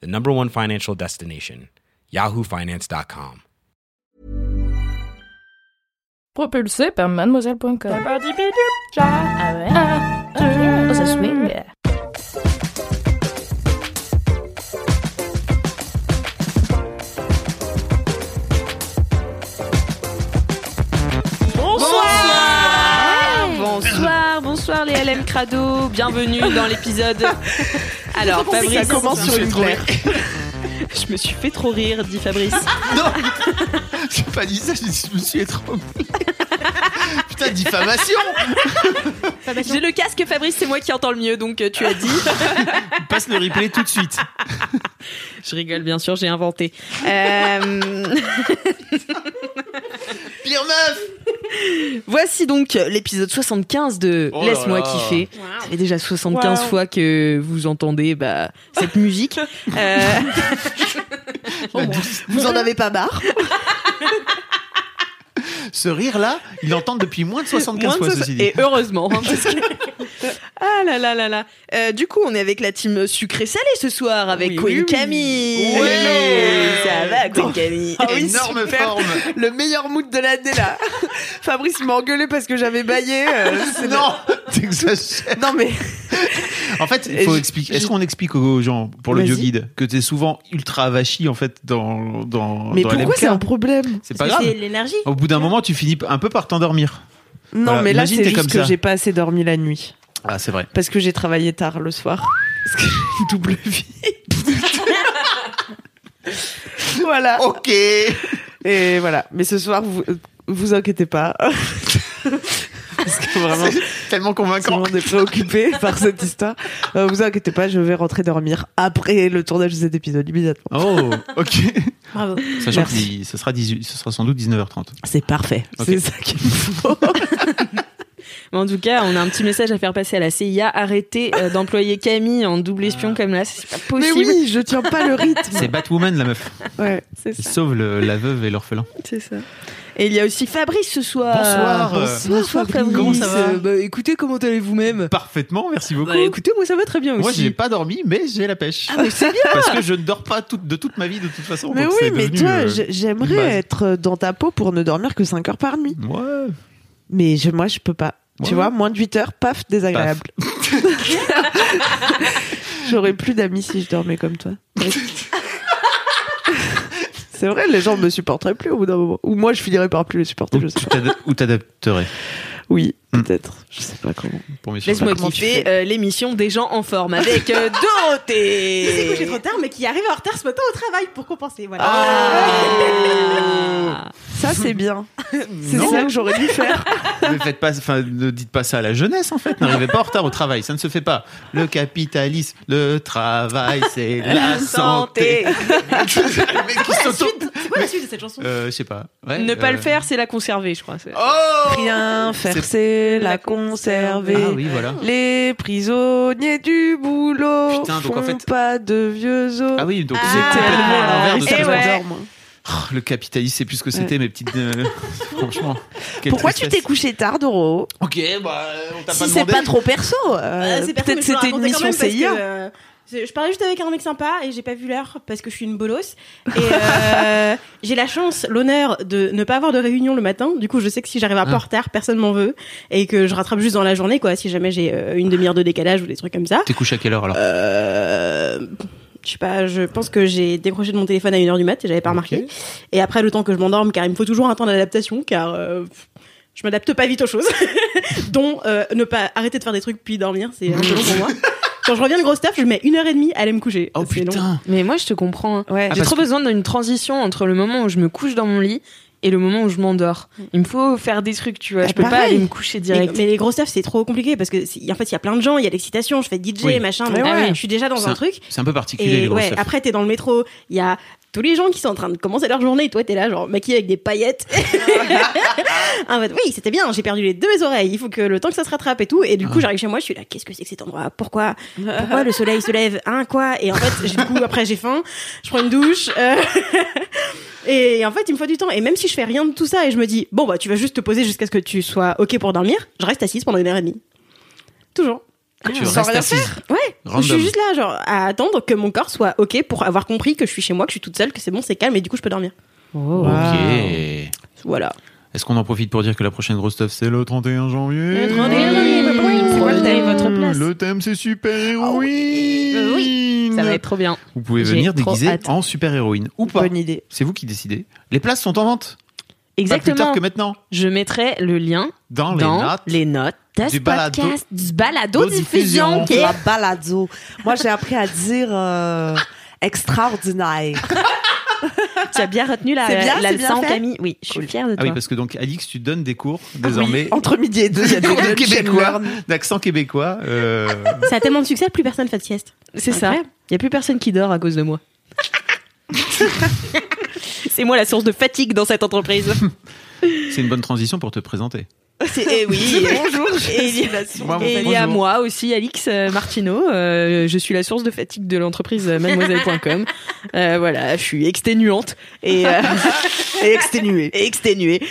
the number one financial destination, yahoofinance.com. Propulsé par mademoiselle.com. Crado, bienvenue dans l'épisode. Alors Fabrice, Ça commence sur une je me suis fait trop rire, dit Fabrice. Non J'ai pas dit ça, j'ai dit je me suis trop. Putain, diffamation J'ai le casque Fabrice, c'est moi qui entends le mieux, donc euh, tu as dit. Passe le replay tout de suite. Je rigole bien sûr, j'ai inventé. Euh, Pire meuf. Voici donc l'épisode 75 de Oh Laisse-moi kiffer. Ça fait déjà 75 fois que vous entendez bah, cette musique. Euh, Vous en avez pas marre Ce rire-là, il l'entend depuis moins de 75 Moins de fois, ceci dit. Et heureusement. hein, parce que- ah là là là là. Euh, du coup, on est avec la team sucré-salé ce soir avec Oui, Queen oui, oui. Camille. Ouais. Hello. Ça va, Queen Camille Ah oui, Énorme super. forme Le meilleur mood de l'année là Fabrice m'a engueulé parce que j'avais baillé euh, c'est- Non T'exagères Non mais En fait, il faut expliquer. Est-ce qu'on explique aux gens, pour le Vas-y. guide, que t'es souvent ultra vachi en fait dans dans Mais dans pourquoi c'est un problème? C'est pas grave. C'est l'énergie. Au bout d'un moment, tu finis un peu par t'endormir. Non Voilà, mais là c'est juste comme que j'ai pas assez dormi la nuit. Ah, c'est vrai. Parce que j'ai travaillé tard le soir. Parce que j'ai une double vie. Voilà. Ok. Et voilà. Mais ce soir vous vous inquiétez pas Parce que vraiment tellement Tout le convaincant. monde est préoccupé par cette histoire. Euh, vous inquiétez pas, je vais rentrer dormir après le tournage de cet épisode immédiatement. Oh, ok. Bravo. Sachant Merci. que ce sera 18, ce sera sans doute 19h30. C'est parfait. C'est ça qu'il faut. Mais en tout cas, on a un petit message à faire passer à la CIA. Arrêtez euh, d'employer Camille en double espion comme là, c'est pas Mais possible. oui, je tiens pas le rythme. C'est Batwoman, la meuf. Ouais, c'est ça. sauve le- la veuve et l'orphelin. C'est ça. Et il y a aussi Fabrice ce soir. Bonsoir. Bonsoir, Fabrice. Comment ça va Euh, bah, écoutez, comment allez-vous même Parfaitement, merci beaucoup. Bah, écoutez, moi ça va très bien Moi, aussi. j'ai pas dormi, mais j'ai la pêche. Ah mais c'est bien. Parce que je ne dors pas toute- de toute ma vie, de toute façon. Mais donc oui, mais toi, euh, j'aimerais être dans ta peau pour ne dormir que 5 heures par nuit. Ouais. Mais je, moi, je peux pas. Ouais. Tu vois, moins de 8 heures, paf, désagréable. J'aurais plus d'amis si je dormais comme toi. C'est vrai, les gens me supporteraient plus au bout d'un moment. Ou moi, je finirais par plus les supporter, Ou je sais tu pas. t'ad- ou t'adapterais Oui. Peut-être. Je sais pas comment. Laisse-moi kiffer euh, l'émission des gens en forme avec euh, qui s'est couché Dorothée. trop tard, mais qui arrive en retard ce matin au travail pour compenser. Voilà. Ah. Ça, c'est bien. C'est ça que j'aurais dû faire. Ne faites pas, enfin, ne dites pas ça à la jeunesse en fait. N'arrivez pas en retard au travail, ça ne se fait pas. Le capitalisme, le travail, c'est la santé. Le mec qui s'auto- C'est quoi la suite de cette chanson? Euh, je sais pas. Ouais, Ne pas euh, le faire, c'est la conserver, je crois. Oh Rien faire, C'est- c'est la conserver. Ah oui, voilà. Les prisonniers du boulot Putain, donc font en fait- pas de vieux os. Ah oui, donc Ah, c'est complètement à l'envers de ce que je ouais. pensais. j'adore, moi. Oh, le capitalisme, c'est plus ce que c'était, mes petites. euh, franchement. quelle Pourquoi tu tristesse. t'es couché tard, Doro Ok, bah, on t'a Si pas c'est demandé. pas trop perso, euh, c'est perso, mais peut-être je peux le c'était une raconter quand mission même parce CIA. que, euh, c'est- je parlais juste avec un mec sympa et j'ai pas vu l'heure parce que je suis une bolos. Et euh, j'ai la chance, l'honneur de ne pas avoir de réunion le matin. Du coup, je sais que si j'arrive un peu Ah. en retard, personne m'en veut et que je rattrape juste dans la journée, quoi. Si jamais j'ai euh, une demi-heure de décalage ou des trucs comme ça. T'es couché à quelle heure alors? Euh, je sais pas, je pense que j'ai décroché de mon téléphone à 1h du mat et j'avais pas remarqué. Et après, le temps que je m'endorme, car il me faut toujours un temps d'adaptation, car euh, je m'adapte pas vite aux choses. dont euh, ne pas arrêter de faire des trucs puis dormir, c'est un peu long pour moi. Quand je reviens de gros stuff, je mets une heure et demie à aller me coucher. Oh long. putain Mais moi, je te comprends. hein. Ouais. Ah, J'ai trop que- besoin d'une transition entre le moment où je me couche dans mon lit et le moment où je m'endors. Il me faut faire des trucs, tu vois. Ah, je peux pas aller me coucher Mais, direct. mais les gros stuff, c'est trop compliqué parce que en fait, il y a plein de gens, il y a l'excitation, je fais DJ, Oui. machin, Ouais, donc ouais. je suis déjà dans un truc. C'est un peu particulier, Et les gros ouais, stuff. après t'es dans le métro, il y a tous les gens qui sont en train de commencer leur journée et toi t'es là genre maquillée avec des paillettes. en fait, oui, c'était bien, j'ai perdu les deux mes oreilles, il faut que le temps que ça se rattrape et tout. Et du coup, Ah. j'arrive chez moi, je suis là, qu'est-ce que c'est que cet endroit? Pourquoi? Pourquoi le soleil se lève? Hein, quoi? Et en fait, j'ai- du coup, après j'ai faim, je prends une douche. euh, Et en fait, il me faut du temps. Et même si je fais rien de tout ça et je me dis, bon, bah, tu vas juste te poser jusqu'à ce que tu sois OK pour dormir, je reste assise pendant une heure et demie. Toujours. Tu sans restes rien assise. Ouais, Random. je suis juste là, genre, à attendre que mon corps soit OK pour avoir compris que je suis chez moi, que je suis toute seule, que c'est bon, c'est calme et du coup, je peux dormir. Oh. Ok. Voilà. Est-ce qu'on en profite pour dire que la prochaine grosse stuff, c'est le 31 janvier Le 31 janvier, bah, C'est quoi le thème votre place Le thème, c'est super-héroïne Euh, oui, Ça va être trop bien. Vous pouvez J'ai venir trop déguisé hâte. en super-héroïne ou pas. Bonne idée. C'est vous qui décidez. Les places sont en vente. Pas plus Exactement. tard que maintenant. Je mettrai le lien Dans, dans les notes. les notes de du ce balado- podcast, du balado diffusion. diffusion. La balado. Moi, j'ai appris à dire euh, extraordinaire. Tu as bien retenu la, bien, la leçon, Camille. Oui, je suis fière de Ah toi. oui, parce que donc, Alix, tu donnes des cours désormais Oui, entre midi et deux, il y a des Cours québécois, d'accent québécois. euh, Ça a tellement de succès, plus personne fait de sieste. C'est ça. Il n'y a plus personne qui dort à cause de moi. C'est moi la source de fatigue dans cette entreprise. c'est une bonne transition pour te présenter. Et oui. Bonjour, Et il y a- Moi, et il y a bonjour. moi aussi, Alix euh, Martineau. Euh, je suis la source de fatigue de l'entreprise euh, mademoiselle.com. Euh, voilà, je suis exténuante et, euh, Et exténué. et exténuée.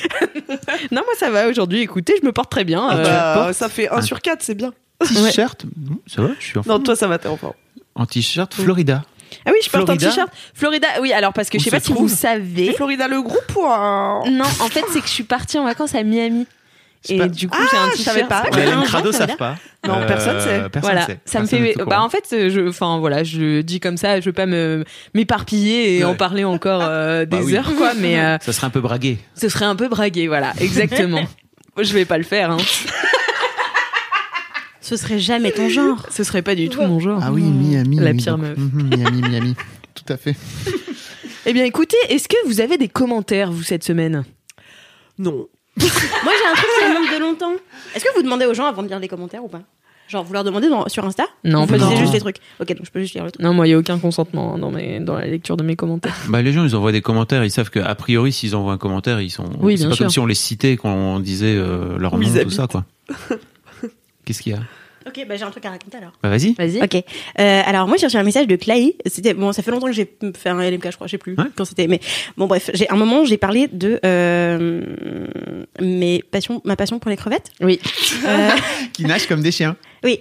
non, moi ça va aujourd'hui. Écoutez, je me porte très bien. Euh, Bah, ça fait 1 sur 4, c'est bien. T-shirt, ça va, je suis en, Non, toi, ça va, t'es en forme. en t-shirt Florida. Ah oui, je porte Florida un t-shirt. Florida, oui, alors parce que Où je sais pas si vous savez. Florida, le groupe ou un... Non, en fait, c'est que je suis partie en vacances à Miami. Et pas- du coup, Ah, j'ai un je t-shirt. savais pas. Ouais, les un crado jour, ça savent pas. Non, personne sait. Personne voilà, sait. ça me fait. Bah en fait, je, enfin voilà, je dis comme ça, je veux pas me m'éparpiller et Ouais. en parler encore euh, des Bah oui. heures, quoi. Mais euh, Ça serait un peu bragué. ce serait un peu bragué, voilà, exactement. je vais pas le faire, hein. Ce serait jamais ton genre. Ce serait pas du tout mon genre. Ah oui, Miami. La pire meuf. Mhm, Miami, Miami. Tout à fait. Eh bien, écoutez, est-ce que vous avez des commentaires vous cette semaine? Non. Moi, j'ai un truc qui me manque de longtemps. Est-ce que vous demandez aux gens avant de lire les commentaires ou pas? Genre, vous leur demandez dans- sur Insta? Non, Vous lisez juste les trucs. Ok, donc je peux juste lire le truc. Non, moi, il y a aucun consentement hein, dans mes dans la lecture de mes commentaires. Bah, les gens, ils envoient des commentaires. Ils savent que a priori, s'ils envoient un commentaire, ils sont. Oui, c'est pas sûr. comme si on les citait, qu'on disait euh, leur Où nom, tout habitent. ça, quoi. Qu'est-ce qu'il y a? Ok, bah j'ai un truc à raconter alors. Bah, vas-y. Vas-y. Ok. Euh, alors moi j'ai reçu un message de Clay. C'était bon, ça fait longtemps que j'ai fait un LMK, je crois, je sais plus Ouais. quand c'était. Mais bon bref, j'ai un moment j'ai parlé de euh, mes passions, ma passion pour les crevettes. Oui. Euh, Qui nagent comme des chiens. oui,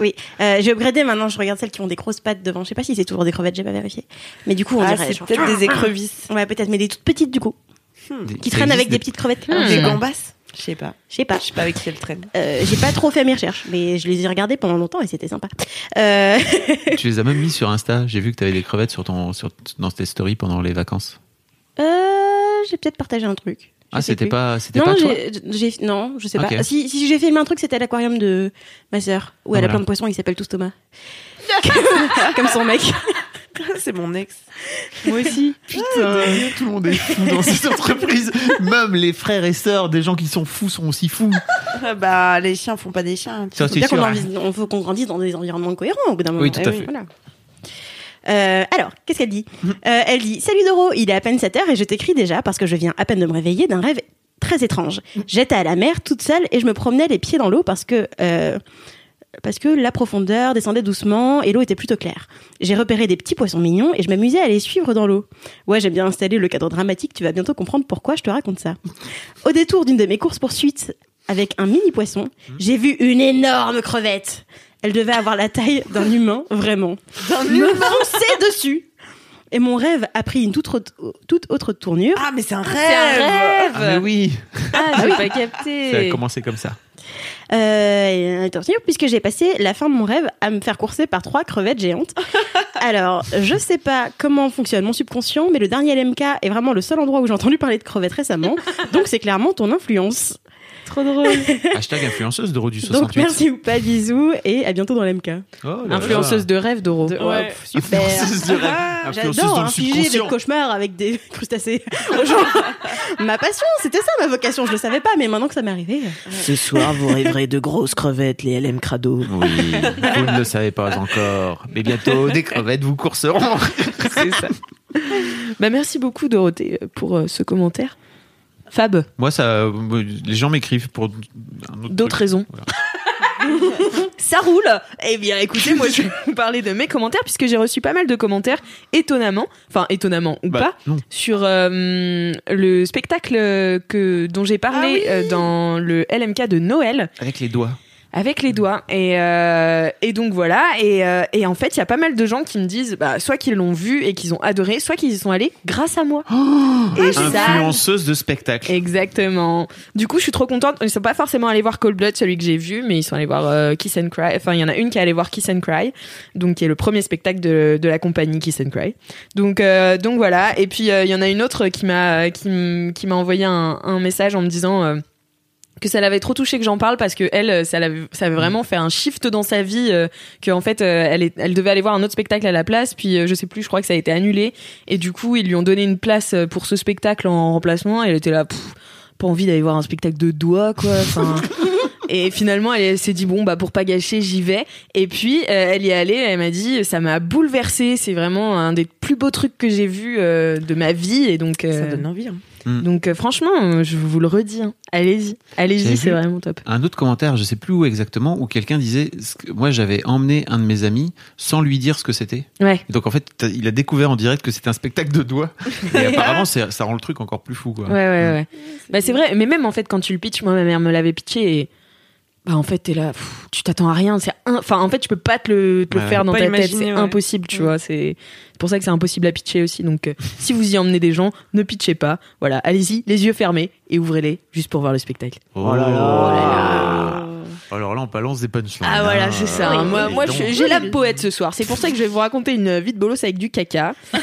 oui. Euh, j'ai upgradé maintenant. Je regarde celles qui ont des grosses pattes devant. Je sais pas si c'est toujours des crevettes, j'ai pas vérifié. Mais du coup on Ah, dirait peut-être des écrevisses. Ouais, peut-être, mais des toutes petites du coup, Des- qui traînent avec des petites crevettes. Hmm. Des Hmm. Je sais pas. Je sais pas. Je sais pas avec qui elles traînent. Euh, j'ai pas trop fait mes recherches, mais je les ai regardées pendant longtemps et c'était sympa. Euh, Tu les as même mis sur Insta. J'ai vu que tu avais des crevettes sur ton, sur, dans tes stories pendant les vacances. euh, j'ai peut-être partagé un truc. Je Ah, c'était pas, c'était Non, pas toi j'ai, non, je sais pas. Si, si j'ai filmé un truc, c'était à l'aquarium de ma sœur, où elle Voilà. a plein de poissons, ils s'appellent tous Thomas. Comme son mec. c'est mon ex. Moi aussi. Putain, tout le monde est fou dans cette entreprise. Même les frères et sœurs des gens qui sont fous sont aussi fous. Ah bah, les chiens font pas des chiens. Ça, c'est bien qu'on sûr. envie- on faut qu'on grandisse dans des environnements cohérents au bout d'un moment. Oui, tout à Eh fait. voilà. Euh, alors, qu'est-ce qu'elle dit Euh, Elle dit Salut Doro, il est à peine 7 heures et je t'écris déjà parce que je viens à peine de me réveiller d'un rêve très étrange. J'étais à la mer toute seule et je me promenais les pieds dans l'eau parce que euh, parce que la profondeur descendait doucement et l'eau était plutôt claire. J'ai repéré des petits poissons mignons et je m'amusais à les suivre dans l'eau. Ouais, j'aime bien installer le cadre dramatique, tu vas bientôt comprendre pourquoi je te raconte ça. Au détour d'une de mes courses-poursuites avec un mini poisson, j'ai vu une énorme crevette. Elle devait avoir la taille d'un humain, vraiment. D'un Me foncer dessus. Et mon rêve a pris une toute autre, toute autre tournure. Ah, mais c'est un rêve C'est un rêve. Ah, mais oui, Ah, j'ai pas ça a capté. commencé comme ça. Euh, attention, puisque j'ai passé la fin de mon rêve à me faire courser par trois crevettes géantes. Alors, je sais pas comment fonctionne mon subconscient, mais le dernier LMK est vraiment le seul endroit où j'ai entendu parler de crevettes récemment. Donc, c'est clairement ton influence. Trop drôle. Hashtag influenceuse d'Euro du Donc 68. merci ou pas bisous et à bientôt dans l'MK. Oh Influenceuse de rêve, Doro. De- Ouais. ouais, super. Influenceuse de rêve. Ah, Influenceuse J'adore dans infliger des cauchemars avec des crustacés aux gens. ma passion, c'était ça ma vocation. Je le savais pas, mais maintenant que ça m'est arrivé. Ce soir, vous rêverez de grosses crevettes, les LM Crado. Oui, vous ne le savez pas encore. Mais bientôt, des crevettes vous courseront. C'est ça. bah, merci beaucoup, Dorothée, pour euh, ce commentaire. Fab, Moi, ça, les gens m'écrivent pour d'autres raisons. Voilà. Ça roule Eh bien, écoutez, moi, je vais vous parler de mes commentaires, puisque j'ai reçu pas mal de commentaires, étonnamment, enfin, étonnamment ou Bah, pas, non. sur euh, le spectacle que, dont j'ai parlé Ah euh, dans le LMK de Noël. Avec les doigts. Avec les doigts. Et, euh, et donc voilà. Et, euh, et en fait, il y a pas mal de gens qui me disent bah, soit qu'ils l'ont vu et qu'ils ont adoré, soit qu'ils y sont allés grâce à moi. et ça. Influenceuse de spectacle. Exactement. Du coup, je suis trop contente. Ils sont pas forcément allés voir Cold Blood, celui que j'ai vu, mais ils sont allés voir euh, Kiss and Cry. Enfin, il y en a une qui est allée voir Kiss and Cry, donc qui est le premier spectacle de, de la compagnie Kiss and Cry. Donc, euh, donc voilà. Et puis euh, il y en a une autre qui m'a qui, qui m'a envoyé un, un message en me disant. Euh, que ça l'avait trop touché que j'en parle parce que elle ça l'avait ça avait vraiment fait un shift dans sa vie euh, que en fait euh, elle est, elle devait aller voir un autre spectacle à la place puis euh, je sais plus je crois que ça a été annulé et du coup ils lui ont donné une place euh, pour ce spectacle en remplacement et elle était là pff, pas envie d'aller voir un spectacle de doigts quoi enfin et finalement elle, elle s'est dit bon bah pour pas gâcher j'y vais et puis euh, elle y est allée elle m'a dit ça m'a bouleversée c'est vraiment un des plus beaux trucs que j'ai vu euh, de ma vie et donc euh, Ça donne envie. hein. Donc euh, franchement euh, je vous le redis hein. allez-y allez-y c'est vraiment top Un autre commentaire, je sais plus où exactement, où quelqu'un disait Moi, j'avais emmené un de mes amis sans lui dire ce que c'était. ouais Donc, en fait, il a découvert en direct que c'était un spectacle de doigts. Et apparemment, ça rend le truc encore plus fou. Quoi. Ouais, ouais, ouais. Bah, c'est vrai, mais même en fait, quand tu le pitches, moi, ma mère me l'avait pitché et. Bah, en fait, t'es là, pff, tu t'attends à rien. C'est un- Enfin, en fait, tu peux pas te le, te le Ouais, faire dans ta tête. imaginer, C'est ouais. impossible, tu Ouais. vois. C'est c'est pour ça que c'est impossible à pitcher aussi. Donc, euh, si vous y emmenez des gens, ne pitchez pas. Voilà, allez-y, les yeux fermés et ouvrez-les juste pour voir le spectacle. Oh là là. Alors là, on balance des punchlines. Ah voilà, hein. c'est ça. hein. Moi, j'ai la poète ce soir. C'est pour ça que je vais vous raconter une vie de bolos avec du caca. Euh,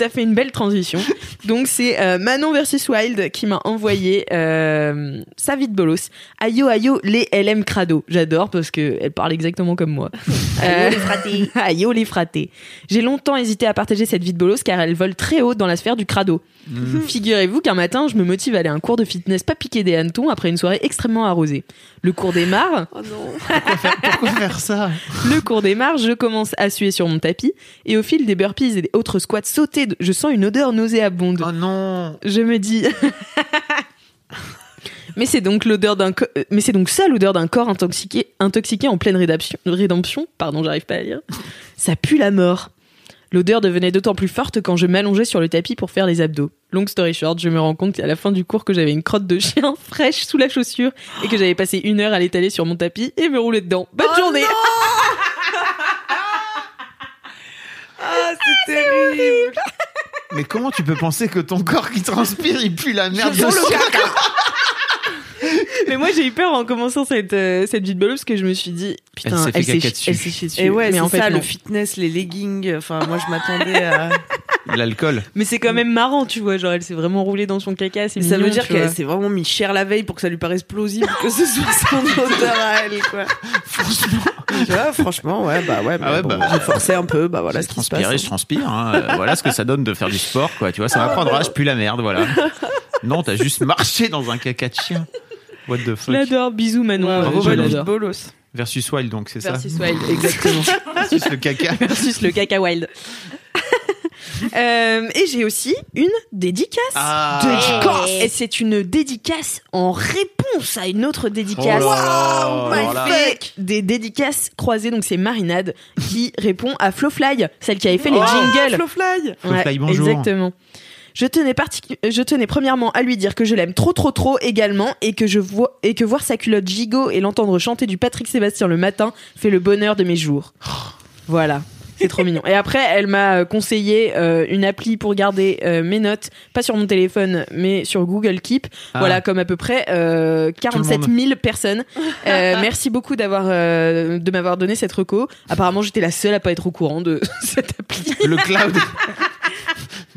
ça fait une belle transition. Donc c'est euh, Manon versus Wild qui m'a envoyé euh, sa vie de bolos. Ayo ayo les LM crado. J'adore parce que elle parle exactement comme moi. Ayo les fratés. ayo les fratés. J'ai longtemps hésité à partager cette vie de bolos car elle vole très haut dans la sphère du crado. Mm. Figurez-vous qu'un matin, je me motive à aller à un cours de fitness pas piqué des hannetons après une soirée extrêmement arrosée. Le cours démarre. Oh non. Pourquoi faire ça? Le cours démarre, je commence à suer sur mon tapis et au fil des burpees et des autres squats sautés, je sens une odeur nauséabonde. Oh non Je me dis Mais c'est donc l'odeur d'un co- euh, mais c'est donc ça l'odeur d'un corps intoxiqué intoxiqué en pleine rédemption, rédemption, pardon, j'arrive pas à lire. Ça pue la mort. L'odeur devenait d'autant plus forte quand je m'allongeais sur le tapis pour faire les abdos. Long story short, je me rends compte à la fin du cours que j'avais une crotte de chien fraîche sous la chaussure et que j'avais passé une heure à l'étaler sur mon tapis et me rouler dedans. Bonne journée Ah, c'est terrible. Mais comment tu peux penser que ton corps qui transpire, il pue la merde de Mais moi j'ai eu peur en commençant cette, euh, cette vie de bolo parce que je me suis dit putain Elle s'est fait chi- dessus. elle s'est chiée dessus. Et ouais, mais en fait ça, non. le fitness, les leggings. Enfin, moi, je m'attendais à. L'alcool. Mais c'est quand même marrant tu vois, genre elle s'est vraiment roulée dans son caca, c'est ça veut dire qu'elle s'est vraiment mis cher la veille pour que ça lui paraisse plausible que ce soit son odeur à elle, quoi. Franchement. Tu vois, franchement, ouais, bah ouais, mais Ah ouais, bon, bah, j'ai forcé un peu, bah voilà ce qui se passe. je transpire. hein. Euh, voilà ce que ça donne de faire du sport, quoi. Tu vois, ça m'apprendra, je pue la merde, voilà. Non, t'as juste marché dans un caca de chien. What the fuck. l'adore, bisous Manon, Ouais, bravo, Manon. bolos. Versus Wild, donc, c'est ça Versus Wild, exactement. Versus le caca. Versus le caca wild. Euh, et j'ai aussi une dédicace. Ah. Dédicace. Et c'est une dédicace en réponse à une autre dédicace. Oh là là, Wow, alors là. magnifique. Des dédicaces croisées, donc c'est Marinade qui répond à Flowfly, celle qui avait fait les Oh, jingles. Flowfly. Flowfly, bonjour. Exactement. Je tenais, je tenais premièrement à lui dire que je l'aime trop trop trop également et que, je vois, et que voir sa culotte gigot et l'entendre chanter du Patrick Sébastien le matin fait le bonheur de mes jours. Voilà. C'est trop mignon. Et après, elle m'a euh, conseillé euh, une appli pour garder euh, mes notes, pas sur mon téléphone, mais sur Google Keep. Ah. Voilà, comme à peu près euh, 47 000 personnes. Euh, merci beaucoup d'avoir euh, de m'avoir donné cette reco. Apparemment, j'étais la seule à pas être au courant de cette appli. Le cloud.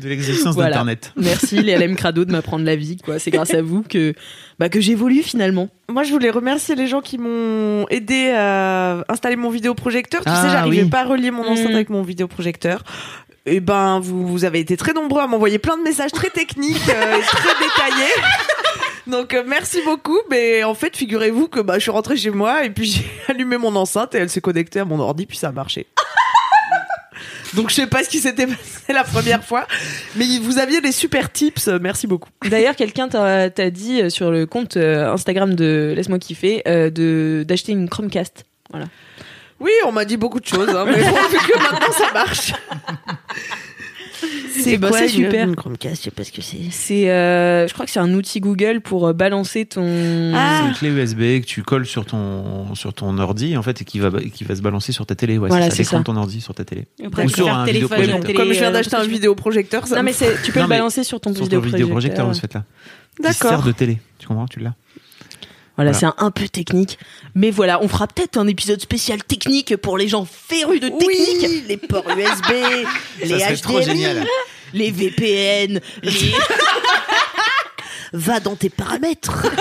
De l'existence Voilà. d'Internet. Merci les LM Crado de m'apprendre la vie, quoi. C'est grâce à vous que, bah, que j'évolue finalement. Moi, je voulais remercier les gens qui m'ont aidé à installer mon vidéoprojecteur. Tu Ah, sais, j'arrivais oui. pas à relier mon enceinte Mm. avec mon vidéoprojecteur. Et ben, vous, vous avez été très nombreux à m'envoyer plein de messages très techniques, euh, et très détaillés. Donc, euh, merci beaucoup. Mais en fait, figurez-vous que bah, je suis rentrée chez moi et puis j'ai allumé mon enceinte et elle s'est connectée à mon ordi puis ça a marché. Donc, je sais pas ce qui s'était passé la première fois, mais vous aviez des super tips. Merci beaucoup. D'ailleurs, quelqu'un t'a dit euh, sur le compte euh, Instagram de Laisse-moi kiffer euh, de d'acheter une Chromecast. Oui, on m'a dit beaucoup de choses, hein, mais bon, vu que maintenant ça marche. C'est bah, c'est super. Chromecast, je sais pas ce que c'est. C'est, euh, je crois que c'est un outil Google pour euh, balancer ton. Ah. C'est une clé USB que tu colles sur ton, sur ton ordi, en fait, et qui va, qui va se balancer sur ta télé. Ouais, Voilà, c'est ça, ton ordi sur ta télé. Après, Ou sur un téléphone, vidéoprojecteur. télé, Comme je viens euh, d'acheter un vidéoprojecteur, ça Non mais tu peux Non, le balancer sur ton Sur ton vidéoprojecteur. vidéoprojecteur de ce fait-là. Qui D'accord. sert de télé. Tu comprends Tu l'as Voilà, Voilà. c'est un, un peu technique, mais voilà, on fera peut-être un épisode spécial technique pour les gens férus de technique, Oui, les ports USB, les Ça HDMI. les VPN, les Va dans tes paramètres.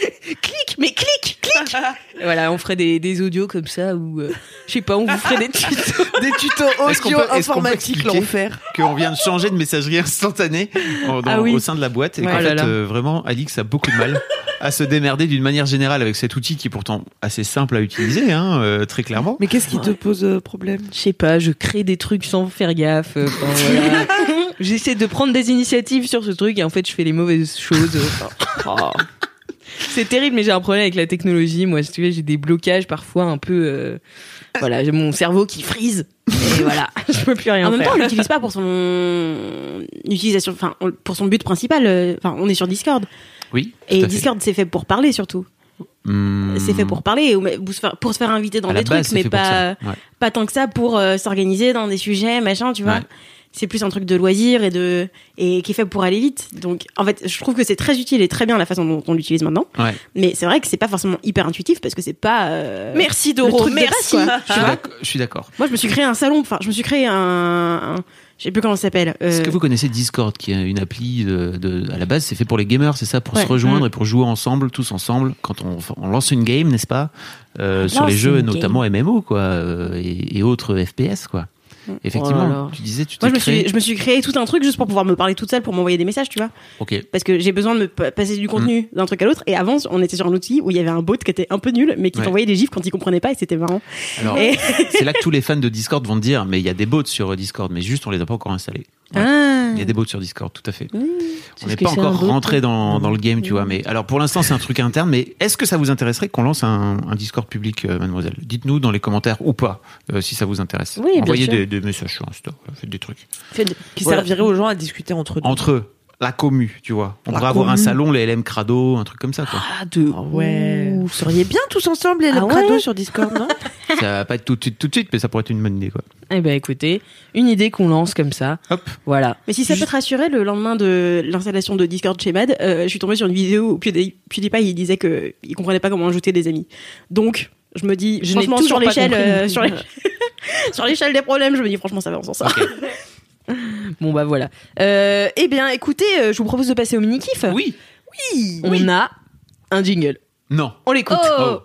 clic, mais clic, clic. voilà, on ferait des, des audios comme ça ou euh, je sais pas, on vous ferait des tutos. Des tutos audio peut- est-ce qu'on l'enfer. Vient de changer de messagerie instantanée en- dans- Ah oui. au sein de la boîte. Et Ouais. qu'en Oh fait, euh, vraiment, Alix a beaucoup de mal à se démerder d'une manière générale avec cet outil qui est pourtant assez simple à utiliser, hein, euh, très clairement. Mais qu'est-ce qui te pose euh, problème? Je sais pas, je crée des trucs sans faire gaffe. euh, voilà. J'essaie de prendre des initiatives sur ce truc et en fait je fais les mauvaises choses. Enfin, oh. C'est terrible, mais j'ai un problème avec la technologie. Moi, si tu veux, j'ai des blocages parfois un peu. euh, Voilà, j'ai mon cerveau qui frise. Et voilà, je peux plus rien En même faire. temps, on l'utilise pas pour son utilisation, enfin, pour son but principal. euh, Enfin, on est sur Discord. Oui. Et. Discord, c'est fait pour parler surtout. Hmm. C'est fait pour parler, pour se faire, faire inviter dans À des trucs, mais pas. Ouais. pas tant que ça pour euh, s'organiser dans des sujets, machin, tu vois. Ouais. C'est plus un truc de loisir et de et qui est fait pour aller vite. Donc, en fait, je trouve que c'est très utile et très bien la façon dont on l'utilise maintenant. Ouais. Mais c'est vrai que c'est pas forcément hyper intuitif parce que c'est pas. euh, Merci Doro, truc de base, merci. quoi. Je suis d'accord- je suis d'accord. Moi, je me suis créé un salon. Enfin, je me suis créé un. un- je sais plus comment ça s'appelle. euh, Est-ce que vous connaissez Discord, qui est une appli de, de- à la base, c'est fait pour les gamers, c'est ça, pour Ouais. se rejoindre Mm. et pour jouer ensemble, tous ensemble, quand on, on lance une game, n'est-ce pas, euh, sur les jeux, notamment MMO, quoi, euh, et, et autres FPS, quoi. Effectivement, Oh là là. tu disais, tu t'es Moi, je me, créé. suis, je me suis créé tout un truc juste pour pouvoir me parler toute seule, pour m'envoyer des messages, tu vois. Ok. Parce que j'ai besoin de me pa- passer du contenu d'un truc à l'autre. Et avant, on était sur un outil où il y avait un bot qui était un peu nul, mais qui Ouais. t'envoyait des gifs quand il comprenait pas et c'était marrant. Alors, Et- c'est là que tous les fans de Discord vont te dire, mais il y a des bots sur Discord, mais juste on les a pas encore installés. Ouais. Ah. Il y a des bots sur Discord, tout à fait. Mmh. On n'est pas encore rentré dans, dans le game, tu vois. Mais alors pour l'instant, c'est un truc interne. Mais est-ce que ça vous intéresserait qu'on lance un, un Discord public, euh, mademoiselle? Dites-nous dans les commentaires ou pas, euh, si ça vous intéresse. Oui, bien Envoyez sûr. des, des messages sur Insta, faites des trucs. Qui Voilà. servirait aux gens à discuter entre eux. Entre eux, la commu, tu vois. On La pourrait avoir un salon, les LM Crado, un truc comme ça, quoi. Ah, de Ah ouais. Vous seriez bien tous ensemble, les Ah ah ouais sur Discord, non? Ça va pas être tout de suite, tout de suite, mais ça pourrait être une bonne idée, quoi. Eh ben écoutez, une idée qu'on lance comme ça. Hop. Voilà. Mais si ça peut te rassurer, le lendemain de l'installation de Discord chez Mad, euh, je suis tombée sur une vidéo où Pewdie- PewDiePie il disait que il comprenait pas comment ajouter des amis. Donc, je me dis, Je franchement, sur l'échelle, euh, sur l'échelle- des problèmes, je me dis, franchement, ça va, on s'en sort. Bon bah voilà. Euh, eh bien écoutez, euh, je vous propose de passer au mini kiff. Oui. Oui. On a un jingle. Non. On l'écoute. Oh.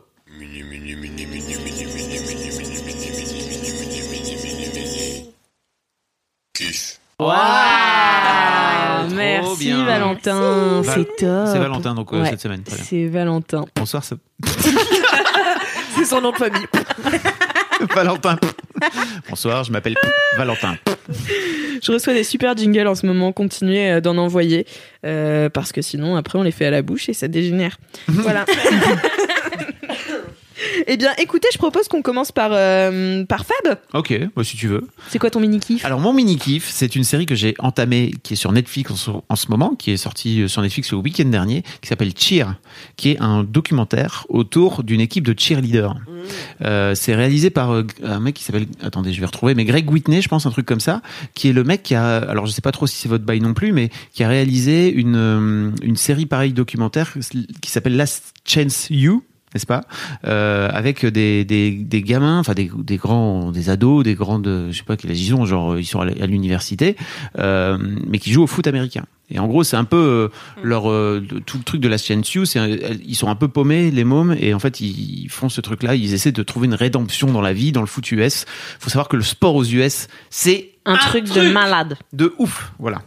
Ah, Trop merci bien. Valentin, Val- c'est top. C'est Valentin, donc euh, Ouais. cette semaine. C'est Valentin. Bonsoir, ça... C'est son nom de famille. Valentin. Bonsoir, je m'appelle Valentin. Je reçois des super jingles en ce moment. Continuez euh, d'en envoyer euh, parce que sinon après on les fait à la bouche et ça dégénère. voilà. Eh bien, écoutez, je propose qu'on commence par, euh, par Fab. Ok, bah, si tu veux. C'est quoi ton mini kiff Alors mon mini kiff, c'est une série que j'ai entamée, qui est sur Netflix en ce, en ce moment, qui est sortie euh, sur Netflix le week-end dernier, qui s'appelle Cheer, qui est un documentaire autour d'une équipe de cheerleaders. Euh, c'est réalisé par euh, un mec qui s'appelle, attendez, je vais retrouver, mais Greg Whitney, je pense, un truc comme ça, qui est le mec qui a, alors je sais pas trop si c'est votre bail non plus, mais qui a réalisé une une série pareille documentaire qui s'appelle Last Chance You n'est-ce pas? Euh, Avec des, des, des gamins, enfin des, des grands, des ados, des grandes, je sais pas quel âge ils ont, genre ils sont à l'université, euh, mais qui jouent au foot américain. Et en gros, c'est un peu euh, leur euh, tout le truc de la CNCU, c'est ils sont un peu paumés les mômes et en fait ils, ils font ce truc-là, ils essaient de trouver une rédemption dans la vie, dans le foot US. Faut savoir que le sport aux US, c'est Un truc de malade. de ouf, voilà.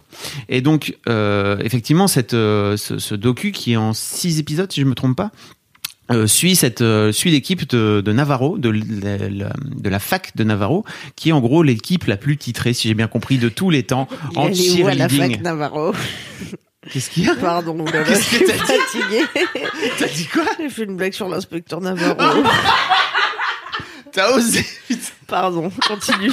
Et donc, euh, effectivement, cette, euh, ce, ce docu qui est en six épisodes, si je me trompe pas, euh, suit cette euh, suit l'équipe de, de Navarro, de, la- la- de la fac de Navarro, qui est en gros l'équipe la plus titrée, si j'ai bien compris, de tous les temps en est où à la fac cheerleading. Navarro Qu'est-ce qu'il y a? Pardon, je que suis fatiguée. T'as dit quoi? J'ai fait une blague sur l'inspecteur Navarro. T'as osé Pardon, continue.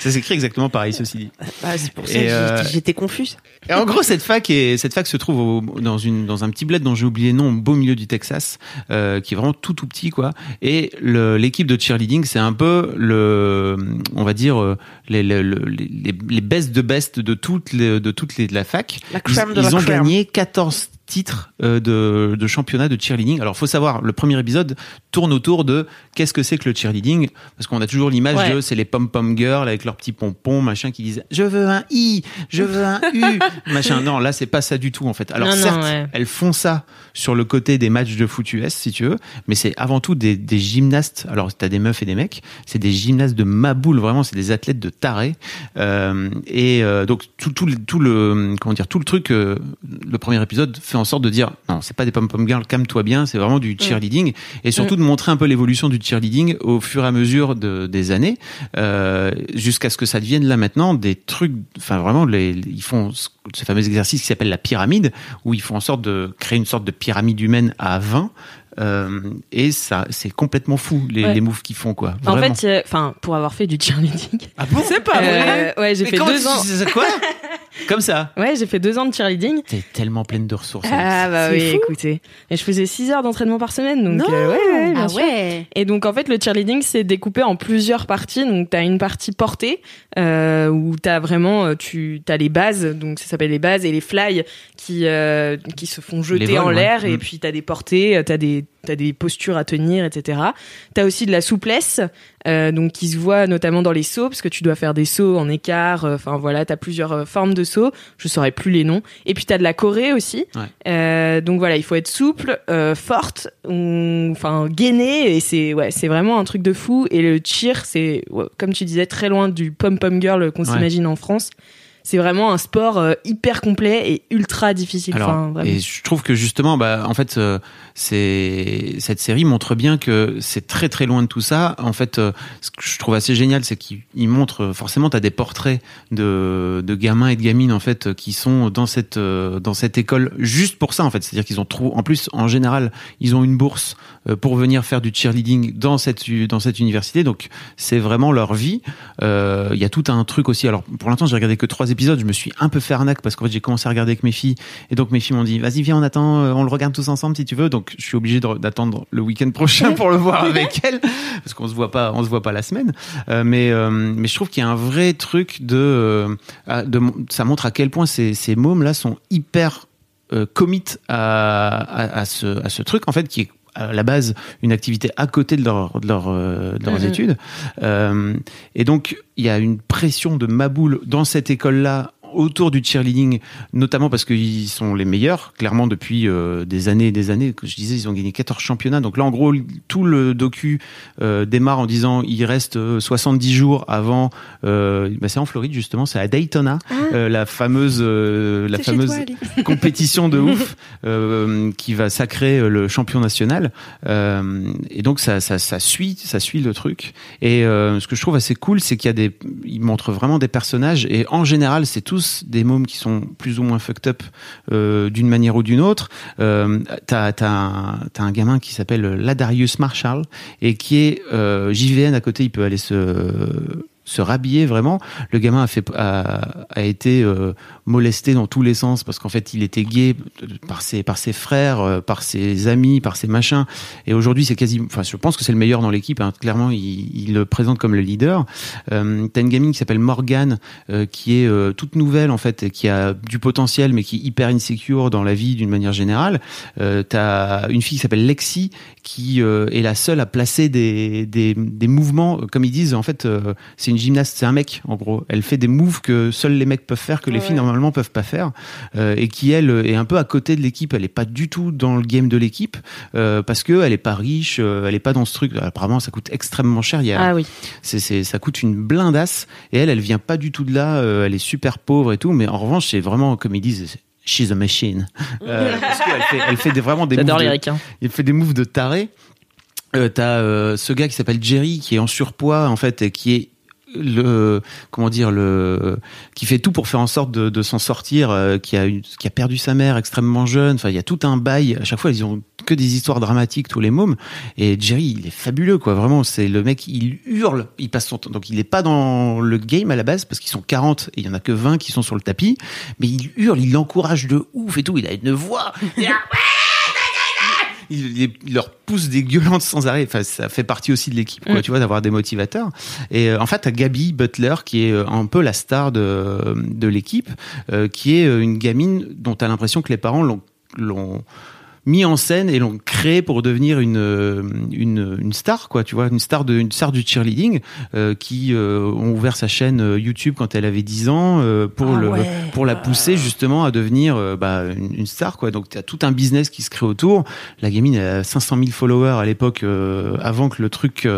Ça s'écrit exactement pareil, ceci dit. Bah, c'est pour ça Et, que euh, j'étais confuse. Et en gros, cette fac, est, cette fac se trouve au- dans, une, dans un petit bled dont j'ai oublié le nom, au beau milieu du Texas, euh, qui est vraiment tout tout petit, quoi. Et l'équipe de cheerleading, c'est un peu le, on va dire, euh, les, les, les, les, best de best de toutes les, de toutes les de la fac. La crème ils, de la ils ont crème. gagné 14 titres euh, de, de championnat de cheerleading. Alors, faut savoir, le premier épisode tourne autour de qu'est-ce que c'est que le cheerleading, parce qu'on a toujours l'image Ouais. de c'est les pom pom girls avec leurs petits pompons, machin, qui disent je veux un i, je veux un u, machin. Non, là c'est pas ça du tout en fait. Alors Non, non, certes, ouais. elles font ça sur le côté des matchs de foot US si tu veux, mais c'est avant tout des, des gymnastes. Alors t'as des meufs et des mecs, c'est des gymnastes de maboule vraiment, c'est des athlètes de tarés. Euh, et euh, donc tout, tout, le- tout le comment dire tout le truc, euh, le premier épisode fait en sorte de dire non c'est pas des pom pom girls, calme-toi bien, c'est vraiment du cheerleading et surtout de montrer un peu l'évolution du cheerleading au fur et à mesure de, des années euh, jusqu'à ce que ça devienne là maintenant des trucs enfin vraiment les, ils font ce, ce fameux exercice qui s'appelle la pyramide où ils font en sorte de créer une sorte de pyramide humaine à 20 euh, et ça c'est complètement fou les, Ouais. les moves qu'ils font quoi En fait, euh, enfin, pour avoir fait du cheerleading. ah bon C'est pas vrai. Euh, ouais, j'ai fait deux ans. quoi comme ça Ouais, j'ai fait deux ans de cheerleading. t'es tellement pleine de ressources Ah bah oui, fou. écoutez. Et je faisais 6 heures d'entraînement par semaine, donc Non. euh, ouais, ouais, bien Ah sûr. ouais. Et donc en fait le cheerleading c'est découpé en plusieurs parties. Donc t'as une partie portée euh, où t'as vraiment euh, tu t'as les bases donc ça s'appelle les bases et les fly qui euh, qui se font jeter vols, en ouais. l'air et Mm. puis t'as des portées, t'as des t'as des postures à tenir etc. T'as aussi de la souplesse euh, donc qui se voit notamment dans les sauts parce que tu dois faire des sauts en écart. euh, Enfin voilà t'as plusieurs euh, formes de sauts. Je saurais plus les noms. Et puis t'as de la choré aussi. Ouais. Donc voilà il faut être souple, forte, enfin gainée et c'est ouais c'est vraiment un truc de fou et le cheer c'est ouais, comme tu disais très loin du pom pom girl qu'on s'imagine en France c'est vraiment un sport hyper complet et ultra difficile Alors, enfin, et je trouve que justement, bah, en fait, euh, c'est cette série montre bien que c'est très très loin de tout ça. En fait, euh, ce que je trouve assez génial, c'est qu'il il montre euh, forcément, t'as des portraits de, de gamins et de gamines en fait qui sont dans cette euh, dans cette école juste pour ça en fait. C'est-à-dire qu'ils ont trouvé, en plus, en général, ils ont une bourse euh, pour venir faire du cheerleading dans cette dans cette université. Donc, c'est vraiment leur vie. Euh, Il y a tout un truc aussi. Alors, pour l'instant, j'ai regardé que trois épisodes. Je me suis un peu fait arnaque parce qu'en fait, j'ai commencé à regarder avec mes filles. Et donc, mes filles m'ont dit, vas-y, viens, on attend, euh, on le regarde tous ensemble si tu veux. Donc, je suis obligé d'attendre le week-end prochain pour le voir avec elles. Parce qu'on se voit pas, on se voit pas la semaine. Euh, mais, euh, mais je trouve qu'il y a un vrai truc de, euh, de, ça montre à quel point ces, ces mômes là sont hyper commit à, à, à ce, à ce truc en fait qui est à la base une activité à côté de, leur, de, leur, de leurs Mhm. études. Euh, et donc, il y a une pression de maboule dans cette école-là autour du cheerleading, notamment parce qu'ils sont les meilleurs, clairement depuis euh, des années et des années. Que je disais, ils ont gagné 14 championnats. Donc là, en gros, tout le docu euh, démarre en disant il reste euh, 70 jours avant. Euh, bah, c'est en Floride justement, c'est à Daytona, euh, la fameuse, euh, la fameuse toi, compétition de ouf euh, qui va sacrer le champion national. Euh, et donc ça, ça, ça suit, ça suit le truc. Et euh, ce que je trouve assez cool, c'est qu'il y a des, ils montrent vraiment des personnages. Et en général, c'est tous des mômes qui sont plus ou moins fucked up euh, d'une manière ou d'une autre. Euh, t'as, un, gamin qui s'appelle Ladarius Marshall et qui est euh, JVN à côté. Il peut aller se rhabiller vraiment. Le gamin a fait a, a été molesté dans tous les sens parce qu'en fait il était gay par ses par ses frères, euh, par ses amis, par ses machins. Et aujourd'hui c'est quasi, enfin je pense que c'est le meilleur dans l'équipe. hein. Clairement il, il le présente comme le leader. Euh, T'as une gamine qui s'appelle Morgane euh, qui est euh, toute nouvelle en fait, et qui a du potentiel mais qui est hyper insecure dans la vie d'une manière générale. Euh, T'as une fille qui s'appelle Lexi qui euh, est la seule à placer des, des, des mouvements, euh, comme ils disent, en fait, euh, c'est une gymnaste, c'est un mec, en gros. Elle fait des moves que seuls les mecs peuvent faire, que les Ouais. filles normalement peuvent pas faire, euh, et qui elle est un peu à côté de l'équipe. Elle est pas du tout dans le game de l'équipe euh, parce que elle est pas riche, euh, elle est pas dans ce truc. Apparemment, ça coûte extrêmement cher. Il y a, Ah oui. c'est, c'est, ça coûte une blindasse. Et elle, elle vient pas du tout de là. euh, elle est super pauvre et tout. Mais en revanche, c'est vraiment, comme ils disent, she's a machine. Euh, parce qu'elle fait, elle fait des, vraiment des moves de- il fait des moves de taré. Euh, T'as euh, ce gars qui s'appelle Jerry qui est en surpoids en fait et qui est le comment dire le qui fait tout pour faire en sorte de, de s'en sortir euh, qui a qui a perdu sa mère extrêmement jeune. Enfin il y a tout un bail. À chaque fois ils ont que des histoires dramatiques tous les mômes. Et Jerry il est fabuleux quoi. Vraiment c'est le mec il hurle il passe son temps. Donc il est pas dans le game à la base parce qu'ils sont 40 et il y en a que 20 qui sont sur le tapis. Mais il hurle il l'encourage de ouf et tout. Il a une voix Il il leur pousse des gueulantes sans arrêt. Enfin, ça fait partie aussi de l'équipe, quoi, Mm. tu vois, d'avoir des motivateurs. Et euh, en fait, t'as Gabi Butler qui est euh, un peu la star de, de l'équipe, euh, qui est euh, une gamine dont t'as l'impression que les parents l'ont l'ont mis en scène et l'ont créé pour devenir une, euh, une une star quoi tu vois une star de une star du cheerleading euh, qui euh, ont ouvert sa chaîne YouTube quand elle avait 10 ans euh, pour Ah le ouais. pour la pousser justement à devenir bah, une, une star quoi. Donc tu as tout un business qui se crée autour. La gamine a 500 000 followers à l'époque avant que le truc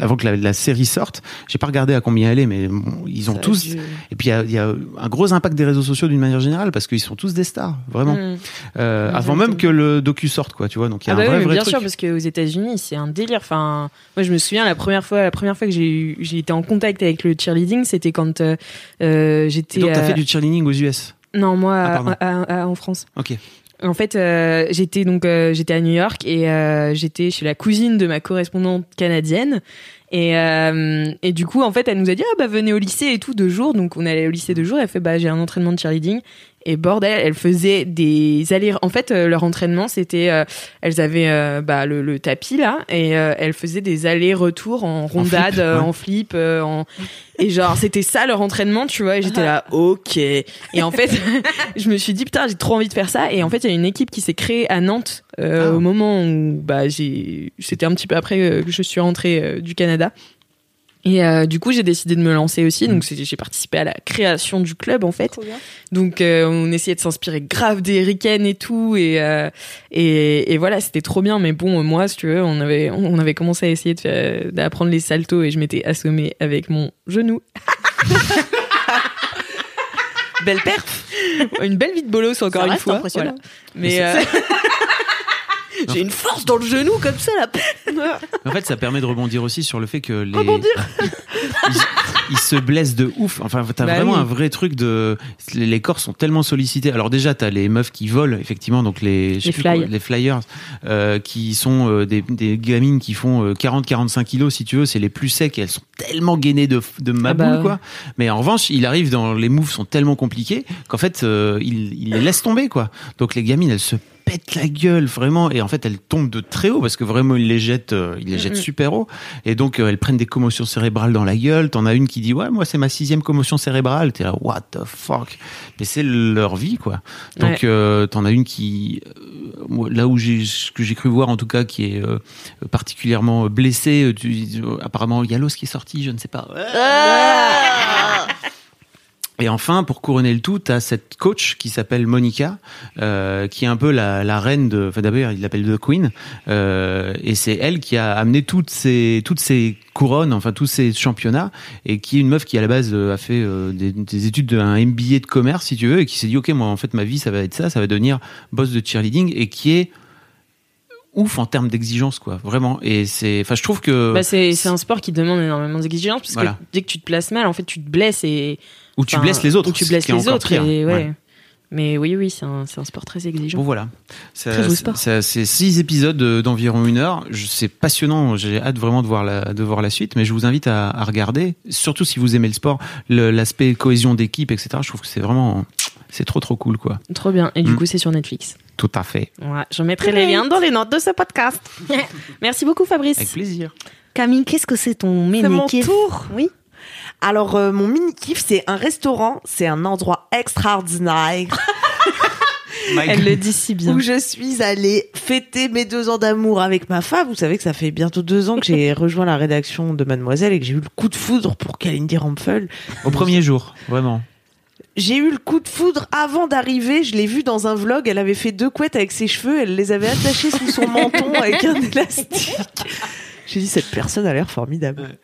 avant que la, la série sorte. J'ai pas regardé à combien elle est mais bon, ils ont Ça tous dû- et puis il y a, il y a un gros impact des réseaux sociaux d'une manière générale parce qu'ils sont tous des stars vraiment. Mm. Euh, avant même que le docu sorte quoi tu vois donc il y a Ah bah un oui, vrai mais vrai bien truc sûr, parce qu'aux États-Unis, c'est un délire. Enfin, moi, je me souviens la première fois, la première fois que j'ai été en contact avec le cheerleading, c'était quand euh, euh, j'étais. Et donc t'as fait du cheerleading aux US Non, moi, Ah, à- pardon. à- à- en France. ok En fait, euh, j'étais donc euh, j'étais à New York et euh, j'étais chez la cousine de ma correspondante canadienne. Et, et du coup, en fait, elle nous a dit ah bah venez au lycée et tout deux jours. Donc on allait au lycée deux jours. Elle fait bah j'ai un entraînement de cheerleading. Et bordel, elle faisait des allers. En fait, euh, leur entraînement c'était euh, elles avaient euh, bah, le, le tapis là et euh, elles faisaient des allers-retours en rondade, flip, euh, ouais. en flip, euh, en et genre c'était ça leur entraînement, tu vois. Et j'étais là ok. Et en fait, je me suis dit putain j'ai trop envie de faire ça et en fait il y a une équipe qui s'est créée à Nantes euh, Ah. au moment où bah j'ai c'était un petit peu après euh, que je suis rentrée euh, du Canada et euh, du coup j'ai décidé de me lancer aussi. Donc c'est- j'ai participé à la création du club en fait. Donc euh, on essayait de s'inspirer grave des Riken et tout. Et, euh, et et voilà c'était trop bien. Mais bon moi si tu veux on avait on avait commencé à essayer d'apprendre les saltos et je m'étais assommée avec mon genou. Belle perf. une belle vie de bolos encore Ça une reste fois. impressionnant. voilà. mais J'ai une force dans le genou comme ça là. En fait, ça permet de rebondir aussi sur le fait que les ils, ils se blessent de ouf. Enfin, t'as Bah vraiment oui. un vrai truc de les, corps sont tellement sollicités. Alors déjà, t'as les meufs qui volent effectivement, donc les Les plus fly. quoi, les flyers, euh, qui sont euh, des, des gamines qui font 40-45 kilos si tu veux. C'est les plus secs. Et elles sont tellement gainées de de ma bah boule ouais. quoi. Mais en revanche, il arrive dans les moves sont tellement compliqués qu'en fait, euh, il, il les laisse tomber quoi. Donc les gamines, elles se pètent la gueule vraiment. Et en fait elles tombent de très haut parce que vraiment ils les jettent euh, ils les jettent super haut. Et donc euh, elles prennent des commotions cérébrales dans la gueule. T'en as une qui dit ouais moi c'est ma sixième commotion cérébrale. T'es là what the fuck? Mais c'est leur vie quoi. Donc Ouais. euh, t'en as une qui euh, là où j'ai ce que j'ai cru voir en tout cas qui est euh, particulièrement blessée tu, apparemment il y a l'os qui est sorti je ne sais pas et enfin, pour couronner le tout, t'as cette coach qui s'appelle Monica, euh, qui est un peu la, la reine de. Enfin, d'abord, il l'appelle The Queen, euh, et c'est elle qui a amené toutes ces toutes ces couronnes, enfin tous ces championnats, et qui est une meuf qui à la base euh, a fait euh, des, des études d'un MBA de commerce, si tu veux, et qui s'est dit ok, moi en fait ma vie ça va être ça, ça va devenir boss de cheerleading, et qui est ouf en termes d'exigence quoi vraiment et c'est enfin je trouve que Bah, c'est un sport qui demande énormément d'exigences parce Voilà. que dès que tu te places mal, en fait, tu te blesses et où tu enfin, blesses les autres Ou tu blesses les autres. et ouais. Ouais. Mais oui, oui, c'est un, c'est un sport très exigeant. Bon voilà, Ça- Très beau sport. ça- c'est six épisodes d'environ une heure. C'est passionnant. J'ai hâte vraiment de voir la de voir la suite. Mais je vous invite à, à regarder, surtout si vous aimez le sport, le- l'aspect cohésion d'équipe, etc. Je trouve que c'est vraiment c'est trop trop cool quoi. Trop bien. Et du Mm. coup, c'est sur Netflix. Tout à fait. Ouais, je mettrai les liens dans les notes de ce podcast. Merci beaucoup, Fabrice. Avec plaisir. Camille, qu'est-ce que c'est ton C'est mon tour. Oui. Alors, euh, mon mini kiff, c'est un restaurant. C'est un endroit extraordinaire Elle le dit si bien. où je suis allée fêter mes deux ans d'amour avec ma femme. Vous savez que ça fait bientôt deux ans que j'ai rejoint la rédaction de Mademoiselle et que j'ai eu le coup de foudre pour Kalindi Rampfel. Au premier jour, vraiment. J'ai eu le coup de foudre avant d'arriver. Je l'ai vue dans un vlog. Elle avait fait deux couettes avec ses cheveux. Elle les avait attachées sous son menton avec un élastique. J'ai dit cette personne a l'air formidable.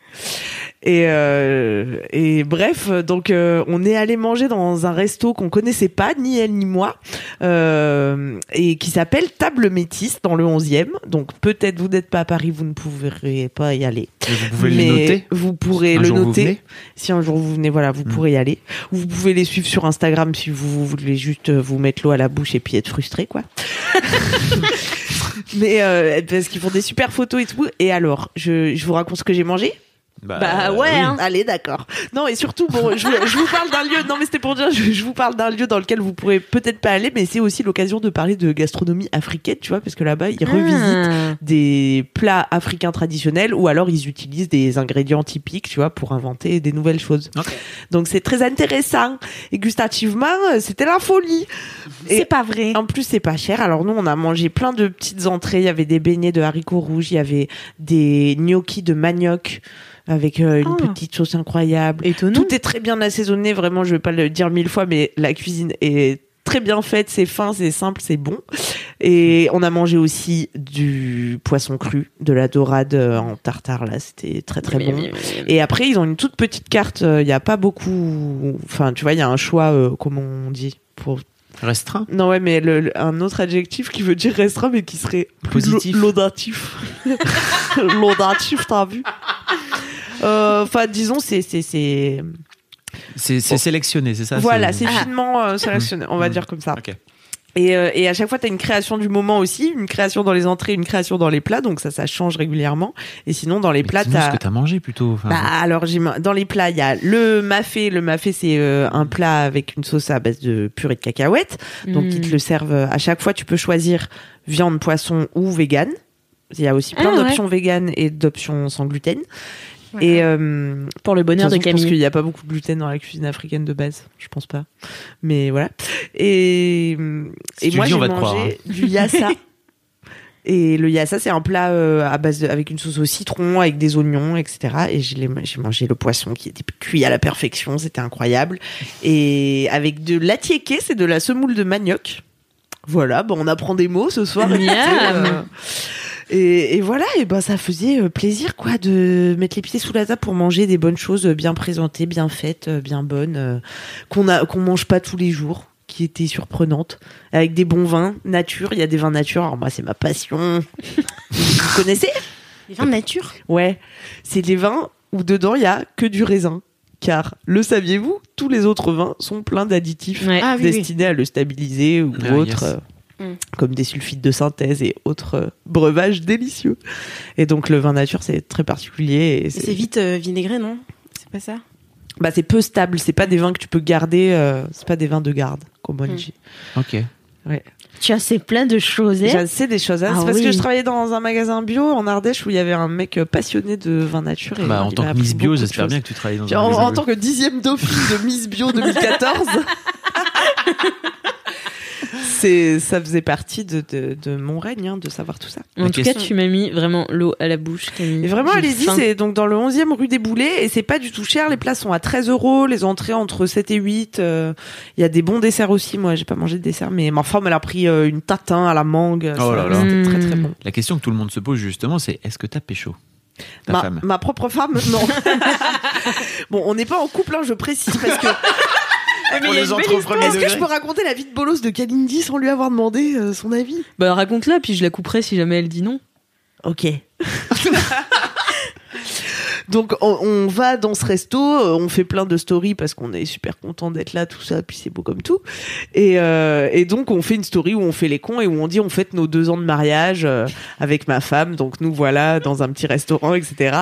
Et, euh, et bref, donc euh, on est allé manger dans un resto qu'on connaissait pas, ni elle ni moi, euh, et qui s'appelle Table Métis dans le 11e. Donc peut-être vous n'êtes pas à Paris, vous ne pourrez pas y aller. Et vous pouvez mais les noter. Vous pourrez Un le noter. Si un jour vous venez, voilà, vous Mm. pourrez y aller. Vous pouvez les suivre sur Instagram si vous voulez juste vous mettre l'eau à la bouche et puis être frustré, quoi. Mais euh, parce qu'ils font des super photos et tout. Et alors, je, je vous raconte ce que j'ai mangé? Bah ouais, oui. hein. Allez, d'accord. Non, et surtout, bon, je, vous- je vous parle d'un lieu. Non, mais c'était pour dire, je, je vous parle d'un lieu dans lequel vous pourrez peut-être pas aller, mais c'est aussi l'occasion de parler de gastronomie africaine, tu vois, parce que là-bas, ils revisitent Ah. des plats africains traditionnels ou alors ils utilisent des ingrédients typiques, tu vois, pour inventer des nouvelles choses. Donc c'est très intéressant et gustativement, euh, c'était la folie. C'est pas vrai. en plus, c'est pas cher. Alors nous, on a mangé plein de petites entrées. Il y avait des beignets de haricots rouges, il y avait des gnocchis de manioc avec euh, une Ah. petite sauce incroyable. Étonnant. Tout est très bien assaisonné, vraiment, je vais pas le dire mille fois, mais la cuisine est très bien faite, c'est fin, c'est simple, c'est bon. Et on a mangé aussi du poisson cru, de la dorade euh, en tartare, là, c'était très très bon. Et après, ils ont une toute petite carte, il n'y a pas beaucoup... Enfin, tu vois, il y a un choix, euh, comment on dit pour... Restreint? Non, ouais, mais le- le- un autre adjectif qui veut dire restreint, mais qui serait Positif. laudatif. laudatif, t'as vu? Euh, Enfin, disons, c'est... c'est- c'est... C'est c'est sélectionné, c'est ça Voilà, c'est Ah. finement euh, sélectionné, on va Mm. dire comme ça. Et, euh, et à chaque fois, tu as une création du moment aussi, une création dans les entrées, une création dans les plats, donc ça, ça change régulièrement. Et sinon, dans les Mais plats, dis-nous ce t'as... que t'as mangé plutôt. Enfin, Bah alors j'ai dans les plats il y a le mafé le mafé c'est euh, un plat avec une sauce à base de purée de cacahuètes donc ils te le servent euh, à chaque fois tu peux choisir viande poisson ou vegan il y a aussi plein Ah, ouais. d'options vegan et d'options sans gluten et euh, pour le bonheur de façon, Je pense Camille. qu'il n'y a pas beaucoup de gluten dans la cuisine africaine de base, je pense pas. Mais voilà. Et, Si et moi, j'ai mangé croire, hein. du yassa. et le yassa, c'est un plat euh, à base de, avec une sauce au citron, avec des oignons, etc. Et j'ai mangé le poisson qui était cuit à la perfection, c'était incroyable. Et avec de l'attiéké, c'est de la semoule de manioc. Voilà, bon, on apprend des mots ce soir. euh, et, et voilà, et ben ça faisait euh, plaisir quoi de mettre les pieds sous la table pour manger des bonnes choses euh, bien présentées, bien faites, euh, bien bonnes, euh, qu'on a qu'on mange pas tous les jours, qui étaient surprenantes, avec des bons vins nature. Il y a des vins nature. Alors moi c'est ma passion. Vous connaissez? Les vins nature? Ouais, c'est des vins où dedans il y a que du raisin. Car le saviez-vous, tous les autres vins sont pleins d'additifs Ouais. Ah oui, oui. destinés à le stabiliser ou Ah, autres, yes. Mm. comme des sulfites de synthèse et autres euh, breuvages délicieux. Et donc le vin nature, c'est très particulier. C'est vite euh, vinaigré, non? C'est pas ça? Bah, c'est peu stable. C'est pas des vins que tu peux garder. euh, c'est pas des vins de garde, comme on Mm. dit. Ok. Tu as c'est plein de choses. hein? J'ai assez des choses. hein. Ah c'est parce oui. que je travaillais dans un magasin bio en Ardèche où il y avait un mec euh, passionné de vin nature. Et Bah, en tant que Miss Bio, j'espère bien que tu travailles dans un en, magasin en tant que dixième dauphine de Miss Bio 2014. C'est, ça faisait partie de, de, de mon règne, hein, de savoir tout ça. En La tout cas, question- tu m'as mis vraiment l'eau à la bouche, Camille. Et vraiment, allez-y, c'est donc dans le 11e rue des Boulets et c'est pas du tout cher. Les plats sont à 13 euros, les entrées entre 7 et 8. euh, Il y a des bons desserts aussi. Moi, j'ai pas mangé de dessert, mais ma femme, elle a pris euh, une tatin à la mangue. Oh Ça, là là. C'était très très Mm. bon. La question que tout le monde se pose justement, c'est est-ce que t'as pécho ta Ma, femme? ma propre femme, non. bon, on n'est pas en couple, hein, je précise, parce que Pour les autres est-ce que je peux raconter la vie de bolos de Kalindi sans lui avoir demandé euh, son avis? Bah, raconte-la, puis je la couperai si jamais elle dit non. Ok. Donc on, on va dans ce resto, euh, on fait plein de stories parce qu'on est super content d'être là, tout ça, puis c'est beau comme tout. Et, euh, et donc on fait une story où on fait les cons et où on dit on fête nos deux ans de mariage euh, avec ma femme. Donc nous voilà dans un petit restaurant, etc.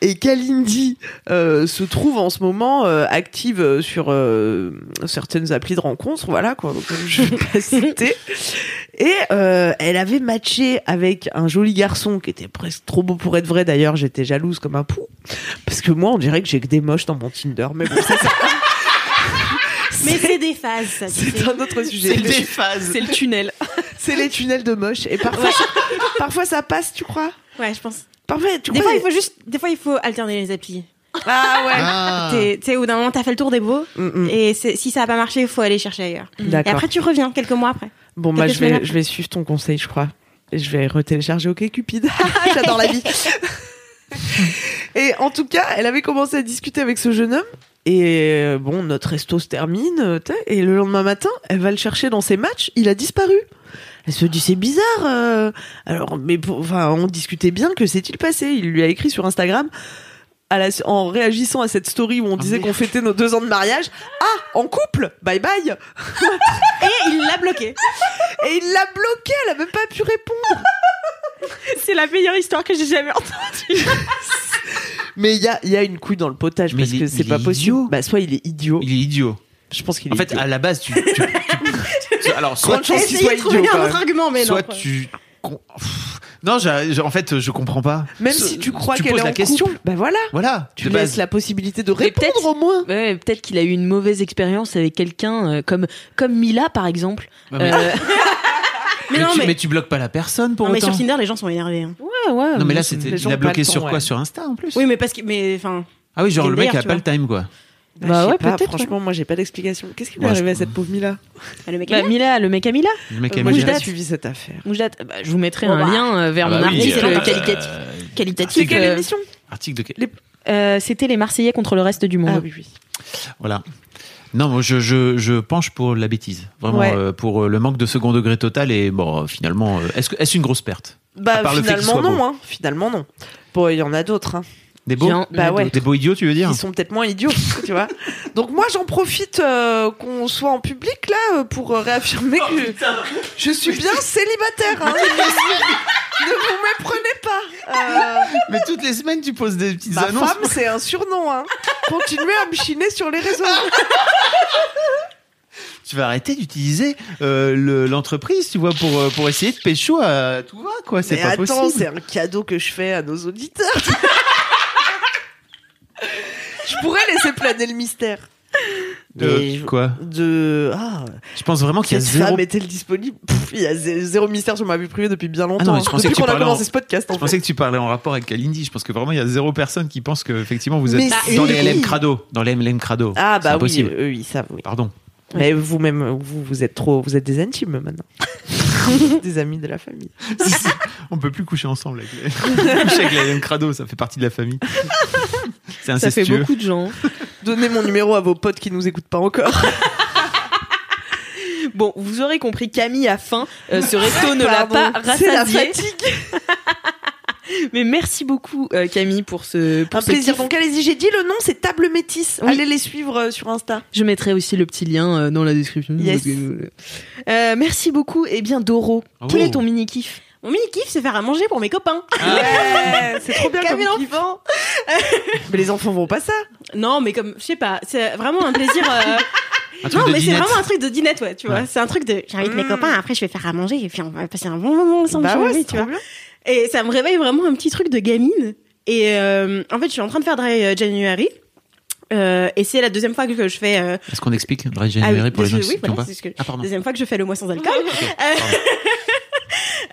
Et Kalindi euh, se trouve en ce moment euh, active euh, sur euh, certaines applis de rencontres, voilà quoi. Donc, je vais pas citer. Et euh, elle avait matché avec un joli garçon qui était presque trop beau pour être vrai. D'ailleurs, j'étais jalouse comme un pou. Parce que moi, on dirait que j'ai que des moches dans mon Tinder. Mais bon, ça, Mais c'est des phases, ça. tu c'est un autre sujet. C'est des phases. C'est le tunnel. C'est les tunnels de moches. Et parfois, parfois ça passe, tu crois? Ouais, je pense. Parfois, tu Des crois fois, il faut juste, des fois, il faut alterner les applis. Ah ouais. Ah. T'es- Tu sais, au bout d'un moment, t'as fait le tour des beaux. Mm, mm. Et c'est- si ça a pas marché, il faut aller chercher ailleurs. Et D'accord. après, tu reviens quelques mois après. Bon, bah, quelques je vais, après. je vais suivre ton conseil, je crois. Et je vais retélécharger OK Cupid. J'adore la vie. et en tout cas, elle avait commencé à discuter avec ce jeune homme. Et euh, bon, notre resto se termine. euh, Et le lendemain matin, elle va le chercher dans ses matchs. Il a disparu. Elle se dit c'est bizarre. euh. Alors, mais pour- enfin, on discutait bien. Que s'est-il passé Il lui a écrit sur Instagram. À la- en réagissant à cette story où on disait merde. qu'on fêtait nos deux ans de mariage. Ah, en couple Bye bye Et il l'a bloqué. Et il l'a bloqué, elle a même pas pu répondre. C'est la meilleure histoire que j'ai jamais entendue. Mais il y a, il y a une couille dans le potage Mais parce il est- que c'est il pas possible. idiot. Bah, soit il est idiot. Il est idiot. Je pense qu'il est En fait, idiot. à la base, tu. tu- tu- alors, soit Grande chance qu'il Essayez soit de trouver idiot. un quand autre même. argument, mais soit non. tu. con- Pff, Non, j'ai- j'ai- en fait, je comprends pas. Même Ce- si tu crois tu qu'elle poses est la en question. couple, bah voilà. Voilà. Tu de laisses base. la possibilité de Mais répondre peut-être- au moins. Ouais, peut-être qu'il a eu une mauvaise expérience avec quelqu'un euh, comme comme Mila par exemple. Ouais, mais, Euh, Mais mais non, tu, mais, mais tu bloques pas la personne pour non, mais sur Tinder, les gens sont énervés. hein. ouais, ouais. non, mais là, c'était. Il a bloqué sur quoi ouais. Sur Insta en plus Oui, mais parce que, mais enfin, Ah oui, genre le mec le a pas le time quoi. Bah, Bah ouais, pas, peut-être, Franchement, moi, j'ai pas d'explication. Qu'est-ce qui lui Ouais, arrivé je- à cette pauvre Mila le mec Bah. Mila, le mec à Mila. Le mec Euh, a Moi, mis j'ai la- pas suivi cette affaire. Moujdat, bah, je vous mettrai Bon, un bah. lien euh, vers Ah mon bah oui, article euh, qualitatif. euh, C'est qualitatif quelle euh, émission Article de quel euh, C'était les Marseillais contre le reste du monde. Ah oui, oui. Voilà. Non, moi, je, je, je penche pour la bêtise. Vraiment, Ouais. euh, pour euh, le manque de second degré total. Et bon, euh, finalement, est-ce est-ce une grosse perte? Bah, finalement, non. Hein. Finalement, non. Bon, il y en a d'autres. Hein. Des beaux Bien, Bah ouais. Des beaux idiots, tu veux dire Qui sont peut-être moins idiots, tu vois. Donc moi, j'en profite euh, qu'on soit en public là euh, pour euh, réaffirmer Oh, que je suis bien célibataire. Hein. ne vous méprenez pas. Euh, Mais toutes les semaines, tu poses des petites ma annonces. femme, c'est un surnom. Hein. Continuez à me chiner sur les réseaux. Tu vas arrêter d'utiliser euh, le- l'entreprise, tu vois, pour, pour essayer de pécho à tout va, quoi. C'est Mais pas attends, possible. c'est un cadeau que je fais à nos auditeurs. Je pourrais laisser planer le mystère. De Mais je- quoi De ah, Je pense vraiment qu'il y a cette zéro. femme est-elle disponible? Pff, Il y a zé- zéro mystère sur ma vie privée depuis bien longtemps. Ah non, mais je pensais depuis que tu qu'on a parlais commencé en- ce podcast. En Je fait. pensais que tu parlais en rapport avec Kalindi. Je pense que vraiment il y a zéro personne qui pense que effectivement vous êtes Mais dans les LM crado, dans les LM crado. Ah C'est bah oui, impossible. ils savent. Oui. Pardon. Mais vous-même, vous, vous êtes trop, vous êtes des intimes maintenant, des amis de la famille. Si, si. On peut plus coucher ensemble avec les, coucher avec LM crado, ça fait partie de la famille. C'est Ça fait beaucoup de gens. Donnez mon numéro à vos potes qui nous écoutent pas encore. Bon, vous aurez compris, Camille a faim. Euh, ce resto ne l'a pas c'est la rassasié. fatigue. Mais merci beaucoup, euh, Camille, pour ce, pour Un ce plaisir. kiff. Donc allez-y, j'ai dit le nom, c'est Table Métis. Oui. Allez les suivre euh, sur Insta. Je mettrai aussi le petit lien euh, dans la description. Yes. Euh, merci beaucoup. Eh bien, Doro, Oh. quel est ton mini kiff Mon mini kiff, c'est faire à manger pour mes copains. Ouais, c'est trop bien comme Camille kiff. l'enfant. Mais les enfants vont pas ça. Non, mais comme, je sais pas, c'est vraiment un plaisir. non, mais c'est vraiment un truc de dinette, ouais, tu vois. Ouais. C'est un truc de, j'invite mes Mm. copains, après je vais faire à manger et puis on va passer un bon moment ensemble. bah ouais, tu vois. bien. Et ça me réveille vraiment un petit truc de gamine. Et euh, en fait, je suis en train de faire Dry euh, January. Euh, et c'est la deuxième fois que je fais. euh, Est-ce qu'on explique Dry ah January oui, pour les gens oui, qui voilà, ce que- Ah pardon. deuxième fois que je fais le mois sans alcool.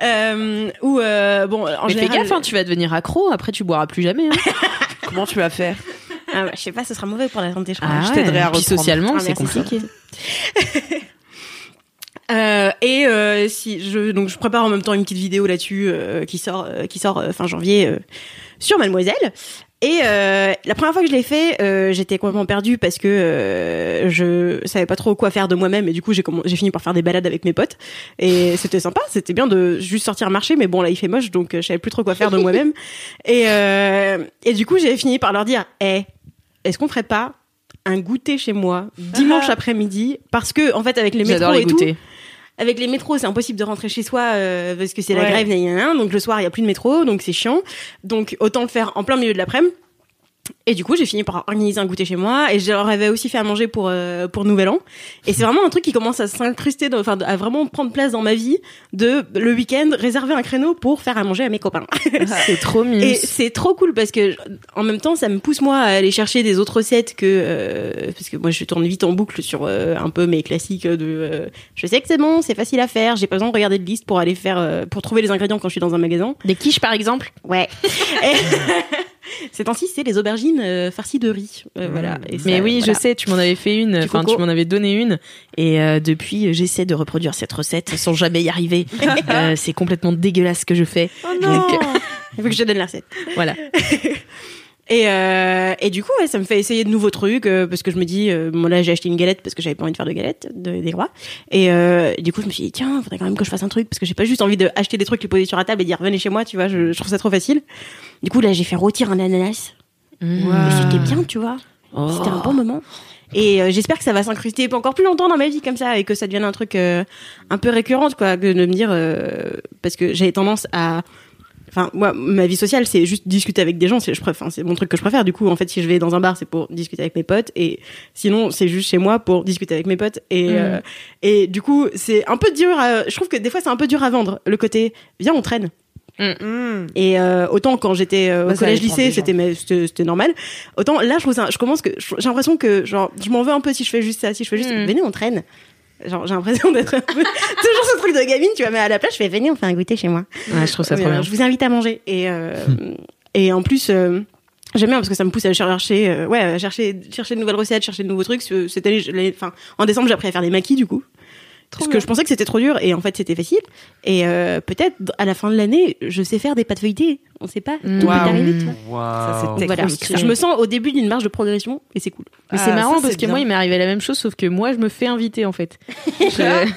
euh, bon, en Mais général, fais gaffe, hein, tu vas devenir accro. Après, tu boiras plus jamais. hein. Comment tu vas faire? Ah ouais, je sais pas, ce sera mauvais pour la santé, je crois. Ah je ouais, t'aiderai à Puis reprendre. socialement, Ah, c'est compliqué. Euh, et euh, si je donc je prépare en même temps une petite vidéo là-dessus euh, qui sort qui sort fin janvier sur Mademoiselle Et euh, la première fois que je l'ai fait, euh, j'étais complètement perdue parce que euh, je savais pas trop quoi faire de moi-même et du coup j'ai fini par faire des balades avec mes potes. Et c'était sympa, c'était bien de juste sortir marcher mais bon là il fait moche donc euh, je savais plus trop quoi faire de moi-même. Et euh, et du coup j'ai fini par leur dire "Eh, est-ce qu'on ferait pas un goûter chez moi dimanche après-midi parce que en fait avec les métros les et tout goûter. Avec les métros, c'est impossible de rentrer chez soi euh, parce que c'est la grève, donc le soir il y a plus de métro, donc c'est chiant. Donc autant le faire en plein milieu de l'après-midi. Et du coup, j'ai fini par organiser un goûter chez moi et je leur avais aussi fait à manger pour euh, pour Nouvel An. Et c'est vraiment un truc qui commence à s'incruster, enfin à vraiment prendre place dans ma vie de le week-end réserver un créneau pour faire à manger à mes copains. C'est trop mignon. Et c'est trop cool parce que en même temps, ça me pousse moi à aller chercher des autres recettes que euh, parce que moi je tourne vite en boucle sur euh, un peu mes classiques de euh, je sais que c'est bon, c'est facile à faire, j'ai pas besoin de regarder de liste pour aller faire euh, pour trouver les ingrédients quand je suis dans un magasin. Des quiches par exemple? Ouais. Et- Ces temps-ci, c'est les aubergines euh, farcies de riz. Euh, voilà. Et Mais ça, oui, voilà. je sais, tu m'en avais fait une, enfin tu m'en avais donné une, et euh, depuis j'essaie de reproduire cette recette sans jamais y arriver. C'est complètement dégueulasse ce que je fais. Oh non. Il faut que je donne la recette. Voilà. Et, euh, et du coup, ouais, ça me fait essayer de nouveaux trucs euh, parce que je me dis, euh, bon là j'ai acheté une galette parce que j'avais pas envie de faire de galette, de, des rois. Et euh, du coup, je me suis dit, tiens, faudrait quand même que je fasse un truc parce que j'ai pas juste envie d'acheter des trucs, les poser sur la table et dire venez chez moi, tu vois, je, je trouve ça trop facile. Du coup, là j'ai fait rôtir un ananas. Mmh. C'était bien, tu vois. Oh. C'était un bon moment. Et euh, j'espère que ça va s'incruster encore plus longtemps dans ma vie comme ça et que ça devienne un truc euh, un peu récurrent, quoi, que de me dire euh, parce que j'ai tendance à Enfin, moi, ma vie sociale, c'est juste discuter avec des gens. C'est, je préfère, c'est mon truc que je préfère. Du coup, en fait, si je vais dans un bar, c'est pour discuter avec mes potes. Et sinon, c'est juste chez moi pour discuter avec mes potes. Et, Mm. euh, et du coup, c'est un peu dur. à- je trouve que des fois, c'est un peu dur à vendre. Le côté, viens, on traîne. Mmh. Et euh, autant quand j'étais euh, Bah, au ça collège lycée, c'était c'était normal. Autant là, je trouve ça, je commence que j'ai l'impression que genre je m'en veux un peu si je fais juste ça, si je fais juste Mm. venez on traîne. Genre j'ai l'impression d'être un peu toujours ce truc de gamine, tu vois, mais à la place je fais venez on fait un goûter chez moi. Ouais, je trouve ça Mais, trop euh, bien. Je vous invite à manger et euh, et en plus euh, J'aime bien parce que ça me pousse à chercher, euh, ouais, à chercher, chercher de nouvelles recettes, chercher de nouveaux trucs. L'ai- enfin, en décembre, j'ai appris à faire des maquis du coup, parce que je pensais que c'était trop dur et en fait c'était facile. Et euh, peut-être à la fin de l'année, je sais faire des pâtes feuilletées. On sait pas, tout peut arriver. Tu vois. Ça, Donc voilà, je me sens au début d'une marge de progression et c'est cool. Mais Ah, c'est marrant parce que bien. moi, il m'est arrivé la même chose, sauf que moi, je me fais inviter en fait. je...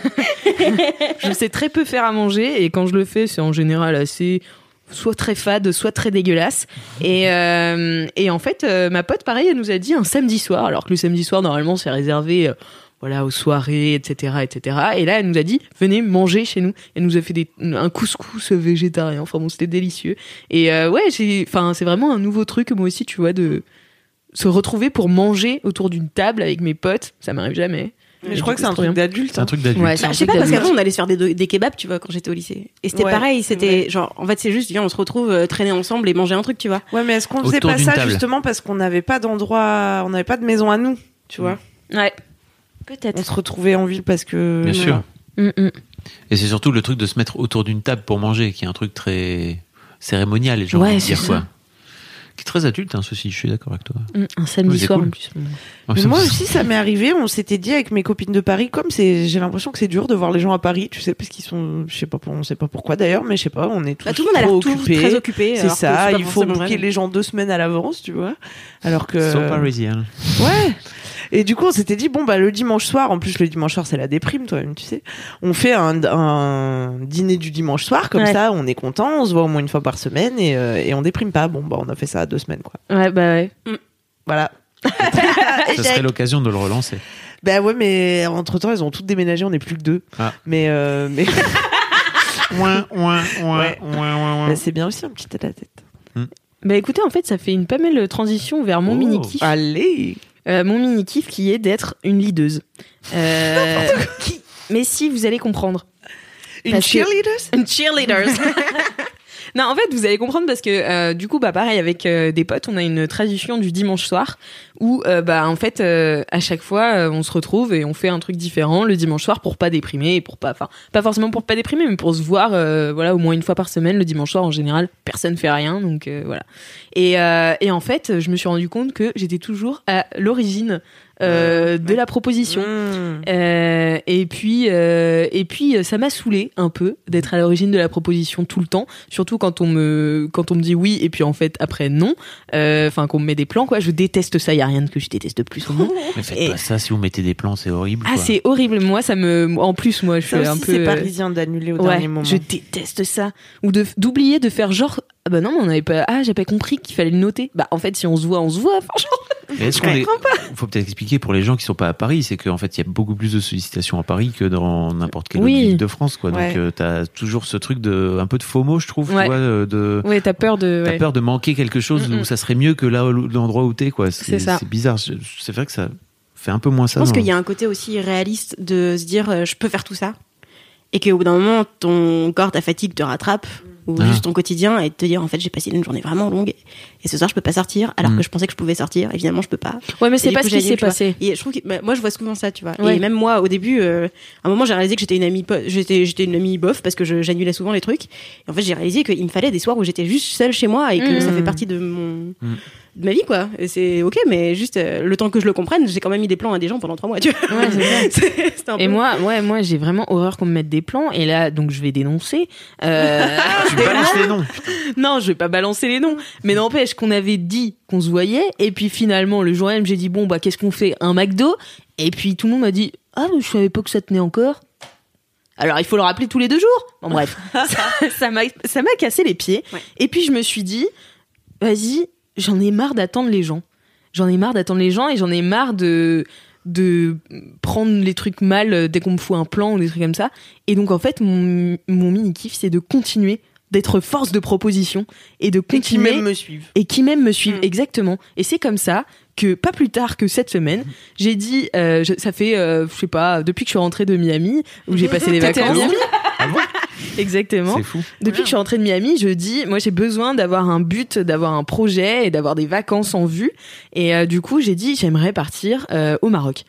je sais très peu faire à manger et quand je le fais, c'est en général assez soit très fade, soit très dégueulasse. Et, euh, et en fait, euh, ma pote, pareil, elle nous a dit un samedi soir, alors que le samedi soir, normalement, c'est réservé. Voilà, aux soirées, etc., etc. Et là, elle nous a dit, venez manger chez nous. Elle nous a fait des, un couscous végétarien. Enfin bon, c'était délicieux. Et euh, ouais, j'ai, enfin, c'est vraiment un nouveau truc, moi aussi, tu vois, de se retrouver pour manger autour d'une table avec mes potes. Ça m'arrive jamais. Mais je crois que c'est un trop truc d'adulte. C'est un hein. truc d'adulte. Ouais, Bah, je sais pas parce qu'avant on allait se faire des, des kebabs, tu vois, quand j'étais au lycée. Et c'était Ouais, pareil, c'était genre, en fait, c'est juste, viens, on se retrouve, euh, traîner ensemble et manger un truc, tu vois. Ouais, mais est-ce qu'on faisait pas ça table. justement parce qu'on n'avait pas d'endroit, on n'avait pas de maison à nous, tu vois? Ouais. On Peut-être. se retrouvait en ville parce que. Bien sûr. Mm, mm. Et c'est surtout le truc de se mettre autour d'une table pour manger, qui est un truc très cérémonial, Ouais, envie de c'est dire ça. quoi. Qui est très adulte, hein, ceci, je suis d'accord avec toi. Mm, Un samedi Oui, soir cool. en plus. Mais ça moi me- aussi, ça m'est arrivé. On s'était dit avec mes copines de Paris, comme c'est, j'ai l'impression que c'est dur de voir les gens à Paris, tu sais, parce qu'ils sont, je sais pas, on sait pas pourquoi d'ailleurs, mais je sais pas, on est tous Bah, tout le monde a l'air très occupé. C'est ça, il faut vrai. les gens deux semaines à l'avance, tu vois. Alors que. So parisien. Ouais. Et du coup, on s'était dit, bon, bah, le dimanche soir, en plus, le dimanche soir, c'est la déprime, toi-même, tu sais. On fait un, un dîner du dimanche soir, comme Ouais. ça, on est content, on se voit au moins une fois par semaine et, euh, et on déprime pas. Bon, bah, on a fait ça à deux semaines, quoi. Ouais, bah ouais. Voilà. Ce serait l'occasion de le relancer. Bah ouais, mais entre temps, elles ont toutes déménagé, on n'est plus que deux. Ah. Mais, euh, mais Ouin, ouin, ouin, Ouais. ouin, ouin, ouin. bah, c'est bien aussi un petit tête à tête. Bah écoutez, en fait, ça fait une pas mal transition vers mon Oh. mini kiff. Allez Euh, mon mini kiff qui est d'être une leaduse. Euh, mais si vous allez comprendre. Une Parce que- cheerleader Une cheerleaders. non, en fait, vous allez comprendre parce que euh, du coup, bah pareil avec euh, des potes, on a une tradition du dimanche soir où euh, bah en fait à chaque fois on se retrouve et on fait un truc différent le dimanche soir pour pas déprimer et pour pas, enfin pas forcément pour pas déprimer, mais pour se voir voilà au moins une fois par semaine le dimanche soir en général personne fait rien donc voilà. Et et en fait, je me suis rendu compte que j'étais toujours à l'origine euh, de la proposition. Mmh. Euh, et puis, euh, et puis, ça m'a saoulé un peu d'être à l'origine de la proposition tout le temps, surtout quand on me quand on me dit oui et puis en fait après non, euh, enfin qu'on me met des plans quoi. Je déteste ça. Il y a rien que je déteste plus au monde. Mais faites Et- pas ça si vous mettez des plans, c'est horrible. Ah c'est horrible. Moi ça me en plus moi je Ça suis un peu c'est parisien d'annuler au Ouais, dernier moment. je déteste ça. Ou de d'oublier de faire genre ah bah non, mais on avait pas ah, j'ai pas compris qu'il fallait le noter. Bah en fait si on se voit, on se voit franchement. Mais est-ce qu'on est... faut peut-être expliquer pour les gens qui sont pas à Paris, c'est qu'en fait il y a beaucoup plus de sollicitations à Paris que dans n'importe quelle Oui. autre ville de France, quoi. Ouais. Donc euh, t'as toujours ce truc de un peu de FOMO, je trouve, Ouais. tu vois, euh, de Ouais, t'as peur de t'as ouais. peur de manquer quelque chose Mm, mm. où ça serait mieux que là où- l'endroit où t'es, quoi. C'est ça. C'est bizarre. C'est vrai que ça fait un peu moins ça. Je pense qu'il y a un côté aussi réaliste de se dire euh, je peux faire tout ça et qu'au bout d'un moment ton corps ta fatigue te rattrape ou Ah. juste ton quotidien et te dire en fait j'ai passé une journée vraiment longue et ce soir je peux pas sortir alors Mm. que je pensais que je pouvais sortir évidemment je peux pas Ouais, mais c'est pas coup, ce qui s'est passé. et je trouve que bah, moi je vois souvent ça tu vois Ouais. et même moi au début euh, à un moment j'ai réalisé que j'étais une amie j'étais j'étais une amie bof parce que je- j'annulais souvent les trucs et en fait j'ai réalisé qu'il me fallait des soirs où j'étais juste seule chez moi et que Mm. ça fait partie de mon Mm. De ma vie quoi c'est ok mais juste euh, le temps que je le comprenne j'ai quand même mis des plans à des gens pendant trois mois tu vois Ouais, c'est ça. C'est- c'était un Et peu- moi, ouais, moi, j'ai vraiment horreur qu'on me mette des plans. Et là, donc, je vais dénoncer. Euh, Tu balances les noms. non, je vais pas balancer les noms. Mais n'empêche qu'on avait dit qu'on se voyait. Et puis finalement, le jour même, j'ai dit bon, bah, qu'est-ce qu'on fait? Un McDo? Et puis tout le monde m'a dit ah, mais je savais pas que ça tenait encore. Alors, il faut le rappeler tous les deux jours. Bon, bref, ça- ça m'a ça m'a cassé les pieds. Ouais. Et puis je me suis dit vas-y, j'en ai marre d'attendre les gens. J'en ai marre d'attendre les gens et j'en ai marre de de prendre les trucs mal euh, dès qu'on me fout un plan ou des trucs comme ça. Et donc en fait, mon, mon mini kiff, c'est de continuer d'être force de proposition et de Et qui continuer même me suivent. et qui même me suivent Mm. exactement. Et c'est comme ça que pas plus tard que cette semaine, j'ai dit, euh, je- ça fait, euh, je sais pas, depuis que je suis rentrée de Miami où j'ai passé à vacances. Miami Ah bon? Exactement. C'est fou. Depuis que je suis rentrée de Miami, je dis, moi j'ai besoin d'avoir un but, d'avoir un projet et d'avoir des vacances en vue. Et euh, du coup, j'ai dit, j'aimerais partir euh, au Maroc.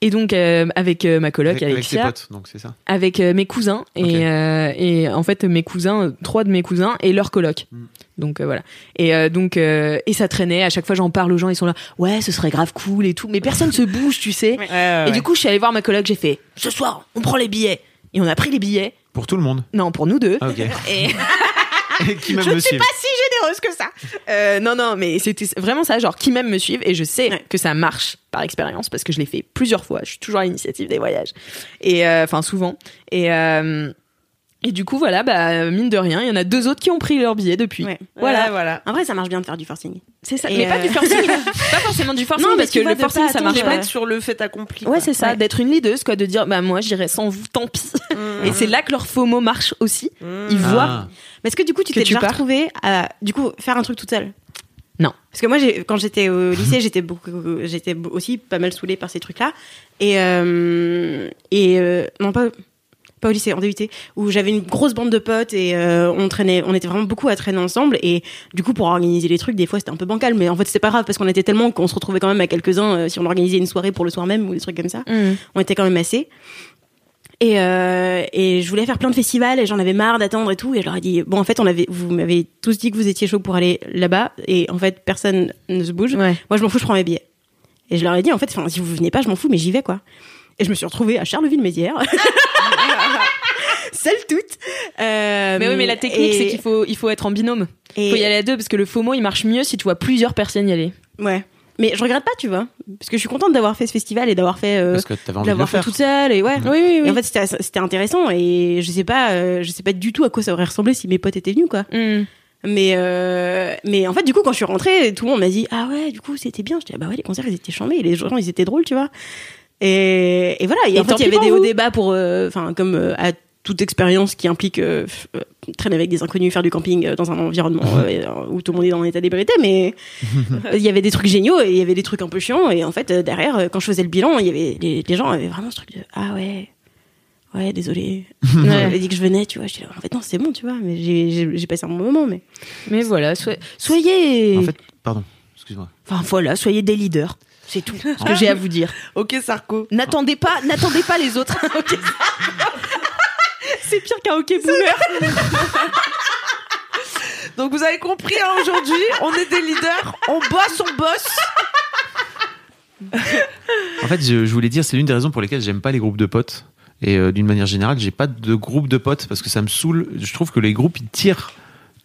Et donc euh, avec euh, ma coloc Avec, avec tes Alexia, potes, donc c'est ça? avec euh, mes cousins et, euh, et en fait mes cousins, trois de mes cousins et leur coloc. Mm. Donc euh, voilà. Et euh, donc euh, et ça traînait. À chaque fois j'en parle aux gens, ils sont là. Ouais, ce serait grave cool et tout. Mais personne se bouge, tu sais. Et du coup, je suis allée voir ma coloc. J'ai fait ce soir, on prend les billets. Et on a pris les billets. Pour tout le monde. Non, pour nous deux. Ah. Et Et qui même je ne suis pas si généreuse que ça. Euh, non, non, mais c'était vraiment ça, genre qui même me suivent et je sais Ouais. que ça marche par expérience parce que je l'ai fait plusieurs fois. Je suis toujours à l'initiative des voyages et euh, enfin souvent. Et euh, et du coup voilà, bah mine de rien, il y en a deux autres qui ont pris leur billet depuis. Ouais. Voilà, Voilà, voilà. En vrai, ça marche bien de faire du forcing. c'est ça. Et mais pas euh, du forcing, pas forcément du forcing Non, parce que vois, le forcing pas ça marche. Mettre sur le fait accompli. Ouais, c'est ça, Ouais. d'être une leaduse, quoi, de dire, bah moi j'irai sans vous, tant pis. Mm. Et c'est là que leur FOMO marche aussi. Mm. Ils voient. Ah. Mais est-ce que du coup, tu t'es déjà retrouvé à du coup faire un truc toute seule? Non. Parce que moi, quand j'étais au lycée, j'étais beaucoup, j'étais aussi pas mal saoulée par ces trucs-là. Et euh, et euh, non pas pas au lycée, en DUT, où j'avais une grosse bande de potes et euh, on traînait, on était vraiment beaucoup à traîner ensemble. Et du coup, pour organiser les trucs, des fois c'était un peu bancal, mais en fait c'était pas grave parce qu'on était tellement qu'on se retrouvait quand même à quelques-uns euh, si on organisait une soirée pour le soir même ou des trucs comme ça. On était quand même assez. Et, euh, et je voulais faire plein de festivals et j'en avais marre d'attendre et tout. Et je leur ai dit, bon, en fait, on avait, vous m'avez tous dit que vous étiez chaud pour aller là-bas. Et en fait, personne ne se bouge. Ouais. Moi, je m'en fous, je prends mes billets. Et je leur ai dit, en fait, si vous venez pas, je m'en fous, mais j'y vais, quoi. Et je me suis retrouvée à Charleville-Mézières. Seule toute. Euh, Mais oui, mais la technique, et- c'est qu'il faut, il faut être en binôme. et- Il faut y aller à deux parce que le FOMO, il marche mieux si tu vois plusieurs personnes y aller. Ouais. Mais je regrette pas, tu vois. Parce que je suis contente d'avoir fait ce festival et d'avoir fait, euh, Parce que t'avais envie de le d'avoir fait toute seule et ouais. Oui, oui, Et en fait, c'était c'était intéressant et je sais pas, euh, je sais pas du tout à quoi ça aurait ressemblé si mes potes étaient venus, quoi. Mm. Mais euh, mais en fait, du coup, quand je suis rentrée, tout le monde m'a dit ah ouais, du coup, c'était bien. Je dis ah bah ouais, les concerts ils étaient chambés, les gens ils étaient drôles, tu vois. Et, et voilà. Et, Et en fait, il y avait des hauts débats pour, euh, enfin, comme euh, à toute expérience qui implique euh, euh, traîner avec des inconnus, faire du camping euh, dans un environnement euh, où tout le monde est dans un état d'ébriété, mais euh, il y avait des trucs géniaux et il y avait des trucs un peu chiants. Et en fait, euh, derrière, quand je faisais le bilan, il y avait les, les gens avaient vraiment ce truc de ah ouais. Ouais, désolé. J'avais dit que je venais, tu vois. Je dis, en fait, non, c'est bon, tu vois. Mais j'ai- passé un bon moment, mais. Mais voilà, so- soyez. En fait, pardon, excuse-moi. Enfin voilà, soyez des leaders. C'est tout ce que j'ai à vous dire. Ok, Sarko. N'attendez pas, n'attendez pas les autres. Ok. C'est pire qu'un hockey boomer. Donc vous avez compris, hein, aujourd'hui, on est des leaders, on bosse, on bosse. En fait, je, je voulais dire, c'est l'une des raisons pour lesquelles j'aime pas les groupes de potes. Et euh, d'une manière générale, j'ai pas de groupe de potes parce que ça me saoule. Je trouve que les groupes ils tirent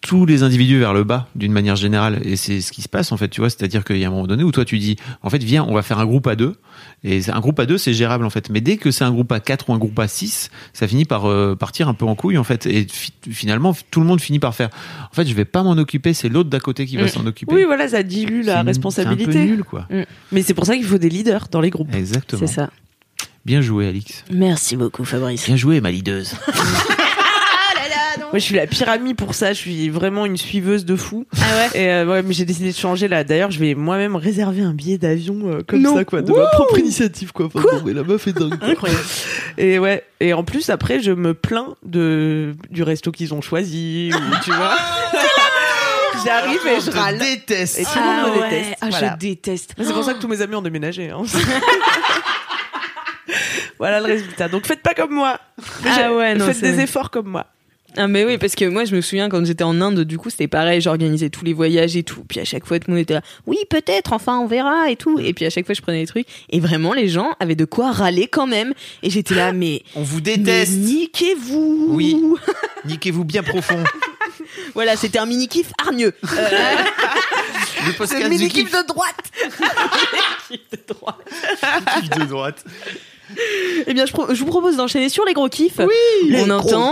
tous les individus vers le bas d'une manière générale et c'est ce qui se passe en fait tu vois c'est-à-dire qu'il y a un moment donné où toi tu dis en fait viens on va faire un groupe à deux et c'est- un groupe à deux c'est gérable en fait mais dès que c'est un groupe à quatre ou un groupe à six ça finit par euh, partir un peu en couille en fait et fi- finalement tout le monde finit par faire en fait je vais pas m'en occuper c'est l'autre d'à côté qui va Mm. s'en occuper Oui, voilà, ça dilue la responsabilité. c'est un peu nul quoi Mais c'est pour ça qu'il faut des leaders dans les groupes. exactement C'est ça. bien joué Alix Merci beaucoup, Fabrice. bien joué ma leaduse Moi, je suis la pire amie pour ça. Je suis vraiment une suiveuse de fou. Ah ouais Et euh, ouais, mais j'ai décidé de changer là. D'ailleurs, je vais moi-même réserver un billet d'avion euh, comme Non. ça, quoi, de ma propre initiative, quoi. Enfin, bon, mais la meuf est dingue. quoi. Incroyable. Et ouais. Et en plus, après, je me plains de du resto qu'ils ont choisi, ou, tu vois. J'arrive et je râle. déteste Et tout le monde me déteste. Ah, Voilà. je déteste. Mais C'est pour ça que tous mes amis ont déménagé. hein. voilà le résultat. Donc faites pas comme moi. Ah ouais, non, Faites des efforts comme moi. Ah mais oui parce que moi je me souviens quand j'étais en Inde du coup c'était pareil j'organisais tous les voyages et tout. Puis à chaque fois tout le monde était là oui peut-être enfin on verra et tout et puis à chaque fois je prenais les trucs. Et vraiment les gens avaient de quoi râler quand même. Et j'étais là mais on vous mais déteste. niquez-vous. Oui. niquez-vous bien profond. Voilà c'était un mini kiff hargneux. Euh, le podcast du kiff. de droite. kiff de droite. Eh bien je, pro- je vous propose d'enchaîner sur les gros kiffs. Oui. On entend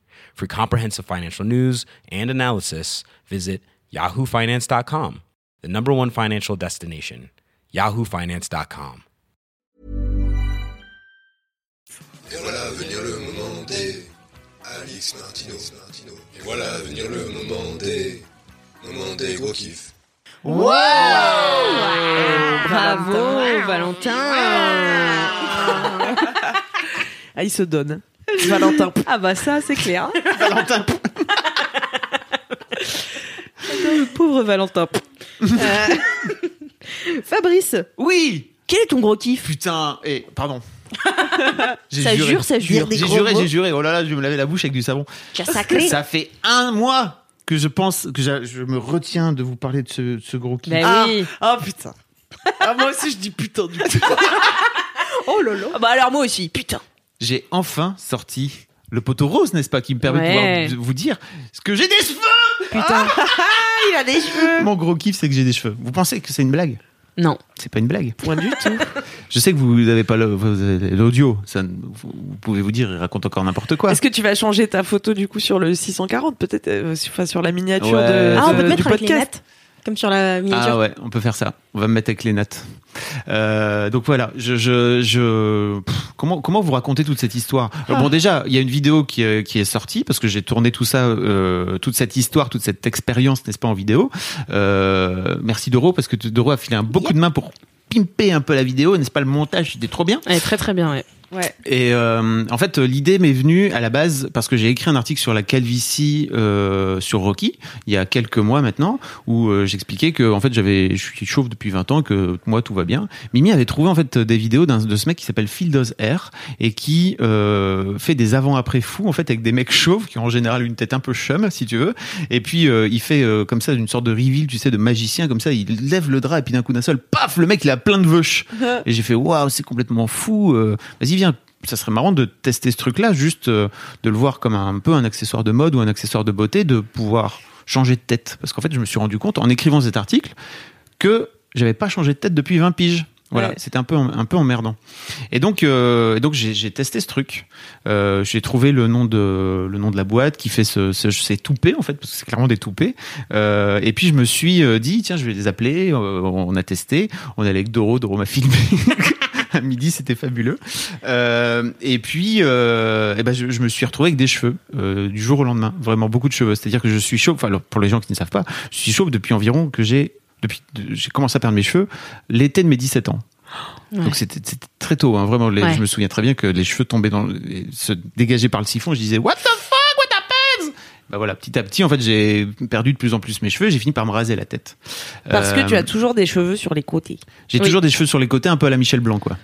For comprehensive financial news and analysis, visit yahoofinance.com, the number one financial destination, yahoofinance.com. Et voilà venir le moment des Alix Martino. Et voilà venir le moment des moment des gros kiffs. bravo Valentin Ah, il se donne. Valentin. ah bah ça c'est clair Valentin le pauvre Valentin Euh, Fabrice oui quel est ton gros kiff? Putain et pardon J'ai ça juré. jure ça jure J'ai juré, j'ai juré. Oh là là, je vais me laver la bouche avec du savon. sacré Ça fait un mois que je pense que j'a- je me retiens de vous parler de ce, de ce gros kiff. bah Ah, oui ah putain. Ah, moi aussi, je dis putain du coup. oh là là bah alors moi aussi putain J'ai enfin sorti le poteau rose, n'est-ce pas, qui me permet Ouais. de pouvoir vous dire ce que j'ai des cheveux. putain il a des cheveux. Mon gros kiff, c'est que j'ai des cheveux. Vous pensez que c'est une blague? Non C'est pas une blague. Point du tout. Je sais que vous n'avez pas l'audio. Ça, vous pouvez vous dire, il raconte encore n'importe quoi. Est-ce que tu vas changer ta photo du coup sur le 640 peut-être euh, sur- enfin, sur la miniature Ouais. de, Ah, on de- peut du mettre les podcast? Comme sur la miniature. Ah ouais, on peut faire ça. On va me mettre avec les notes. Euh, donc voilà, je, je, je pff, comment comment vous racontez toute cette histoire? Alors Bon déjà, il y a une vidéo qui est, qui est sortie parce que j'ai tourné tout ça, euh, toute cette histoire, toute cette expérience, n'est-ce pas, en vidéo. Euh, merci Doro parce que Doro a filé un beaucoup de main pour pimper un peu la vidéo, n'est-ce pas? Le montage, c'était trop bien. Elle est très très bien ouais Ouais. Et euh, en fait, l'idée m'est venue à la base parce que j'ai écrit un article sur la calvitie euh, sur Rocky il y a quelques mois maintenant, où euh, j'expliquais que en fait j'avais, je suis chauve depuis 20 ans, que moi tout va bien. Mimi avait trouvé en fait des vidéos d'un de ce mec qui s'appelle Phil Does Air et qui euh, fait des avant-après fous en fait avec des mecs chauves qui ont en général une tête un peu chum si tu veux. Et puis euh, il fait euh, comme ça une sorte de reveal, tu sais, de magicien comme ça. Il lève le drap et puis d'un coup d'un seul, paf, le mec il a plein de veuches. Et j'ai fait waouh, c'est complètement fou. euh, Vas-y, Ça serait marrant de tester ce truc-là, juste euh, de le voir comme un, peu un accessoire de mode ou un accessoire de beauté, de pouvoir changer de tête. Parce qu'en fait, je me suis rendu compte en écrivant cet article que j'avais pas changé de tête depuis 20 piges. Voilà, Ouais. c'était un peu un peu emmerdant. Et donc euh, et donc j'ai testé ce truc. Euh, j'ai trouvé le nom de le nom de la boîte qui fait ce, ce ces toupets en fait parce que c'est clairement des toupets. Euh, et puis je me suis dit tiens je vais les appeler. On a testé. On est allé avec Doro. Doro m'a filmé. à midi, c'était fabuleux. Euh, et puis, euh, eh ben, je, je me suis retrouvé avec des cheveux euh, du jour au lendemain, vraiment beaucoup de cheveux. C'est-à-dire que je suis chauve. Enfin, pour les gens qui ne savent pas, je suis chauve depuis environ que j'ai depuis j'ai commencé à perdre mes cheveux l'été de mes 17 ans. Ouais. Donc c'était très tôt, hein, vraiment. les- Ouais. Je me souviens très bien que les cheveux tombaient dans, se dégageaient par le siphon. Je disais What the bah voilà, petit à petit, en fait, j'ai perdu de plus en plus mes cheveux. J'ai fini par me raser la tête. Parce que Euh, tu as toujours des cheveux sur les côtés. J'ai Oui. toujours des cheveux sur les côtés, un peu à la Michel Blanc, quoi.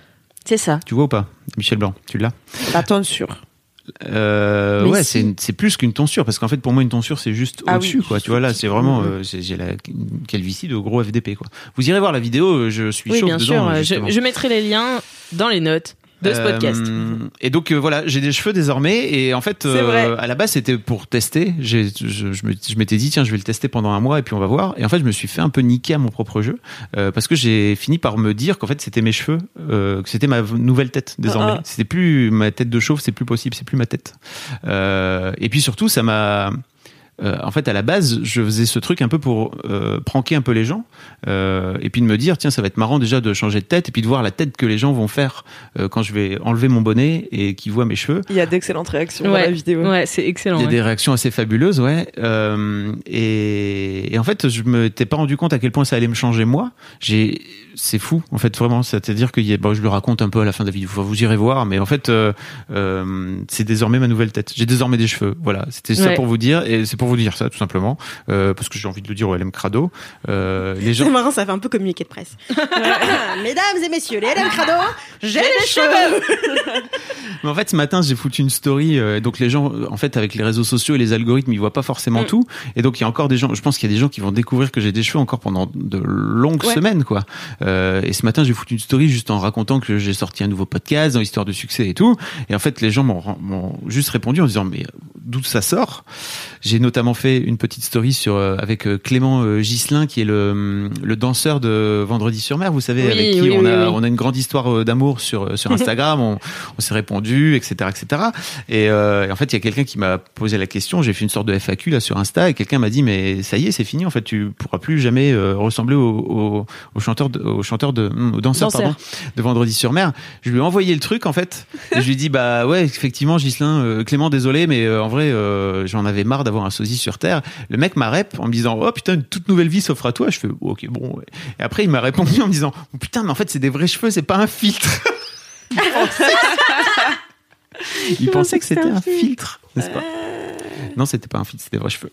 C'est ça. Tu vois ou pas Michel Blanc, tu l'as? La tonsure. Euh, ouais, si. c'est plus qu'une tonsure parce qu'en fait pour moi une tonsure c'est juste Ah au-dessus oui. quoi. Tu vois là, c'est vraiment Mhm. euh, j'ai la calvitie de gros FDP quoi. Vous irez voir la vidéo, euh, je suis Oui, chaud bien dedans. sûr. euh, je mettrai les liens dans les notes de ce Euh, podcast. Et donc euh, voilà, j'ai des cheveux désormais et en fait vrai. à la base c'était pour tester. Je, je m'étais dit tiens je vais le tester pendant un mois et puis on va voir. Et en fait je me suis fait un peu niquer à mon propre jeu euh, parce que j'ai fini par me dire qu'en fait c'était mes cheveux, euh, que c'était ma nouvelle tête désormais. Ah, ah. C'était plus ma tête de chauve, c'est plus possible, c'est plus ma tête. Euh, et puis surtout ça m'a euh, en fait, à la base, je faisais ce truc un peu pour euh, pranker un peu les gens, euh, et puis de me dire, tiens, ça va être marrant déjà de changer de tête, et puis de voir la tête que les gens vont faire euh, quand je vais enlever mon bonnet et qu'ils voient mes cheveux. Il y a d'excellentes réactions dans Ouais. la vidéo. Ouais, c'est excellent. Il y a ouais. des réactions assez fabuleuses, ouais. Euh, et, et en fait, je me t'ai pas rendu compte à quel point ça allait me changer moi. J'ai, c'est fou, en fait, vraiment. C'est-à-dire que bon, je le raconte un peu à la fin de la vidéo. Vous irez voir, mais en fait, euh, euh, c'est désormais ma nouvelle tête. J'ai désormais des cheveux. Voilà, c'était ça Ouais. pour vous dire, et c'est pour vous dire ça, tout simplement, euh, parce que j'ai envie de le dire au LM Crado. Euh, les gens. C'est marrant, ça fait un peu communiqué de presse. Mesdames et messieurs, les LM Crado, j'ai les cheveux Mais en fait, ce matin, j'ai foutu une story. euh, donc les gens, en fait, avec les réseaux sociaux et les algorithmes, ils voient pas forcément Mm. tout. Et donc il y a encore des gens. Je pense qu'il y a des gens qui vont découvrir que j'ai des cheveux encore pendant de longues Ouais. semaines, quoi. Euh, et ce matin, j'ai foutu une story juste en racontant que j'ai sorti un nouveau podcast dans l'histoire de succès et tout. Et en fait, les gens m'ont m'ont juste répondu en disant mais d'où ça sort? J'ai notamment fait une petite story sur euh, avec euh, Clément euh, Gislin, qui est le, le danseur de Vendredi sur Mer. Vous savez, Oui, avec qui oui, on a oui. on a une grande histoire d'amour sur sur Instagram. on on s'est répondu, etc., etc. Et, euh, et en fait, il y a quelqu'un qui m'a posé la question. J'ai fait une sorte de FAQ là sur Insta et quelqu'un m'a dit mais ça y est, c'est fini. En fait, tu pourras plus jamais ressembler au, au, au chanteur, de, au chanteur de, hum, au danseur, Danseur. pardon, de Vendredi sur Mer. Je lui ai envoyé le truc en fait. Et je lui ai dit bah ouais, effectivement, Gislin, euh, Clément, désolé, mais en vrai, j'en avais marre d'avoir un sosie sur Terre. Le mec m'a rep en me disant oh putain, une toute nouvelle vie s'offre à toi. Je fais oh, ok bon. ouais. Et après, il m'a répondu en me disant oh, putain, mais en fait, c'est des vrais cheveux, c'est pas un filtre. Il pensait que c'était un filtre, n'est-ce pas Non, c'était pas un filtre, c'était des vrais cheveux.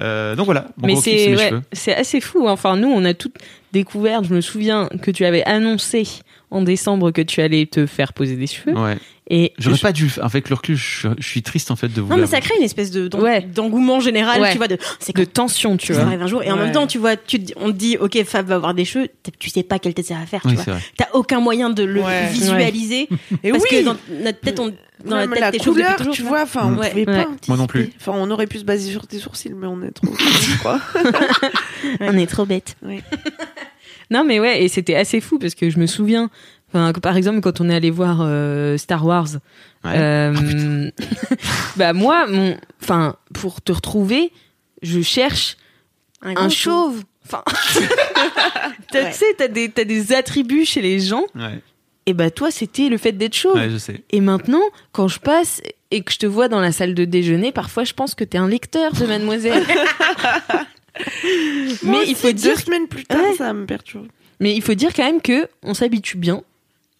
Euh, donc voilà, Mais c'est ouais, assez fou. Enfin, nous, on a toutes découvert. Je me souviens que tu avais annoncé en décembre que tu allais te faire poser des cheveux. Ouais. Et J'aurais je- pas dû. Avec le recul, je, je suis triste en fait de vous. Non, mais ça crée une espèce de Ouais. d'engouement général, Ouais. tu vois, de c'est de tension, tu ça vois. arrive un jour. Et en même temps, tu vois, tu on te dit, ok, Fab va avoir des cheveux, tu sais pas quelle tête ça va faire, tu Oui, vois. T'as aucun moyen de le Ouais. visualiser. Et parce oui, que dans notre tête, on, dans la tête, la couleur, toujours, tu vois, enfin, on Ouais. pouvait Ouais. pas Moi non plus. Enfin, on aurait pu se baser sur tes sourcils, mais on est trop, je crois. On est trop bête. Non, mais ouais, et c'était assez fou parce que je me souviens, enfin, que par exemple, quand on est allé voir euh, Star Wars, Ouais. euh, bah moi, mon, enfin, pour te retrouver, je cherche Un, un chauve. Enfin, Ouais. tu sais, t'as des, t'as des attributs chez les gens. Ouais. Et bah toi, c'était le fait d'être chauve. Ouais, je sais. Et maintenant, quand je passe et que je te vois dans la salle de déjeuner, parfois je pense que t'es un lecteur de Mademoiselle. mais il faut deux dire, semaines plus tard, Ouais. ça me perturbe. mais il faut dire quand même que on s'habitue bien,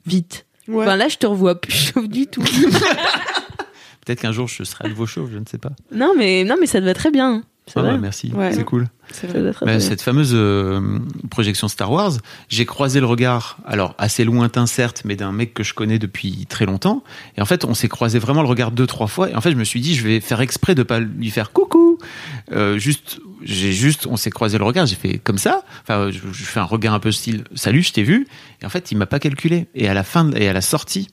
vite. Ouais. Enfin là, je te revois plus chauve du tout. Peut-être qu'un jour je serai à nouveau chauve, je ne sais pas. non mais non mais ça te va très bien. Ah ouais, merci, Ouais. c'est cool. Bah, cette fameuse euh, projection Star Wars, j'ai croisé le regard, alors assez lointain certes, mais d'un mec que je connais depuis très longtemps. Et en fait, on s'est croisé vraiment le regard deux trois fois. Et en fait, je me suis dit, je vais faire exprès de pas lui faire coucou. Euh, juste, j'ai juste, on s'est croisé le regard, j'ai fait comme ça. Enfin, je, je fais un regard un peu style, salut, je t'ai vu. Et en fait, il m'a pas calculé. Et à la fin et à la sortie.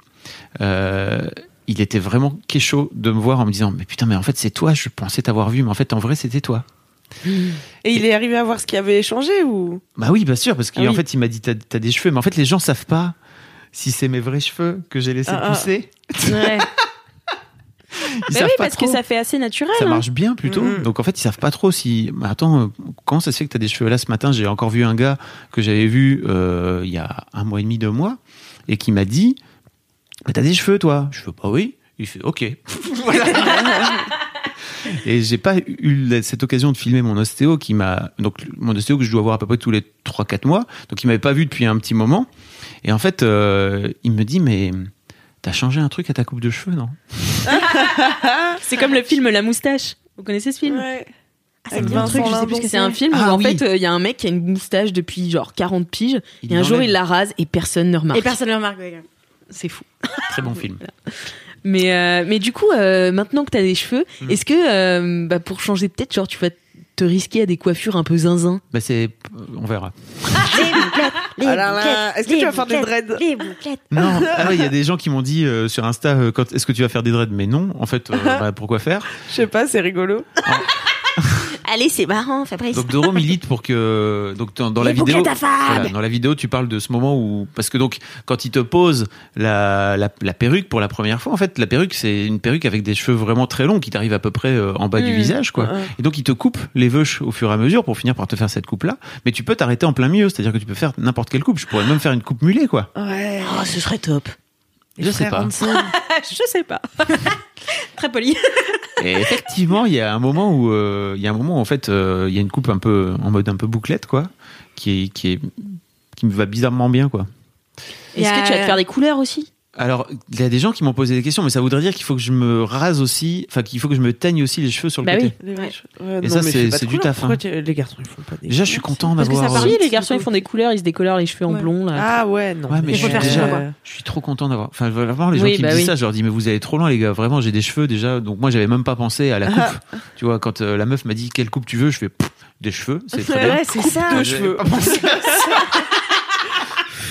Euh, il était vraiment kécho de me voir en me disant mais putain mais en fait c'est toi je pensais t'avoir vu mais en fait en vrai c'était toi Et il est arrivé à voir ce qui avait changé ou? Bah oui, bien sûr, parce qu'en Ah oui. fait, il m'a dit t'as as des cheveux, mais en fait, les gens savent pas si c'est mes vrais cheveux que j'ai laissé Ah, ah. pousser. Ouais. Ils Bah oui, parce que ça fait assez naturel. Ça hein. marche bien plutôt. Mhm. Donc en fait, ils savent pas trop si. Mais attends, comment ça se fait que t'as des cheveux là ce matin? J'ai encore vu un gars que j'avais vu euh, il y a un mois et demi, deux mois, et qui m'a dit Mais t'as des cheveux, toi Je fais Bah oui. Il fait Ok. Voilà. Et j'ai pas eu cette occasion de filmer mon ostéo qui m'a donc mon ostéo que je dois voir à peu près tous les 3-4 mois donc il m'avait pas vu depuis un petit moment et en fait euh, il me dit mais t'as changé un truc à ta coupe de cheveux non? C'est comme le film La moustache. Vous connaissez ce film? Ouais. Ah, dit un truc, je sais plus ce que C'est un film Ah où en oui. fait il y a un mec qui a une moustache depuis genre 40 piges Il et un jour il la rase et personne ne remarque. Et personne ne remarque. ouais. C'est fou. Très bon film. Mais euh, mais du coup euh, maintenant que t'as des cheveux, Mm. est-ce que euh, bah, pour changer peut-être genre tu vas te risquer à des coiffures un peu zinzin? Bah c'est, on verra. Les bouclettes, les Ah là là, bouclettes, est-ce que tu vas faire des dreads Les bouclettes. Non, ah ouais, il y a des gens qui m'ont dit euh, sur Insta, euh, quand est-ce que tu vas faire des dreads? Mais non, en fait, euh, bah, pourquoi faire? Je sais pas, c'est rigolo. Allez, c'est marrant, Fabrice. Donc Doro milite pour que donc dans, dans la vidéo, voilà, dans la vidéo, tu parles de ce moment où parce que donc quand il te pose la, la, la perruque pour la première fois, en fait, la perruque c'est une perruque avec des cheveux vraiment très longs qui t'arrivent à peu près euh, en bas du Mm. visage, quoi. Ouais. Et donc il te coupe les veuches au fur et à mesure pour finir par te faire cette coupe là. Mais tu peux t'arrêter en plein milieu, c'est-à-dire que tu peux faire n'importe quelle coupe. Je pourrais même faire une coupe mulet, quoi. Ouais. Oh, ce serait top. Les je sais pas. Hansen. Je sais pas. Très poli. Et effectivement, il y a un moment où euh, il y a un moment où, en fait euh, il y a une coupe un peu en mode un peu bouclette, quoi, qui est qui est qui me va bizarrement bien, quoi. Est-ce a- que tu vas te faire des couleurs aussi? Alors, il y a des gens qui m'ont posé des questions, mais ça voudrait dire qu'il faut que je me rase aussi, enfin qu'il faut que je me teigne aussi les cheveux sur le Bah côté. Les Ouais. Et non, ça, mais c'est- du taf, Pourquoi hein. Les garçons, ils font pas des. Déjà, je suis content Parce que ça d'avoir. Si, les garçons ils font des couleurs, ils se décolorent les cheveux en Ouais. blond là. Ah ouais, non. Ouais, mais je faire déjà, je suis trop content d'avoir. Enfin, vraiment, les gens Oui, qui bah me disent oui. ça, je leur dis, mais vous allez trop loin, les gars. Vraiment, j'ai des cheveux déjà. Donc, moi, j'avais même pas pensé à la coupe. tu vois, quand euh, la meuf m'a dit quelle coupe tu veux, je fais des cheveux, c'est très bien. Ouais, c'est ça. de cheveux.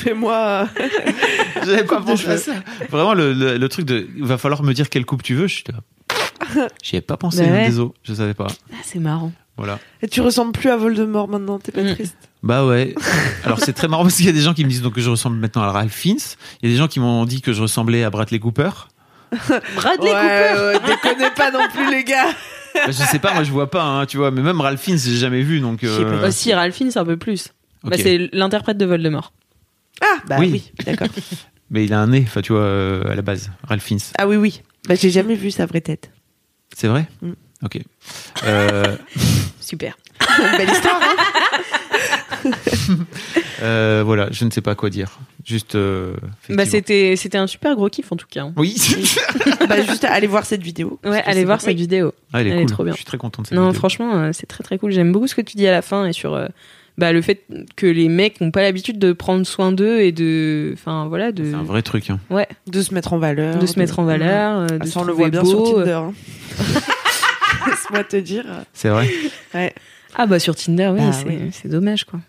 Fais-moi. J'avais pas pensé à ça. Vraiment, le, le, le truc de, il va falloir me dire quelle coupe tu veux. Je suis là. J'y ai pas pensé, Bah hein, ouais. désolé, je savais pas. Ah, c'est marrant. Voilà. Et tu ressembles plus à Voldemort maintenant, t'es pas Mm. triste. Bah ouais. Alors c'est très marrant parce qu'il y a des gens qui me disent donc que je ressemble maintenant à Ralph Fiennes. Il y a des gens qui m'ont dit que je ressemblais à Bradley Cooper. Bradley ouais, Cooper ouais, déconnez pas non plus, les gars. Bah, je sais pas, moi je vois pas, hein, tu vois. Mais même Ralph Fiennes, j'ai jamais vu, donc. Je sais pas. euh, Aussi, Ralphine, c'est un peu plus. Bah, c'est l'interprète de Voldemort. Ah, bah Oui. oui, d'accord. Mais il a un nez, enfin tu vois, euh, à la base, Ralph Fiennes. Ah oui, oui. Bah, j'ai jamais vu sa vraie tête. C'est vrai? Mm. Ok. Euh, Super. Belle histoire, hein euh, voilà, je ne sais pas quoi dire. Juste. euh, Bah, c'était, c'était un super gros kiff en tout cas. hein. Oui. Bah, juste allez voir cette vidéo. Ouais, allez voir cette vidéo. Ah, elle est Elle est trop bien. Je suis très content de cette Non, vidéo. franchement, euh, c'est très très cool. J'aime beaucoup ce que tu dis à la fin et sur euh, bah, le fait que les mecs n'ont pas l'habitude de prendre soin d'eux et de. Enfin, voilà, de, C'est un vrai truc. Hein. ouais, De se mettre en valeur. de se mettre en valeur. euh, Ah, de ça, se on le voit bien beau. sur Tinder. hein. Laisse-moi te dire. C'est vrai. Ouais. Ah, bah sur Tinder, oui, Bah, c'est dommage quoi.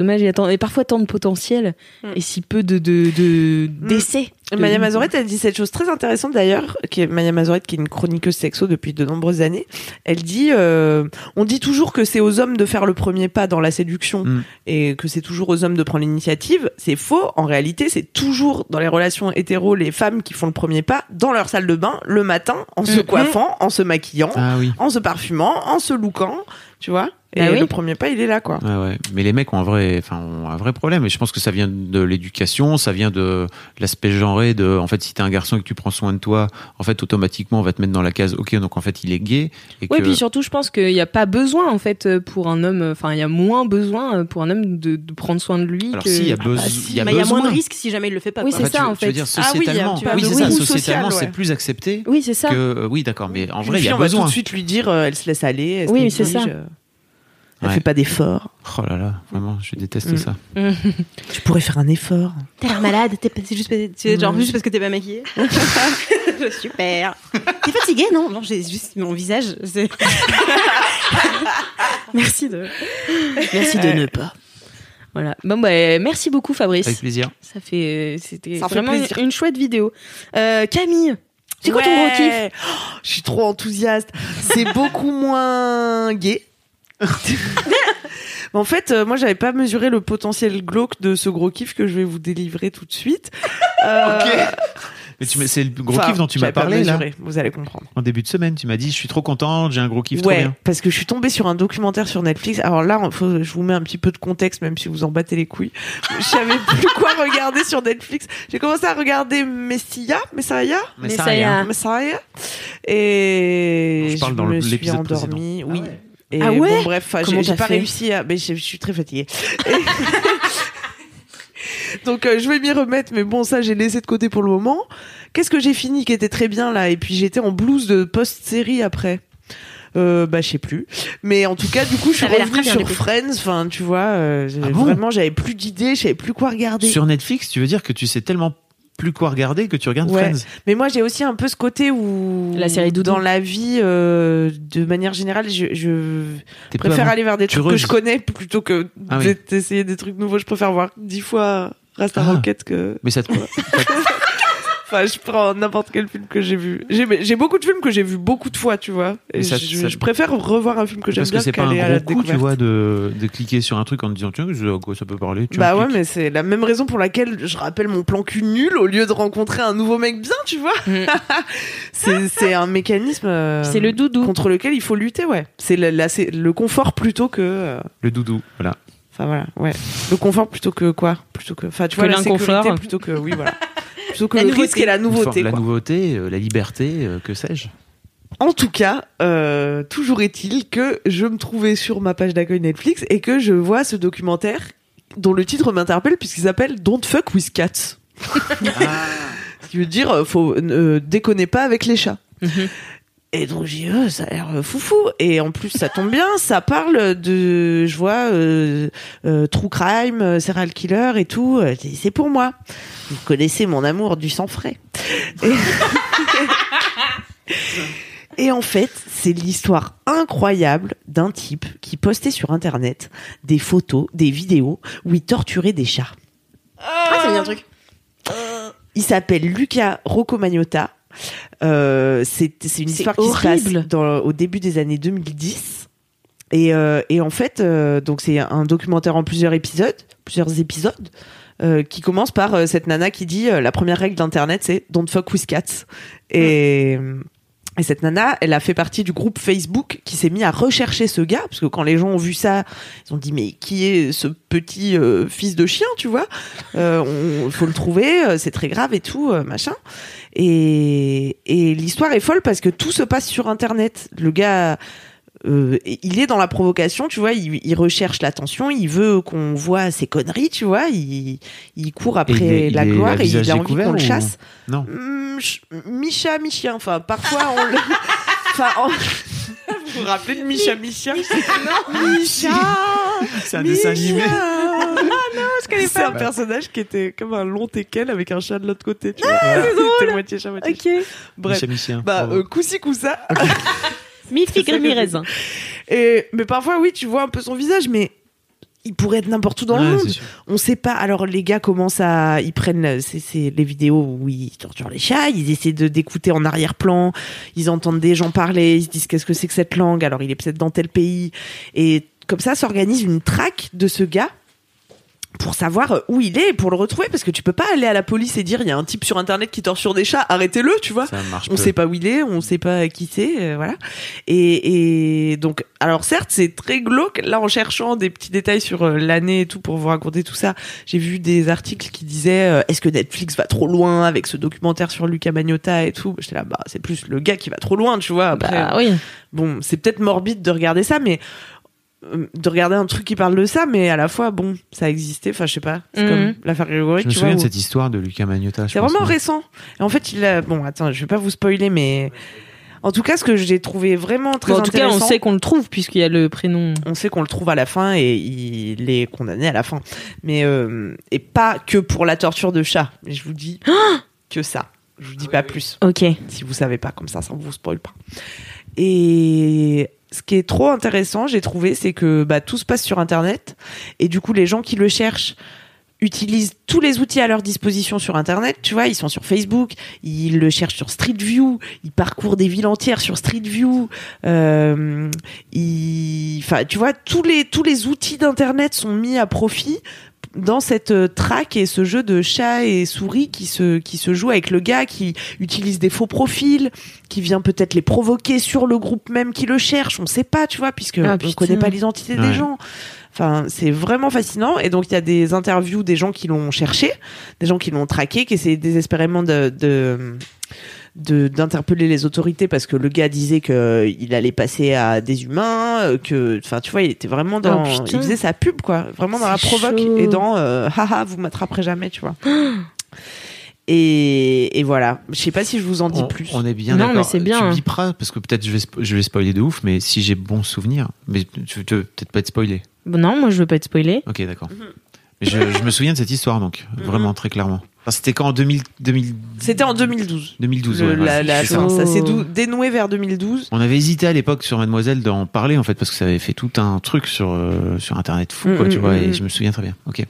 Dommage, il y a tant- et parfois tant de potentiel Mm. et si peu de, de, de- d'essais. De- Maya Mazorette, elle dit cette chose très intéressante d'ailleurs, qui est Maya Mazorette, qui est une chroniqueuse sexo depuis de nombreuses années. Elle dit, euh, on dit toujours que c'est aux hommes de faire le premier pas dans la séduction Mm. et que c'est toujours aux hommes de prendre l'initiative. C'est faux. En réalité, c'est toujours dans les relations hétéro les femmes qui font le premier pas dans leur salle de bain le matin en se coiffant, en se maquillant, Ah oui. en se parfumant, en se lookant, tu vois. Et Bah oui. le premier pas, il est là, quoi. Ouais. Mais les mecs ont un vrai, enfin, ont un vrai problème. Et je pense que ça vient de l'éducation, ça vient de l'aspect genré. De, en fait, si t'es un garçon et que tu prends soin de toi, en fait, automatiquement, on va te mettre dans la case. Ok, donc en fait, il est gay. Et Ouais, que... puis surtout, je pense qu'il n'y a pas besoin, en fait, euh, pour un homme, enfin, il y a moins besoin euh, pour un homme de, de prendre soin de lui. Alors que... si, il y a, Ah, besoin bah, si, il y a mais il y a besoin. moins de risques si jamais il le fait pas. Oui, c'est ça, tu, en tu veux fait. dire Ah oui, sociétalement. peu oui, c'est ça. oui, Sociétalement, ouais. c'est plus accepté Oui, c'est ça. que. euh, Oui, d'accord. Mais en vrai, il y a on va tout besoin. de suite lui dire, euh, elle se laisse aller. Oui, c'est ça. Euh, Elle Ouais. fait pas d'efforts. Oh là là, vraiment, je déteste Mm. ça. Tu pourrais faire un effort. T'as l'air malade, t'es juste, c'est genre juste parce que t'es pas maquillée. Super. T'es fatiguée Non, non, j'ai juste mon visage. c'est- Merci de. Merci de ne pas. Voilà. Bon, bah, merci beaucoup, Fabrice. Avec plaisir. Ça fait, c'était Ça fait vraiment une, chouette vidéo. Euh, Camille, c'est quoi ton gros kiff? Oh, Je suis trop enthousiaste. C'est beaucoup moins gay. Mais en fait, euh, moi, j'avais pas mesuré le potentiel glauque de ce gros kiff que je vais vous délivrer tout de suite. Euh, Mais tu m'as- c'est le gros enfin, kiff dont tu m'as pas parlé là. mesuré, Vous allez comprendre. En début de semaine, tu m'as dit, je suis trop contente, j'ai un gros kiff trop Ouais, bien. parce que je suis tombée sur un documentaire sur Netflix. Alors là, faut, je vous mets un petit peu de contexte, même si vous en battez les couilles. Je savais plus quoi regarder sur Netflix. J'ai commencé à regarder Messia, Messiah, hein. Messiah, et Je je, parle dans me suis l'épisode endormie. Oui. Et Ah ouais bon, bref, j'ai pas réussi à. Mais je, suis très fatiguée. Et- Donc euh, je vais m'y remettre, mais bon, ça j'ai laissé de côté pour le moment. Qu'est-ce que j'ai fini qui était très bien là? Et puis j'étais en blues de post-série après. Euh, bah, je sais plus. Mais en tout cas, du coup, je suis revenue sur. Friends. Enfin, tu vois, euh, j'ai- Ah bon? vraiment, j'avais plus d'idées, je savais plus quoi regarder. Sur Netflix, tu veux dire que tu sais tellement plus quoi regarder que tu regardes Ouais. Friends Mais moi, j'ai aussi un peu ce côté où La série Doudou. dans la vie, euh, de manière générale, je, je préfère aller vers des tu trucs que je connais plutôt que Ah oui. d'essayer des trucs nouveaux. Je préfère voir dix fois Rasta Ah. Rocket que. Mais ça te Enfin, je prends n'importe quel film que j'ai vu. J'ai beaucoup de films que j'ai vu beaucoup de fois, tu vois. Et ça- je, ça- je préfère revoir un film que j'aime Parce que bien c'est pas à un la gros coup, tu vois, de, de cliquer sur un truc en disant tiens, de quoi ça peut parler. tu Bah vois, ouais, clique. mais c'est la même raison pour laquelle je rappelle mon plan cul nul au lieu de rencontrer un nouveau mec bien, tu vois. Mm. c'est un mécanisme euh, C'est le doudou. contre lequel il faut lutter, ouais. C'est le, confort plutôt que. euh, Le doudou, voilà. Enfin voilà, ouais. Le confort plutôt que quoi? Plutôt que. Enfin, tu Que vois, l'inconfort. sécurité plutôt que. Oui, voilà. Plutôt que La le nouveauté. risque et la nouveauté. la nouveauté, euh, la liberté, euh, que sais-je. En tout cas, euh, toujours est-il que je me trouvais sur ma page d'accueil Netflix et que je vois ce documentaire dont le titre m'interpelle puisqu'il s'appelle Don't fuck with cats. Ce qui veut dire, faut euh, déconner pas avec les chats. Mhm. Et donc j'ai euh, ça a l'air euh, foufou. Et en plus, ça tombe bien, ça parle de, je vois, euh, euh, true crime, euh, serial killer et tout. C'est- pour moi. Vous connaissez mon amour du sang frais. Et, Et en fait, c'est l'histoire incroyable d'un type qui postait sur Internet des photos, des vidéos où il torturait des chats. Ah, ça me dit un truc. Il s'appelle Luca Roccomagnotta. Euh, c'est une histoire qui se passe horrible. dans, au début des années 2010. Et, euh, et en fait, euh, donc c'est un documentaire en plusieurs épisodes, plusieurs épisodes, euh, qui commence par euh, cette nana qui dit la première règle d'internet c'est don't fuck with cats. Et et cette nana, elle a fait partie du groupe Facebook qui s'est mis à rechercher ce gars, parce que quand les gens ont vu ça, ils ont dit mais qui est ce petit euh, fils de chien, tu vois? Euh, on, faut le trouver, euh, c'est très grave et tout, euh, machin. Et, et l'histoire est folle parce que tout se passe sur Internet. Le gars, euh, il est dans la provocation, tu vois, il, il recherche l'attention, il veut qu'on voit ses conneries, tu vois, il, il court après il est- il la gloire et il a envie qu'on le chasse. Non. Hum, ch- Mi-chat, mi-chien. Enfin, parfois on le. Enfin, vous vous rappelez de Micha, mi-chien Non, Micha C'est un dessin animé. Ah non, je connais pas. C'est un personnage qui était comme un long teckel avec un chat de l'autre côté. Tu vois. C'était moitié chat, moitié. Ok. Bref. Micha Michien, Bah, euh, coup-ci, coup-ça. Mi je raisin. Et, mais parfois, oui, tu vois un peu son visage, mais il pourrait être n'importe où dans le monde. On sait pas. Alors les gars commencent à, ils prennent, c'est les vidéos où ils torturent les chats, ils essaient de d'écouter en arrière-plan, ils entendent des gens parler, ils se disent qu'est-ce que c'est que cette langue? Alors il est peut-être dans tel pays et comme ça s'organise une traque de ce gars pour savoir euh, où il est et pour le retrouver parce que tu peux pas aller à la police et dire il y a un type sur internet qui torture des chats, arrêtez-le, tu vois. Ça marche On peu. sait pas où il est, on sait pas qui c'est, euh, voilà. Et, et donc, alors certes, c'est très glauque. Là, en cherchant des petits détails sur euh, l'année et tout pour vous raconter tout ça, j'ai vu des articles qui disaient euh, est-ce que Netflix va trop loin avec ce documentaire sur Luca Magnotta et tout? J'étais là, bah c'est plus le gars qui va trop loin, tu vois. Après, Bah oui. bon, c'est peut-être morbide de regarder ça, mais de regarder un truc qui parle de ça, mais à la fois, bon, ça existait. Enfin, je sais pas. C'est Mhm. comme l'affaire Grégory, Je me tu souviens vois. de où- cette histoire de Lucas Magnotta. c'est vraiment ouais. récent. Et en fait, il a. Bon, attends, je vais pas vous spoiler, mais. En tout cas, ce que j'ai trouvé vraiment très Bon, en tout cas, on intéressant. sait qu'on le trouve puisqu'il y a le prénom. on sait qu'on le trouve à la fin et il est condamné à la fin. Mais euh, et pas que pour la torture de chat. Mais je vous dis que ça. Je vous dis pas plus. Ok. Si vous savez pas comme ça, ça vous spoil pas. Et ce qui est trop intéressant, j'ai trouvé, c'est que bah, tout se passe sur Internet et du coup les gens qui le cherchent utilisent tous les outils à leur disposition sur internet, tu vois, ils sont sur Facebook, ils le cherchent sur Street View, ils parcourent des villes entières sur Street View, euh, enfin, tu vois, tous les tous les outils d'internet sont mis à profit dans cette euh, traque et ce jeu de chat et souris qui se qui se joue avec le gars qui utilise des faux profils, qui vient peut-être les provoquer sur le groupe même qui le cherche, on sait pas, tu vois, puisque Ah, on putain. connaît pas l'identité des gens. Enfin, c'est vraiment fascinant. Et donc, il y a des interviews des gens qui l'ont cherché, des gens qui l'ont traqué, qui essaient désespérément de- d'interpeller les autorités parce que le gars disait que il allait passer à des humains, euh, que, enfin, tu vois, il était vraiment dans, Oh, il faisait sa pub, quoi, vraiment dans la provoque chaud. et dans, euh, haha, vous m'attraperez jamais, tu vois. Et, et voilà. Je sais pas si je vous en dis on, plus. on est bien Non, d'accord. mais c'est bien. Tu me biperas parce que peut-être je vais je vais spoiler de ouf, mais si j'ai bon souvenir, mais tu veux peut-être pas être spoilé. Bon, non, moi je veux pas être spoilé. Ok, d'accord. Mhm. Mais je, je me souviens de cette histoire donc vraiment très clairement. Enfin, C'était quand en 2000, 2000 C'était en 2012. 2012. Le- ouais, la- ouais, la- ça. s'est dou- dénoué vers 2012. On avait hésité à l'époque sur Mademoiselle d'en parler en fait parce que ça avait fait tout un truc sur euh, sur internet fou quoi, Mm, tu mm, vois mm, et je me souviens très bien. Ok.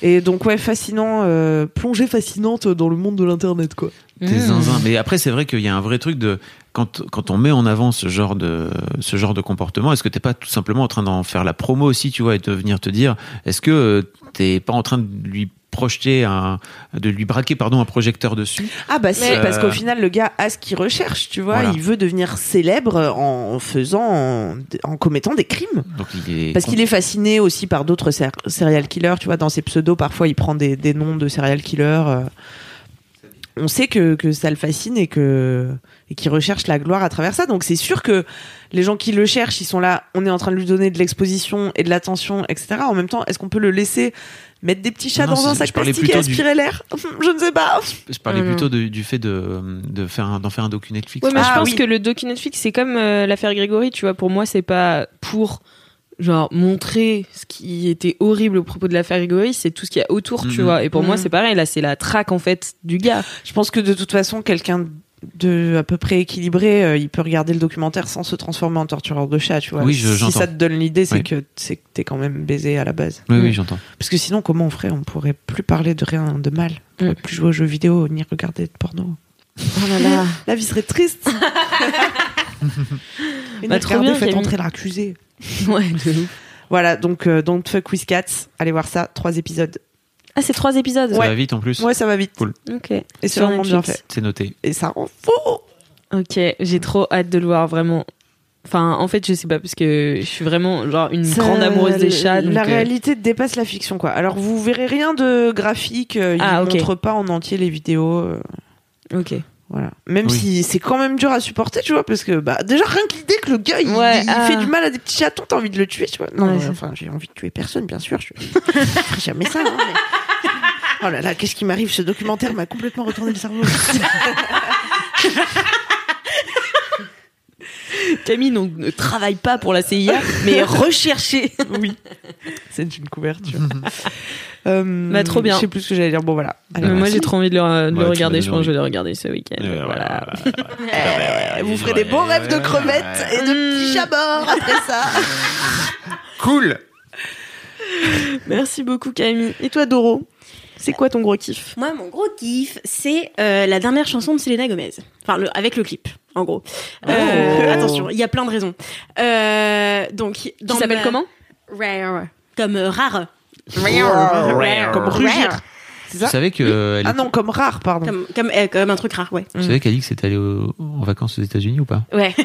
Et donc ouais, fascinant, euh, plongée fascinante dans le monde de l'internet quoi. Mmh. T'es zinzin. Mais après, c'est vrai qu'il y a un vrai truc de quand quand on met en avant ce genre de ce genre de comportement, est-ce que t'es pas tout simplement en train d'en faire la promo aussi, tu vois, et de venir te dire, est-ce que euh, t'es pas en train de lui projeter un de lui braquer pardon un projecteur dessus? Ah bah si, Mais- parce qu'au Euh, final le gars a ce qu'il recherche, tu vois, Voilà. il veut devenir célèbre en faisant, en, en commettant des crimes. Donc il est Parce qu'il est fasciné aussi par d'autres ser- serial killers, tu vois, dans ses pseudos, parfois il prend des, des noms de serial killers. euh. On sait que, que ça le fascine et que et qu'il recherche la gloire à travers ça. Donc c'est sûr que les gens qui le cherchent, ils sont là, on est en train de lui donner de l'exposition et de l'attention, etc. En même temps, est-ce qu'on peut le laisser mettre des petits chats Non, dans un sac plastique et plutôt du- aspirer l'air? Je ne sais pas. Je parlais Ah non. plutôt de- du fait de de faire d'en faire un docu Netflix. Ouais, mais Ah je pense oui. que le docu Netflix, c'est comme euh, l'affaire Grégory, tu vois. Pour moi, c'est pas pour genre montrer ce qui était horrible au propos de l'affaire Grégory, c'est tout ce qu'il y a autour, tu Mhm. vois. Et pour moi, Mhm. c'est pareil. Là, c'est la traque en fait du gars. Je pense que de toute façon, quelqu'un de à peu près équilibré, euh, il peut regarder le documentaire sans se transformer en tortureur de chat, tu vois. Oui, je- si ça te donne l'idée, c'est Oui. que c'est que t'es quand même baisé à la base. Oui, Mm. oui, j'entends. Parce que sinon, comment on ferait? On pourrait plus parler de rien de mal. On pourrait Mm. plus jouer aux jeux vidéo ni regarder de porno. Oh là là. La vie serait triste. Mais Bah, trop regarder, bien, faites entrer l'accusé. ouais, de ouf. Voilà, donc euh, Don't Fuck With Cats, allez voir ça, trois épisodes. Ah, c'est trois épisodes. Ça va vite en plus. Ouais, ça va vite. Cool. Ok. Et c'est Sur vraiment bien fait. C'est noté. Et ça rend fou. Ok, j'ai trop hâte de le voir vraiment. Enfin, en fait, je sais pas parce que je suis vraiment genre une Ça- grande amoureuse des chats. donc, la euh, réalité dépasse la fiction, quoi. Alors, vous verrez rien de graphique. euh, il Ah, ok. montre pas en entier les vidéos. euh, Ok. voilà. Même Oui. si c'est quand même dur à supporter, tu vois, parce que bah déjà rien que l'idée que le gars il, Ouais, il ah. fait du mal à des petits chatons, t'as envie de le tuer, tu vois. Non, Ouais, enfin, j'ai envie de tuer personne, bien sûr. Je, je ferai jamais ça. hein, mais- Oh là là, qu'est-ce qui m'arrive Ce documentaire m'a complètement retourné le cerveau. Camille donc, ne travaille pas pour la CIA, mais recherchée. oui, c'est une couverture. Euh, Bah, trop bien. Je sais plus ce que j'allais dire. Bon, voilà. Allez, Mais moi, j'ai trop envie de le, de Ouais, regarder. Je pense que je vais le regarder ce week-end. Ouais, voilà. Vous ferez des bons rêves de crevettes et de petits chats morts après ça. Cool. Merci beaucoup, Camille. Et toi, Doro? C'est quoi ton gros kiff? Moi, mon gros kiff, c'est euh, la dernière chanson de Selena Gomez. Enfin, le, avec le clip, en gros. Euh, attention, il y a plein de raisons. Euh, donc, Qui dans s'appelle ma- comment? Rare. Comme euh, rare. Rare. Comme rugir. C'est Vous ça savez que euh, elle Ah est- non, comme rare, pardon. Comme, comme, euh, comme un truc rare, ouais. vous savez qu'Alix est allé au- en vacances aux États-Unis ou pas Ouais. Elle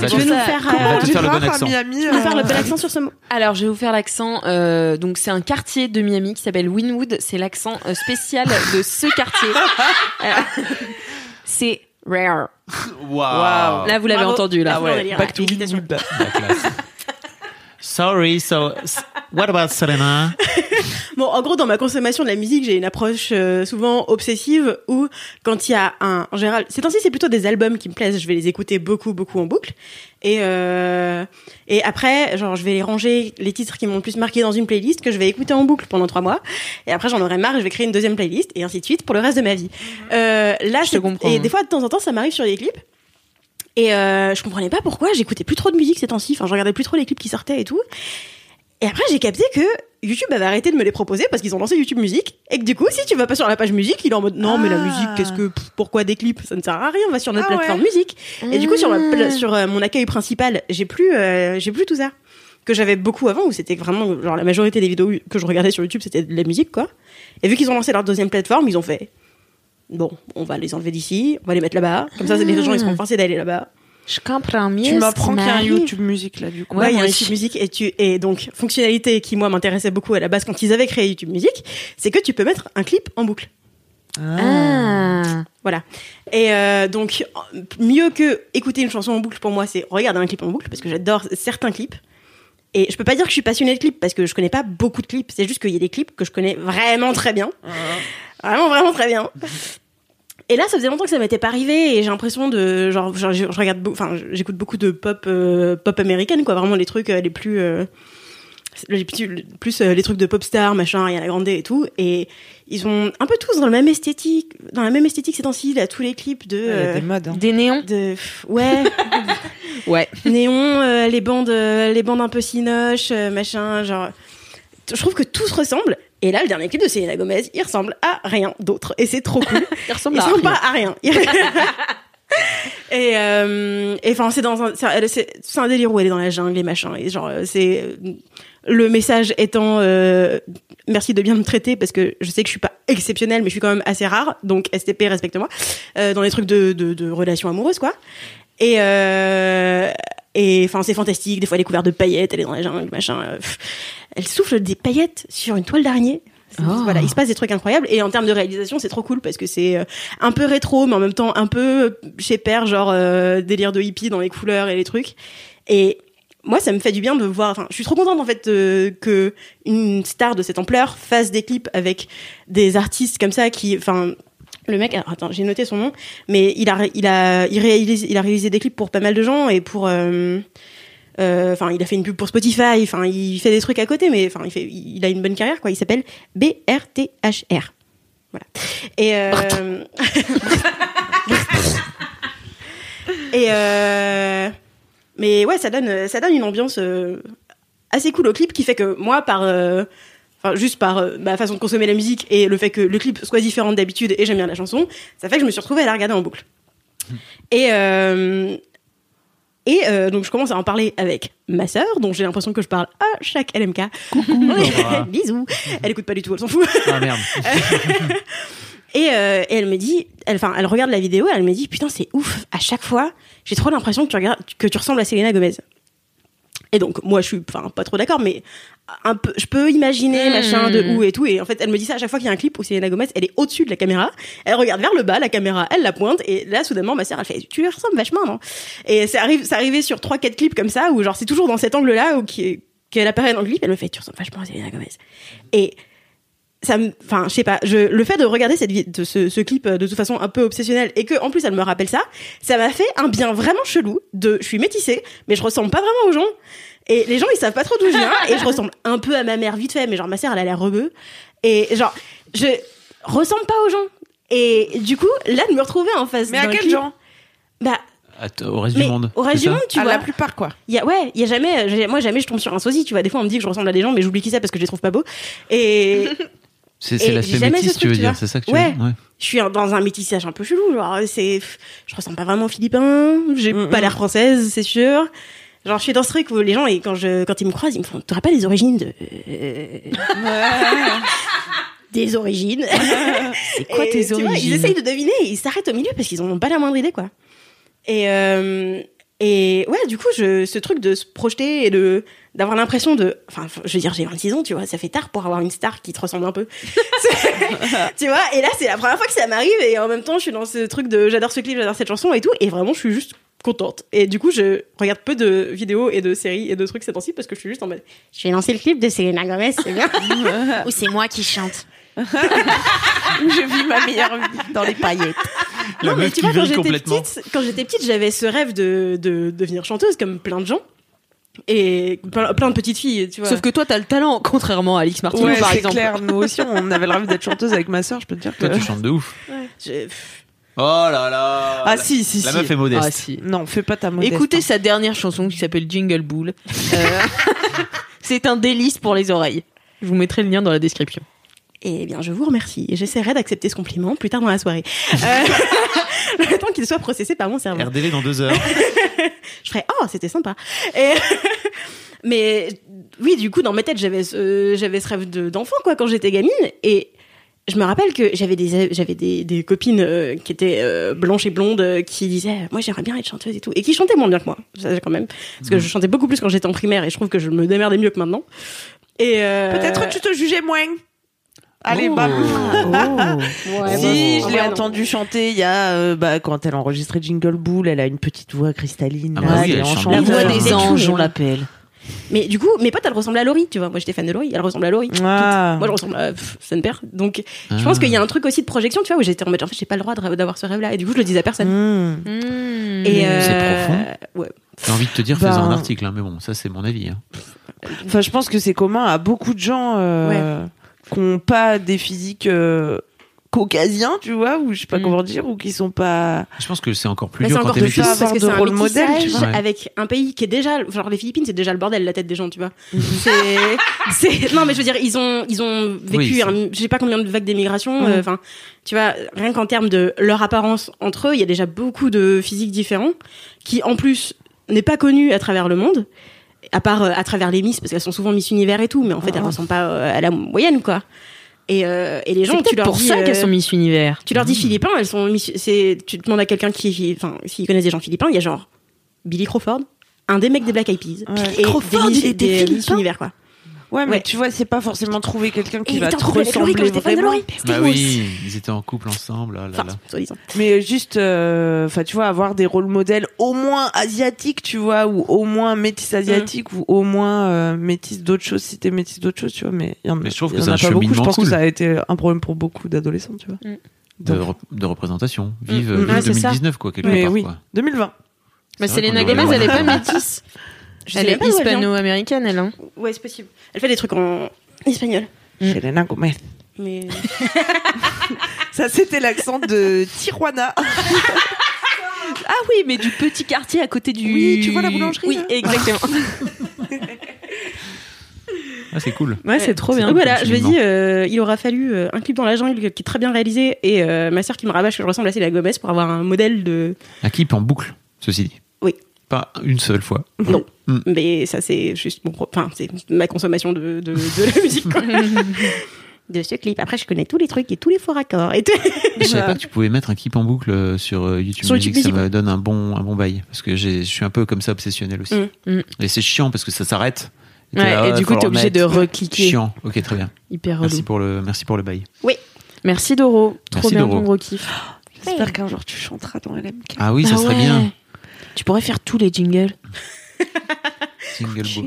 va Tu te- veux nous faire, On va euh, te faire le bon accent. Miami. veux nous faire le euh, bel accent sur ce mot Alors, je vais vous faire l'accent. euh, donc, c'est un quartier de Miami qui s'appelle Winwood. C'est l'accent euh, spécial de ce quartier. Euh, c'est rare. Waouh. Là, vous l'avez Bravo. entendu, là. Ah ouais. Back to. Winwood. La classe. Sorry, so what about Selena Bon, en gros, dans ma consommation de la musique, j'ai une approche euh, souvent obsessive où, quand il y a un, en général, ces temps-ci, c'est plutôt des albums qui me plaisent. Je vais les écouter beaucoup, beaucoup en boucle. Et euh, et après, genre, je vais les ranger les titres qui m'ont le plus marqué dans une playlist que je vais écouter en boucle pendant trois mois. Et après, j'en aurai marre, et je vais créer une deuxième playlist et ainsi de suite pour le reste de ma vie. Euh, là, Je te comprends. Et des fois, de temps en temps, ça m'arrive sur des clips. Et euh, je comprenais pas pourquoi j'écoutais plus trop de musique ces temps-ci. Enfin, je regardais plus trop les clips qui sortaient et tout. Et après, j'ai capté que YouTube avait arrêté de me les proposer parce qu'ils ont lancé YouTube Musique. Et que du coup, si tu vas pas sur la page musique, il est en mode non, mais la Ah. musique, qu'est-ce que, pourquoi des clips? Ça ne sert à rien, on va sur notre Ah plateforme ouais. musique. Et du coup, sur, ma sur euh, mon accueil principal, j'ai plus, euh, j'ai plus tout ça. Que j'avais beaucoup avant, où c'était vraiment, genre, la majorité des vidéos que je regardais sur YouTube, c'était de la musique, quoi. Et vu qu'ils ont lancé leur deuxième plateforme, ils ont fait, bon, on va les enlever d'ici, on va les mettre là-bas. Comme ça, les gens, ils seront forcés d'aller là-bas. Je comprends mieux. Tu m'apprends qu'il y a un. YouTube musique là, du coup. Ouais, il y a. YouTube Music et tu et donc fonctionnalité qui moi m'intéressait beaucoup à la base quand ils avaient créé YouTube Music, c'est que tu peux mettre un clip en boucle. Ah. Voilà. Et euh, donc mieux que écouter une chanson en boucle pour moi, c'est regarder un clip en boucle parce que j'adore certains clips. Et je peux pas dire que je suis passionnée de clips parce que je connais pas beaucoup de clips. C'est juste qu'il y a des clips que je connais vraiment très bien. Vraiment, vraiment très bien. Et là, ça faisait longtemps que ça m'était pas arrivé et j'ai l'impression de genre, genre, je, je regarde, enfin, j'écoute beaucoup de pop, euh, pop américaine, quoi. Vraiment les trucs euh, les plus, euh, les plus euh, les trucs de pop star, machin, Ariana Grande et tout. Et ils ont un peu tous dans le même esthétique, dans la même esthétique ces temps-ci, là, tous les clips de, euh, des modes. hein. Des néons de, pff, ouais, Ouais. néon, euh, les bandes, euh, les bandes un peu cinoches, euh, machin, genre. Je trouve que tout se ressemble. Et là, le dernier clip de Selena Gomez, il ressemble à rien d'autre. Et c'est trop cool. Il ressemble il à ressemble rien. pas à rien. et euh, et enfin, c'est dans un, c'est un délire où elle est dans la jungle et machin. Et genre, euh, c'est le message étant euh, merci de bien me traiter parce que je sais que je suis pas exceptionnelle, mais je suis quand même assez rare. Donc STP, respecte-moi. Euh, dans les trucs de, de, de relations amoureuses, quoi. Et euh, et enfin, c'est fantastique. Des fois, elle est couverte de paillettes, elle est dans la jungle, machin. euh. Elle souffle des paillettes sur une toile d'araignée. Oh. Voilà, il se passe des trucs incroyables. Et en termes de réalisation, c'est trop cool parce que c'est euh, un peu rétro, mais en même temps un peu euh, chez Père, genre euh, délire de hippie dans les couleurs et les trucs. Et moi, ça me fait du bien de voir. Enfin, je suis trop contente en fait euh, que une star de cette ampleur fasse des clips avec des artistes comme ça qui, enfin. Le mec, alors, attends, j'ai noté son nom, mais il a, il a, il réalise, il a réalisé des clips pour pas mal de gens et pour, euh, euh, enfin, il a fait une pub pour Spotify. Enfin, il fait des trucs à côté, mais enfin, il fait, il a une bonne carrière, quoi. Il s'appelle BRTHR. Voilà. Et euh... et mais ouais, ça donne, ça donne une ambiance assez cool au clip qui fait que moi, par Enfin, juste par euh, ma façon de consommer la musique et le fait que le clip soit différent d'habitude et j'aime bien la chanson, ça fait que je me suis retrouvée à la regarder en boucle. Et euh, et euh, donc je commence à en parler avec ma sœur, dont j'ai l'impression que je parle à chaque LMK. Coucou, bisous. Elle écoute pas du tout, elle s'en fout. Ah merde. Et, et elle me dit, elle, enfin, elle regarde la vidéo, elle me dit, putain, c'est ouf. À chaque fois, j'ai trop l'impression que tu regardes, que tu ressembles à Selena Gomez. Et donc, moi, je suis, enfin, pas trop d'accord, mais un peu, je peux imaginer, Hmm. machin, de où et tout. Et en fait, elle me dit ça à chaque fois qu'il y a un clip où Selena Gomez, elle est au-dessus de la caméra. Elle regarde vers le bas, la caméra, elle la pointe. Et là, soudainement, ma sœur, elle fait, tu lui ressembles vachement, non? Et ça arrive, ça arrivait sur trois, quatre clips comme ça, où genre, c'est toujours dans cet angle-là, où qui, qu'elle apparaît dans le clip, elle me fait, tu ressembles vachement à Selena Gomez. Et, ça me enfin je sais pas je le fait de regarder cette de ce, ce clip euh, de toute façon un peu obsessionnel et que en plus elle me rappelle ça ça m'a fait un bien vraiment chelou de je suis métissée mais je ressemble pas vraiment aux gens et les gens ils savent pas trop d'où je viens et je ressemble un peu à ma mère vite fait mais genre ma sœur elle a l'air rebeu et genre je ressemble pas aux gens et du coup là de me retrouver en face Mais à quel clip- genre? Bah Au reste mais du monde. au reste du monde tu À vois la plupart, quoi. il y a, ouais, il y a jamais, j'ai- moi jamais je tombe sur un sosie, tu vois. Des fois on me dit que je ressemble à des gens, mais j'oublie qui c'est parce que je les trouve pas beaux. Et C'est l'aspect métis, ce tu veux dire, c'est ça que tu Ouais. veux dire je suis dans un métissage un peu chelou, genre c'est, je ressemble pas vraiment aux Philippins, j'ai Mm, pas mm. l'air française, c'est sûr. Genre je suis dans ce truc où les gens et quand je, quand ils me croisent, ils me font, t'aurais pas les origines de, des origines. C'est quoi Et, tes tu vois, ils origines essayent de deviner, et ils s'arrêtent au milieu parce qu'ils en ont pas la moindre idée, quoi. Et, euh, et ouais, du coup, je, ce truc de se projeter et de d'avoir l'impression de, enfin, je veux dire, j'ai 26 ans, tu vois, ça fait tard pour avoir une star qui te ressemble un peu. Tu vois, et là, c'est la première fois que ça m'arrive, et en même temps, je suis dans ce truc de, j'adore ce clip, j'adore cette chanson et tout, et vraiment, je suis juste contente. Et du coup, je regarde peu de vidéos et de séries et de trucs ces temps-ci parce que je suis juste en mode, je vais lancer le clip de Selena Gomez, c'est bien. Ou c'est moi qui chante. Où je vis ma meilleure vie dans les paillettes. La non, mais tu qui vois, quand j'étais complètement. petite, quand j'étais petite, j'avais ce rêve de, de devenir chanteuse comme plein de gens. Et plein, plein de petites filles, tu vois. Sauf que toi, t'as le talent, contrairement à Alix Ouais, par exemple. clair. Nous aussi, on avait le rêve d'être chanteuse avec ma sœur. Je peux te dire que. Toi, tu chantes de ouf. Je- Oh là là. Ah La- si, si, La si. meuf est modeste. Ah, si. Non, fais pas ta modeste. Écoutez hein. sa dernière chanson qui s'appelle Jingle Bull. Euh, c'est un délice pour les oreilles. Je vous mettrai le lien dans la description. Eh bien, je vous remercie. J'essaierai d'accepter ce compliment plus tard dans la soirée. Euh, le temps qu'il soit processé par mon cerveau. RDV dans deux heures. je ferais oh c'était sympa et mais oui du coup dans ma tête j'avais ce, j'avais ce rêve de- d'enfant quoi quand j'étais gamine et je me rappelle que j'avais des j'avais des, des copines euh, qui étaient euh, blanches et blondes euh, qui disaient moi j'aimerais bien être chanteuse et tout et qui chantaient moins bien que moi ça, quand même parce que je chantais beaucoup plus quand j'étais en primaire et je trouve que je me démerdais mieux que maintenant et euh, Peut-être tu te jugeais moins. Allez, Oh. bam. ouais, si, bon, je l'ai ouais, non. entendu chanter il y a euh, bah, quand elle enregistrait Jingle Bull, elle a une petite voix cristalline. Ah là, bah oui, elle chante. La voix des C'est anges, on l'appelle. Mais du coup, mes potes, elles ressemblent à Laurie, tu vois. Moi, j'étais fan de Laurie, elle ressemble à Laurie. Ah. Moi, je ressemble à Sunper. Donc, je Ah. pense qu'il y a un truc aussi de projection, tu vois, où j'étais en mode, en fait, j'ai pas le droit d'avoir ce rêve-là. Et du coup, je le disais à personne. Hmm. Hmm. Et C'est euh, profond. Ouais. J'ai envie de te dire, Bah, fais-en un article, hein, mais bon, ça c'est mon avis. hein. Enfin, je pense que c'est commun à beaucoup de gens euh, qui n'ont pas des physiques euh, caucasiens, tu vois, ou je sais pas Mm. comment dire, ou qui sont pas. Je pense que c'est encore plus Bah, dur c'est quand t'es parce que c'est de un rôle modèle, tu vois. Avec un pays qui est déjà, genre les Philippines, c'est déjà le bordel la tête des gens, tu vois. C'est, c'est, non mais je veux dire, ils ont, ils ont vécu, Oui, un, je sais pas combien de vagues d'émigration. Euh, Enfin, tu vois, rien qu'en termes de leur apparence entre eux, il y a déjà beaucoup de physiques différents qui, en plus, n'est pas connu à travers le monde. À part euh, à travers les Miss, parce qu'elles sont souvent Miss Univers et tout, mais en fait, elles Ah. ressemblent pas euh, à la moyenne, quoi. Et, euh, et les gens, tu leur pour dis, ça qu'elles sont Miss Univers. tu leur dis philippins, elles sont Miss- c'est tu demandes à quelqu'un qui enfin s'ils connaissent des gens philippins, il y a genre Billy Crawford, un des mecs des Black Eyed Peas Ouais. et Crawford, des, Miss- il était des Miss Univers quoi. Ouais, mais Ouais. tu vois, c'est pas forcément trouver quelqu'un qui va te Laurie ressembler vraiment. Laurie. C'était Bah oui, ils étaient en couple ensemble. là, là, Enfin, là. soi-disant. Mais juste, euh, enfin, tu vois, avoir des rôles modèles au moins asiatiques, tu vois, ou au moins métis asiatiques, ou au moins euh, métis d'autres choses, si t'es métis d'autres choses, tu vois. Mais il y en, Mais je trouve que y en c'est a un pas beaucoup. Je pense cool. que ça a été un problème pour beaucoup d'adolescents, tu vois. de, rep- de représentation. Vive, Mm, vive ouais, c'est ça. 2019, quoi, quelque Mais part. oui, quoi. 2020. Mais Selena Gomez, elle est pas métisse. Je Elle est hispano-américaine, elle. Hein. Ouais, c'est possible. Elle fait des trucs en espagnol. Mm. Selena Gomez. Mais Ça, c'était l'accent de Tijuana. Ah oui, mais du petit quartier à côté du. Oui, tu vois la boulangerie, Oui, là exactement. Ah, c'est cool. ouais, c'est trop bien. Donc voilà, je me dis, euh, il aura fallu euh, un clip dans la jungle qui est très bien réalisé et euh, ma sœur qui me rabâche que je ressemble à Selena Gomez pour avoir un modèle de. Un clip en boucle, ceci dit. Oui. Pas une seule fois. Non. Mm. Mais ça, c'est juste mon. pro- Enfin, c'est ma consommation de, de, de la musique, quoi. de ce clip. Après, je connais tous les trucs et tous les faux raccords. Et tout. Je savais pas que tu pouvais mettre un clip en boucle euh, sur euh, YouTube Sur Music, YouTube ça me donne un bon, un bon bail. Parce que j'ai- je suis un peu comme ça obsessionnel aussi. Mm. Mm. Et c'est chiant parce que ça s'arrête. t'es Ouais, là, et du coup, t'es le obligé de recliquer. Chiant. Ok, très bien. Hyper relou. Merci pour le, merci pour le bail. Merci Doro. Trop Merci, bien Doro. ton gros kiff. J'espère qu'un jour tu chanteras dans LMK. Ah oui, ça Ah serait ouais. bien. Tu pourrais faire tous les jingles. Single Bo.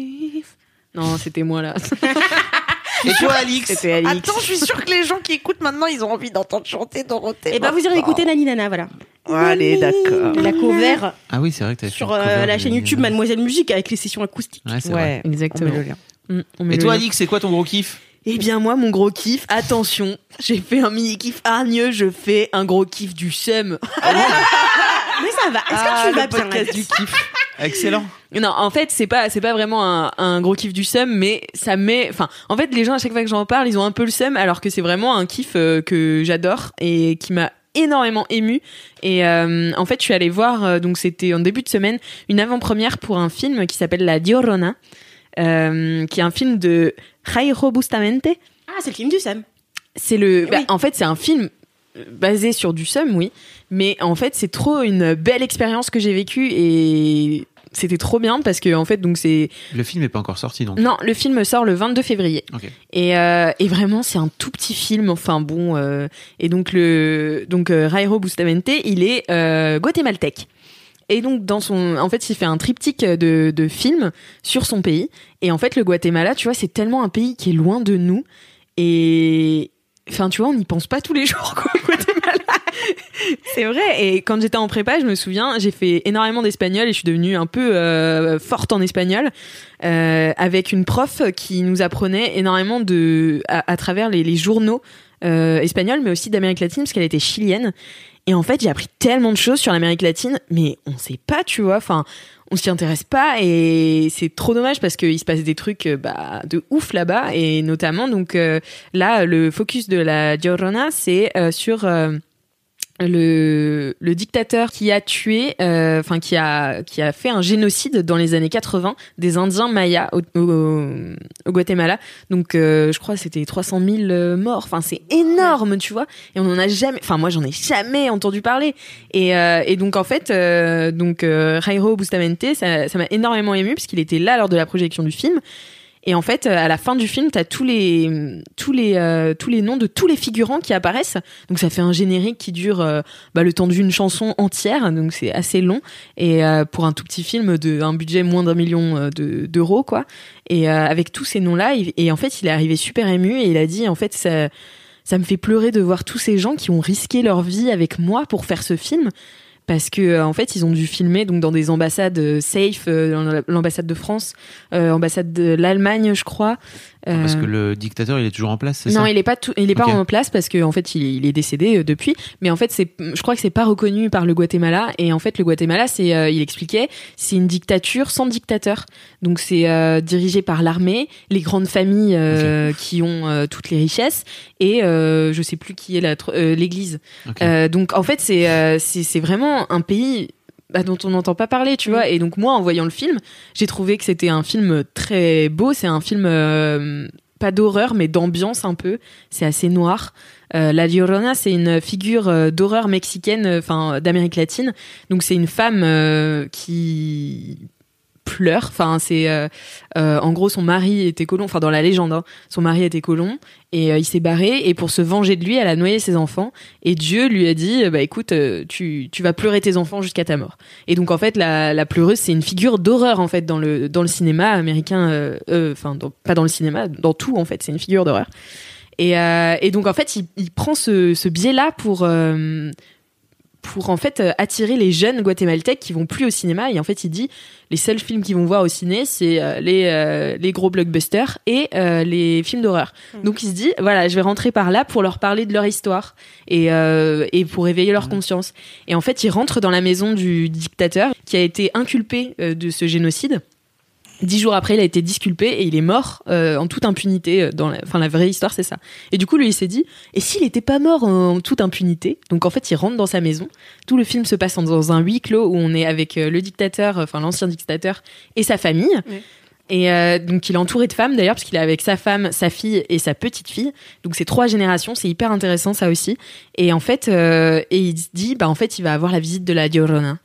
Non, c'était moi là. Et toi, Alix C'était Alix. Attends, je suis sûre que les gens qui écoutent maintenant, ils ont envie d'entendre chanter Dorothée. Et ben, vous irez écouter Nani Nana, voilà. Allez, d'accord. La cover Ah oui, c'est vrai que fait sur euh, la chaîne YouTube Mademoiselle Musique avec les sessions acoustiques. Ouais, c'est vrai. Ouais, Exactement. on met le lien. On met Et le toi, lien. Alix, c'est quoi ton gros kiff? Eh bien moi, mon gros kiff, attention, j'ai fait un mini kiff hargneux, je fais un gros kiff du seum. Mais ça va. Est-ce Ah, que tu le vas bien podcast du kiff. Excellent. Non, en fait, c'est pas c'est pas vraiment un, un gros kiff du seum, mais ça met. Enfin, en fait, les gens à chaque fois que j'en parle, ils ont un peu le seum, alors que c'est vraiment un kiff euh, que j'adore et qui m'a énormément ému. Et euh, en fait, je suis allée voir. euh, donc, c'était en début de semaine une avant-première pour un film qui s'appelle La Diorona, euh, qui est un film de Jairo Bustamente. Ah, c'est le film du Sam. C'est le. bah, Oui. En fait, c'est un film basé sur du seum, oui. Mais en fait, c'est trop une belle expérience que j'ai vécue et c'était trop bien parce que en fait, donc c'est Le film est pas encore sorti, donc. non, le film sort le 22 février. Et, euh, et vraiment, c'est un tout petit film. Enfin bon, euh, et donc le donc euh, Jairo Bustamente, il est euh, guatémaltèque. Et donc dans son, en fait, il fait un triptyque de, de films sur son pays. Et en fait, le Guatemala, tu vois, c'est tellement un pays qui est loin de nous. Et enfin, tu vois, on n'y pense pas tous les jours, quoi, c'est vrai. Et quand j'étais en prépa, je me souviens, j'ai fait énormément d'espagnol et je suis devenue un peu euh, forte en espagnol euh, avec une prof qui nous apprenait énormément de à, travers les, les journaux euh, espagnols, mais aussi d'Amérique latine parce qu'elle était chilienne. Et en fait, j'ai appris tellement de choses sur l'Amérique latine, mais on sait pas, tu vois. Enfin, on s'y intéresse pas et c'est trop dommage parce qu'il se passe des trucs euh, bah, de ouf là-bas et notamment donc euh, là le focus de la Llorona c'est euh, sur euh, le, le dictateur qui a tué, euh, enfin qui a qui a fait un génocide dans les années 80 des Indiens mayas au, au, au Guatemala. Donc euh, je crois que c'était 300 000 euh, morts. Enfin c'est énorme, tu vois. Et on en a jamais. Enfin moi j'en ai jamais entendu parler. Et, euh, et donc en fait euh, donc euh, Jairo Bustamente ça ça m'a énormément ému parce qu'il était là lors de la projection du film. Et en fait, à la fin du film, t'as tous les tous les euh, tous les noms de tous les figurants qui apparaissent. Donc ça fait un générique qui dure euh, bah, le temps d'une chanson entière. Donc c'est assez long et euh, pour un tout petit film de un budget moins d'un million euh, de- d'euros quoi. Et euh, avec tous ces noms là, et en fait, il est arrivé super ému et il a dit en fait ça ça me fait pleurer de voir tous ces gens qui ont risqué leur vie avec moi pour faire ce film parce que euh, en fait ils ont dû filmer donc dans des ambassades euh, safe euh, l'ambassade de France ambassade de l'Allemagne je crois Parce Euh, que le dictateur, il est toujours en place, c'est non, ça il est pas tout, il est pas en place parce que en fait il est, il est décédé euh, depuis. Mais en fait c'est, je crois que c'est pas reconnu par le Guatemala. Et en fait le Guatemala, c'est, euh, il expliquait, c'est une dictature sans dictateur. Donc c'est euh, dirigé par l'armée, les grandes familles euh, qui ont euh, toutes les richesses et euh, je sais plus qui est euh, l'Église. Euh, donc en fait c'est, euh, c'est, c'est vraiment un pays bah, dont on n'entend pas parler, tu vois. Et donc moi, en voyant le film, j'ai trouvé que c'était un film très beau. C'est un film euh, pas d'horreur, mais d'ambiance un peu. C'est assez noir. Euh, la Llorona, c'est une figure euh, d'horreur mexicaine, euh, enfin d'Amérique latine. Donc c'est une femme euh, qui pleure. Enfin, c'est euh, euh, en gros son mari était colon. Enfin, dans la légende, hein, son mari était colon et euh, il s'est barré. Et pour se venger de lui, elle a noyé ses enfants. Et Dieu lui a dit, bah écoute, tu tu vas pleurer tes enfants jusqu'à ta mort. Et donc en fait, la, la pleureuse, c'est une figure d'horreur en fait dans le dans le cinéma américain. Enfin, pas dans le cinéma, dans tout en fait, c'est une figure d'horreur. Et, et donc en fait, il, il prend ce, ce biais-là pour euh, pour en fait euh, attirer les jeunes guatémaltèques qui vont plus au cinéma. Et en fait, il dit les seuls films qu'ils vont voir au ciné, c'est euh, les euh, les gros blockbusters et euh, les films d'horreur. Donc il se dit voilà, je vais rentrer par là pour leur parler de leur histoire et euh, et pour éveiller leur conscience. Et en fait, il rentre dans la maison du dictateur qui a été inculpé euh, de ce génocide. Dix jours après, il a été disculpé et il est mort euh, en toute impunité. euh, Dans la... Enfin, la vraie histoire, c'est ça. Et du coup, lui, il s'est dit, et s'il n'était pas mort en toute impunité Donc, en fait, il rentre dans sa maison. Tout le film se passe dans un huis clos où on est avec euh, le dictateur, enfin l'ancien dictateur, et sa famille. Et euh, donc, il est entouré de femmes d'ailleurs, parce qu'il est avec sa femme, sa fille et sa petite fille. Donc, c'est trois générations. C'est hyper intéressant, ça aussi. Et en fait, euh, et il se dit, bah, en fait, il va avoir la visite de la Llorona.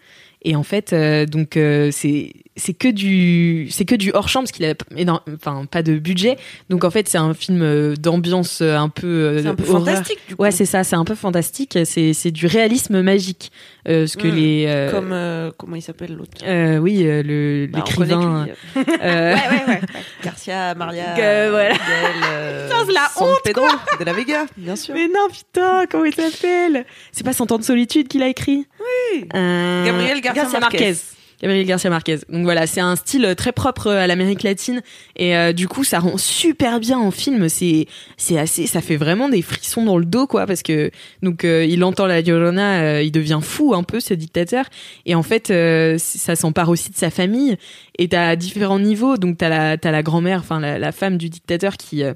Et en fait, euh, donc euh, c'est c'est que du c'est que du hors champ parce qu'il a énorme- enfin pas de budget. Donc en fait, c'est un film euh, d'ambiance un peu euh, un peu horreur. fantastique, du coup. Ouais, c'est ça, c'est un peu fantastique. C'est c'est du réalisme magique. Ce que Mm. les Comme, comment il s'appelle l'autre? Oui, le Bah, l'écrivain. Ouais, ouais, ouais. Garcia, Maria, Que voilà. Miguel, Putain, c'est la honte, Pedro de la Vega, bien sûr. Mais non, putain, comment il s'appelle? C'est pas Cent ans de solitude qu'il a écrit? Oui. Gabriel Garcia Marquez. Gabriel Garcia Marquez. Donc voilà, c'est un style très propre à l'Amérique latine et euh, du coup ça rend super bien en film. C'est c'est assez, ça fait vraiment des frissons dans le dos quoi parce que donc euh, il entend la Llorona, euh, il devient fou un peu ce dictateur et en fait euh, ça s'empare aussi de sa famille et t'as différents niveaux. Donc t'as la t'as la grand-mère, enfin la, la femme du dictateur qui euh,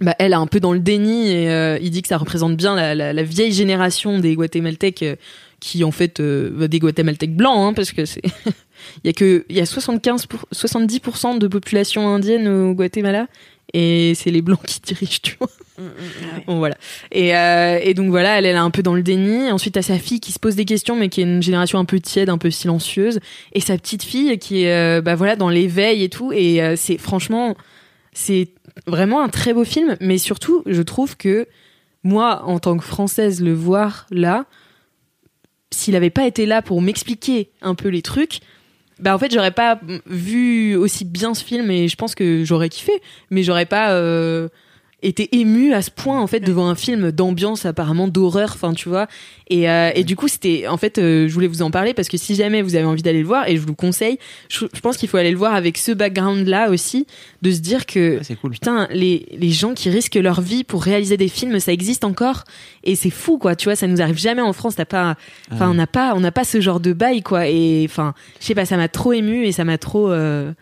bah, elle est un peu dans le déni et euh, il dit que ça représente bien la, la, la vieille génération des Guatémaltèques euh, qui en fait euh, des Guatémaltèques blancs hein, parce que c'est il y a que il y a 75 pour- 70% de population indienne au Guatemala et c'est les blancs qui dirigent tu vois. Mm, mm, bon voilà. Et, euh, et donc voilà elle, elle est un peu dans le déni. Ensuite t'as sa fille qui se pose des questions mais qui est une génération un peu tiède un peu silencieuse. Et sa petite fille qui est euh, bah voilà dans l'éveil et tout. Et euh, c'est franchement c'est vraiment un très beau film. Mais surtout je trouve que moi en tant que française le voir là s'il avait pas été là pour m'expliquer un peu les trucs bah en fait j'aurais pas vu aussi bien ce film et je pense que j'aurais kiffé mais j'aurais pas euh, été ému à ce point en fait devant un film d'ambiance apparemment d'horreur enfin tu vois et, euh, et du coup c'était en fait euh, je voulais vous en parler parce que si jamais vous avez envie d'aller le voir et je vous le conseille je, je pense qu'il faut aller le voir avec ce background là aussi de se dire que Ah, cool. putain les, les gens qui risquent leur vie pour réaliser des films ça existe encore et c'est fou quoi tu vois ça nous arrive jamais en France t'as pas enfin Ah. on n'a pas on n'a pas ce genre de bail quoi et enfin je sais pas ça m'a trop ému et ça m'a trop euh,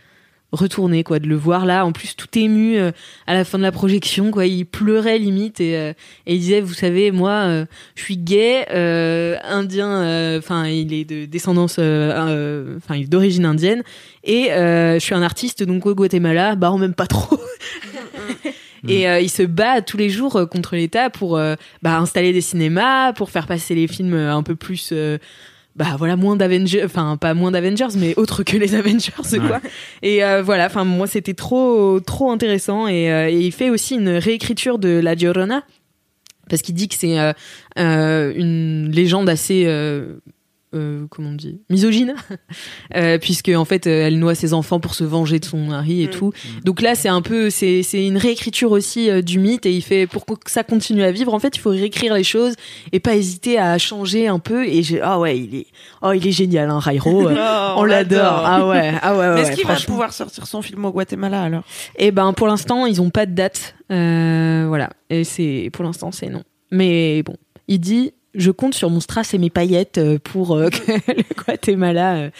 retourné quoi de le voir. Là en plus tout ému euh, à la fin de la projection quoi. Il pleurait limite et, euh, et il disait vous savez moi euh, je suis gay indien enfin il est de descendance enfin il est d'origine indienne et je suis un artiste donc au Guatemala bah on m'aime pas trop. Et euh, il se bat tous les jours euh, contre l'État pour euh, bah, installer des cinémas, pour faire passer les films un peu plus bah voilà moins d'Avengers enfin pas moins d'Avengers mais autre que les Avengers quoi. Et euh, voilà enfin moi c'était trop trop intéressant. Et, euh, et il fait aussi une réécriture de La Llorona parce qu'il dit que c'est euh, euh, une légende assez euh, comment on dit misogyne euh, puisque en fait euh, elle noie ses enfants pour se venger de son mari et Mm. tout donc là c'est un peu c'est une réécriture aussi euh, du mythe et il fait pour que ça continue à vivre en fait il faut réécrire les choses et pas hésiter à changer un peu et j'ai ah ouais il est oh il est génial hein Rairo Oh, on l'adore ah ouais ah ouais, ouais, Mais est-ce ouais, qu'il va pouvoir sortir son film au Guatemala alors? Eh ben pour l'instant ils ont pas de date, voilà. Et c'est pour l'instant c'est non. Mais bon, il dit je compte sur mon strass et mes paillettes euh, pour euh, que le Guatemala euh,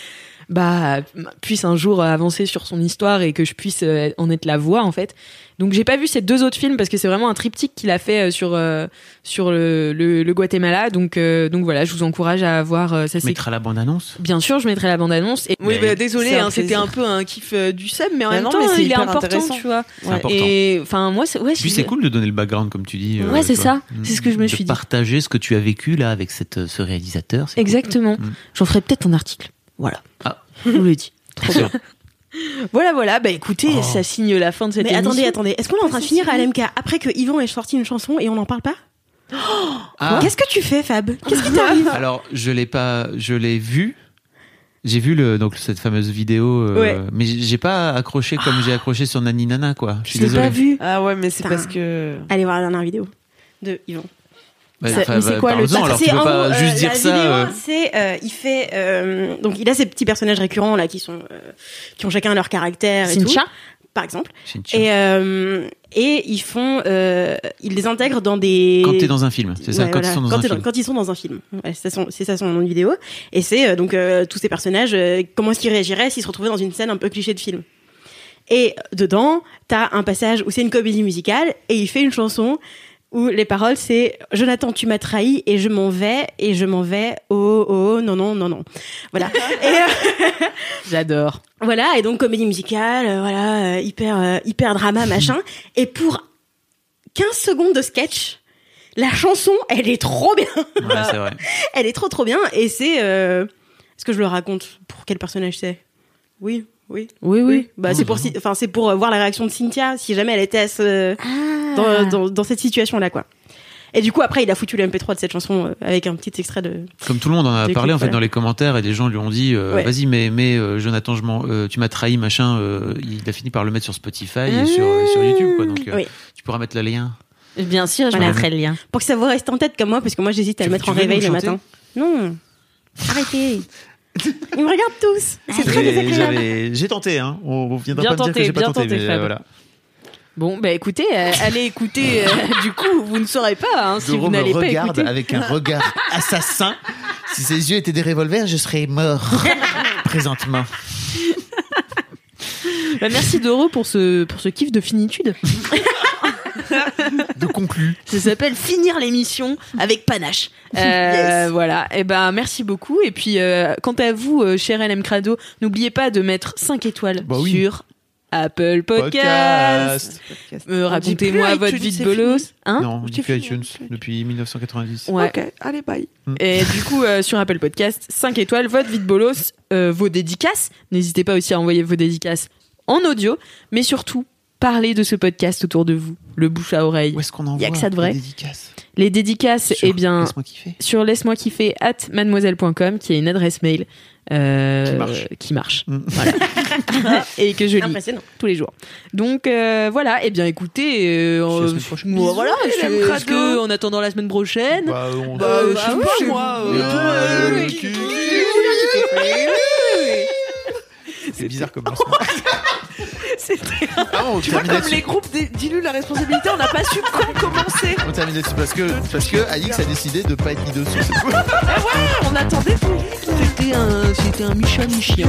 bah puisse un jour avancer sur son histoire et que je puisse euh, en être la voix en fait. Donc j'ai pas vu ces deux autres films parce que c'est vraiment un triptyque qu'il a fait euh, sur euh, sur le, le, le Guatemala. Donc euh, donc voilà, je vous encourage à voir euh, ça Tu mettras la bande-annonce Bien sûr, je mettrai la bande-annonce. Et... Oui, bah, désolé, hein, c'était un peu un kiff euh, du sub, mais en Mais même non, temps, il est hyper important, tu vois. C'est important. Et enfin, moi, c'est- ouais, Puis c'est cool de donner le background, comme tu dis. euh, Ouais, c'est ça. C'est ce que je me De suis dit. Partager ce que tu as vécu là avec cette, ce réalisateur. cool. Exactement. Mm. J'en ferai peut-être un article. Voilà. Ah. Je vous le dis. Trop Bien. Voilà, voilà. Bah écoutez, Oh. ça signe la fin de cette Mais émission. attendez, attendez. Est-ce qu'on est en train de finir à LMK après que Yvan ait sorti une chanson et on n'en parle pas? Ah, Qu'est-ce que tu fais, Fab? Qu'est-ce qui t'arrive? Alors je l'ai pas, je l'ai vu. J'ai vu le, donc cette fameuse vidéo, euh, Ouais. mais j'ai pas accroché comme j'ai accroché sur Nani Nana quoi. Je suis Je l'ai désolé. pas vu. Ah ouais, mais c'est parce que. Allez voir la dernière vidéo de Yvan. Bah, c'est bah, quoi le- alors C'est tu peux pas gros, juste euh, dire la ça. vidéo, euh, c'est euh, il fait euh, donc il a ses petits personnages récurrents là qui sont euh, qui ont chacun leur caractère et Cynthia tout, par exemple. Et euh, et ils font euh, ils les intègrent dans des Quand t'es dans un film, c'est ça, Ouais, quand voilà, ils sont dans quand un film. quand ils sont dans un film. Ouais, c'est ça son, c'est ça son nom de vidéo. Et c'est euh, donc euh, tous ces personnages, euh, comment est-ce qu'ils réagiraient s'ils se retrouvaient dans une scène un peu cliché de film? Et dedans, t'as un passage où c'est une comédie musicale et il fait une chanson où les paroles c'est Jonathan tu m'as trahi et je m'en vais et je m'en vais oh oh non non non non voilà. Euh, J'adore. voilà et donc comédie musicale euh, voilà euh, hyper hyper drama machin. Et pour 15 secondes de sketch la chanson elle est trop bien. Ouais, c'est vrai. elle est trop trop bien. Et c'est est-ce que je le raconte pour quel personnage c'est? Oui oui Oui, oui. bah c'est pour si- enfin c'est pour euh, voir la réaction de Cynthia si jamais elle était à ce- Ah. dans, dans, dans cette situation là quoi et du coup après il a foutu le MP3 de cette chanson euh, avec un petit extrait de Comme tout le monde en a parlé en fait voilà. dans les commentaires et des gens lui ont dit euh, Ouais. vas-y mais mais euh, Jonathan je euh, tu m'as trahi machin euh, il a fini par le mettre sur Spotify et sur YouTube quoi donc euh, Oui. tu pourras mettre le lien. Bien sûr, je Voilà. mettrai le lien. pour que ça vous reste en tête comme moi parce que moi j'hésite à Tu- le mettre en réveil le matin non arrêtez ils me regardent tous c'est très désagréable J'ai tenté hein. On on viendra Bien pas me dire tenté, que j'ai pas bien tenté, tenté, mais, euh, voilà. Bon, bah écoutez, euh, allez écouter. euh, du coup, vous ne saurez pas hein, si Doro vous me n'allez pas regarde écouter. avec un regard assassin. Si ses yeux étaient des revolvers, je serais mort présentement. Bah, merci Doro pour ce pour ce kiff de finitude. De conclu. Ça s'appelle finir l'émission avec panache. Euh, Yes. Voilà. Et ben merci beaucoup. Et puis euh, quant à vous, euh, cher LM Crado, n'oubliez pas de mettre 5 étoiles Bah oui. sur Apple Podcast. Podcast. Euh, Racontez-moi iTunes, votre vie de bolos. Hein non, on dit c'est plus iTunes depuis 1990. Ouais. Ok, allez, bye. Et du coup, euh, sur Apple Podcast, 5 étoiles, votre vie de bolos, euh, vos dédicaces. N'hésitez pas aussi à envoyer vos dédicaces en audio, mais surtout, parlez de ce podcast autour de vous, le bouche à oreille. Où est-ce qu'on envoie Y a que ça de vrai. les dédicaces Les dédicaces, Sur eh bien, Laisse-moi kiffer. sur laisse-moi kiffer at mademoiselle.com, qui est une adresse mail euh, Qui marche. qui marche. Mm. Voilà. Et que je lis tous les jours. Donc euh, voilà, et bien écoutez, euh, Puis la euh, semaine prochaine. moi, voilà, est-ce les que- en attendant la semaine prochaine, Bah, on- Bah, Euh, bah, je sais pas, moi. vous. euh, Euh, euh, oui. qui- C'est bizarre comme lancement. C'était Ah, on Tu vois, termine comme là-dessus. les groupes dé- diluent la responsabilité, on n'a pas su quand commencer. On termine là-dessus parce que, parce que Alix a décidé de pas être mis dessus. c'est tout. On attendait tout. c'était un, c'était un Micha Michien.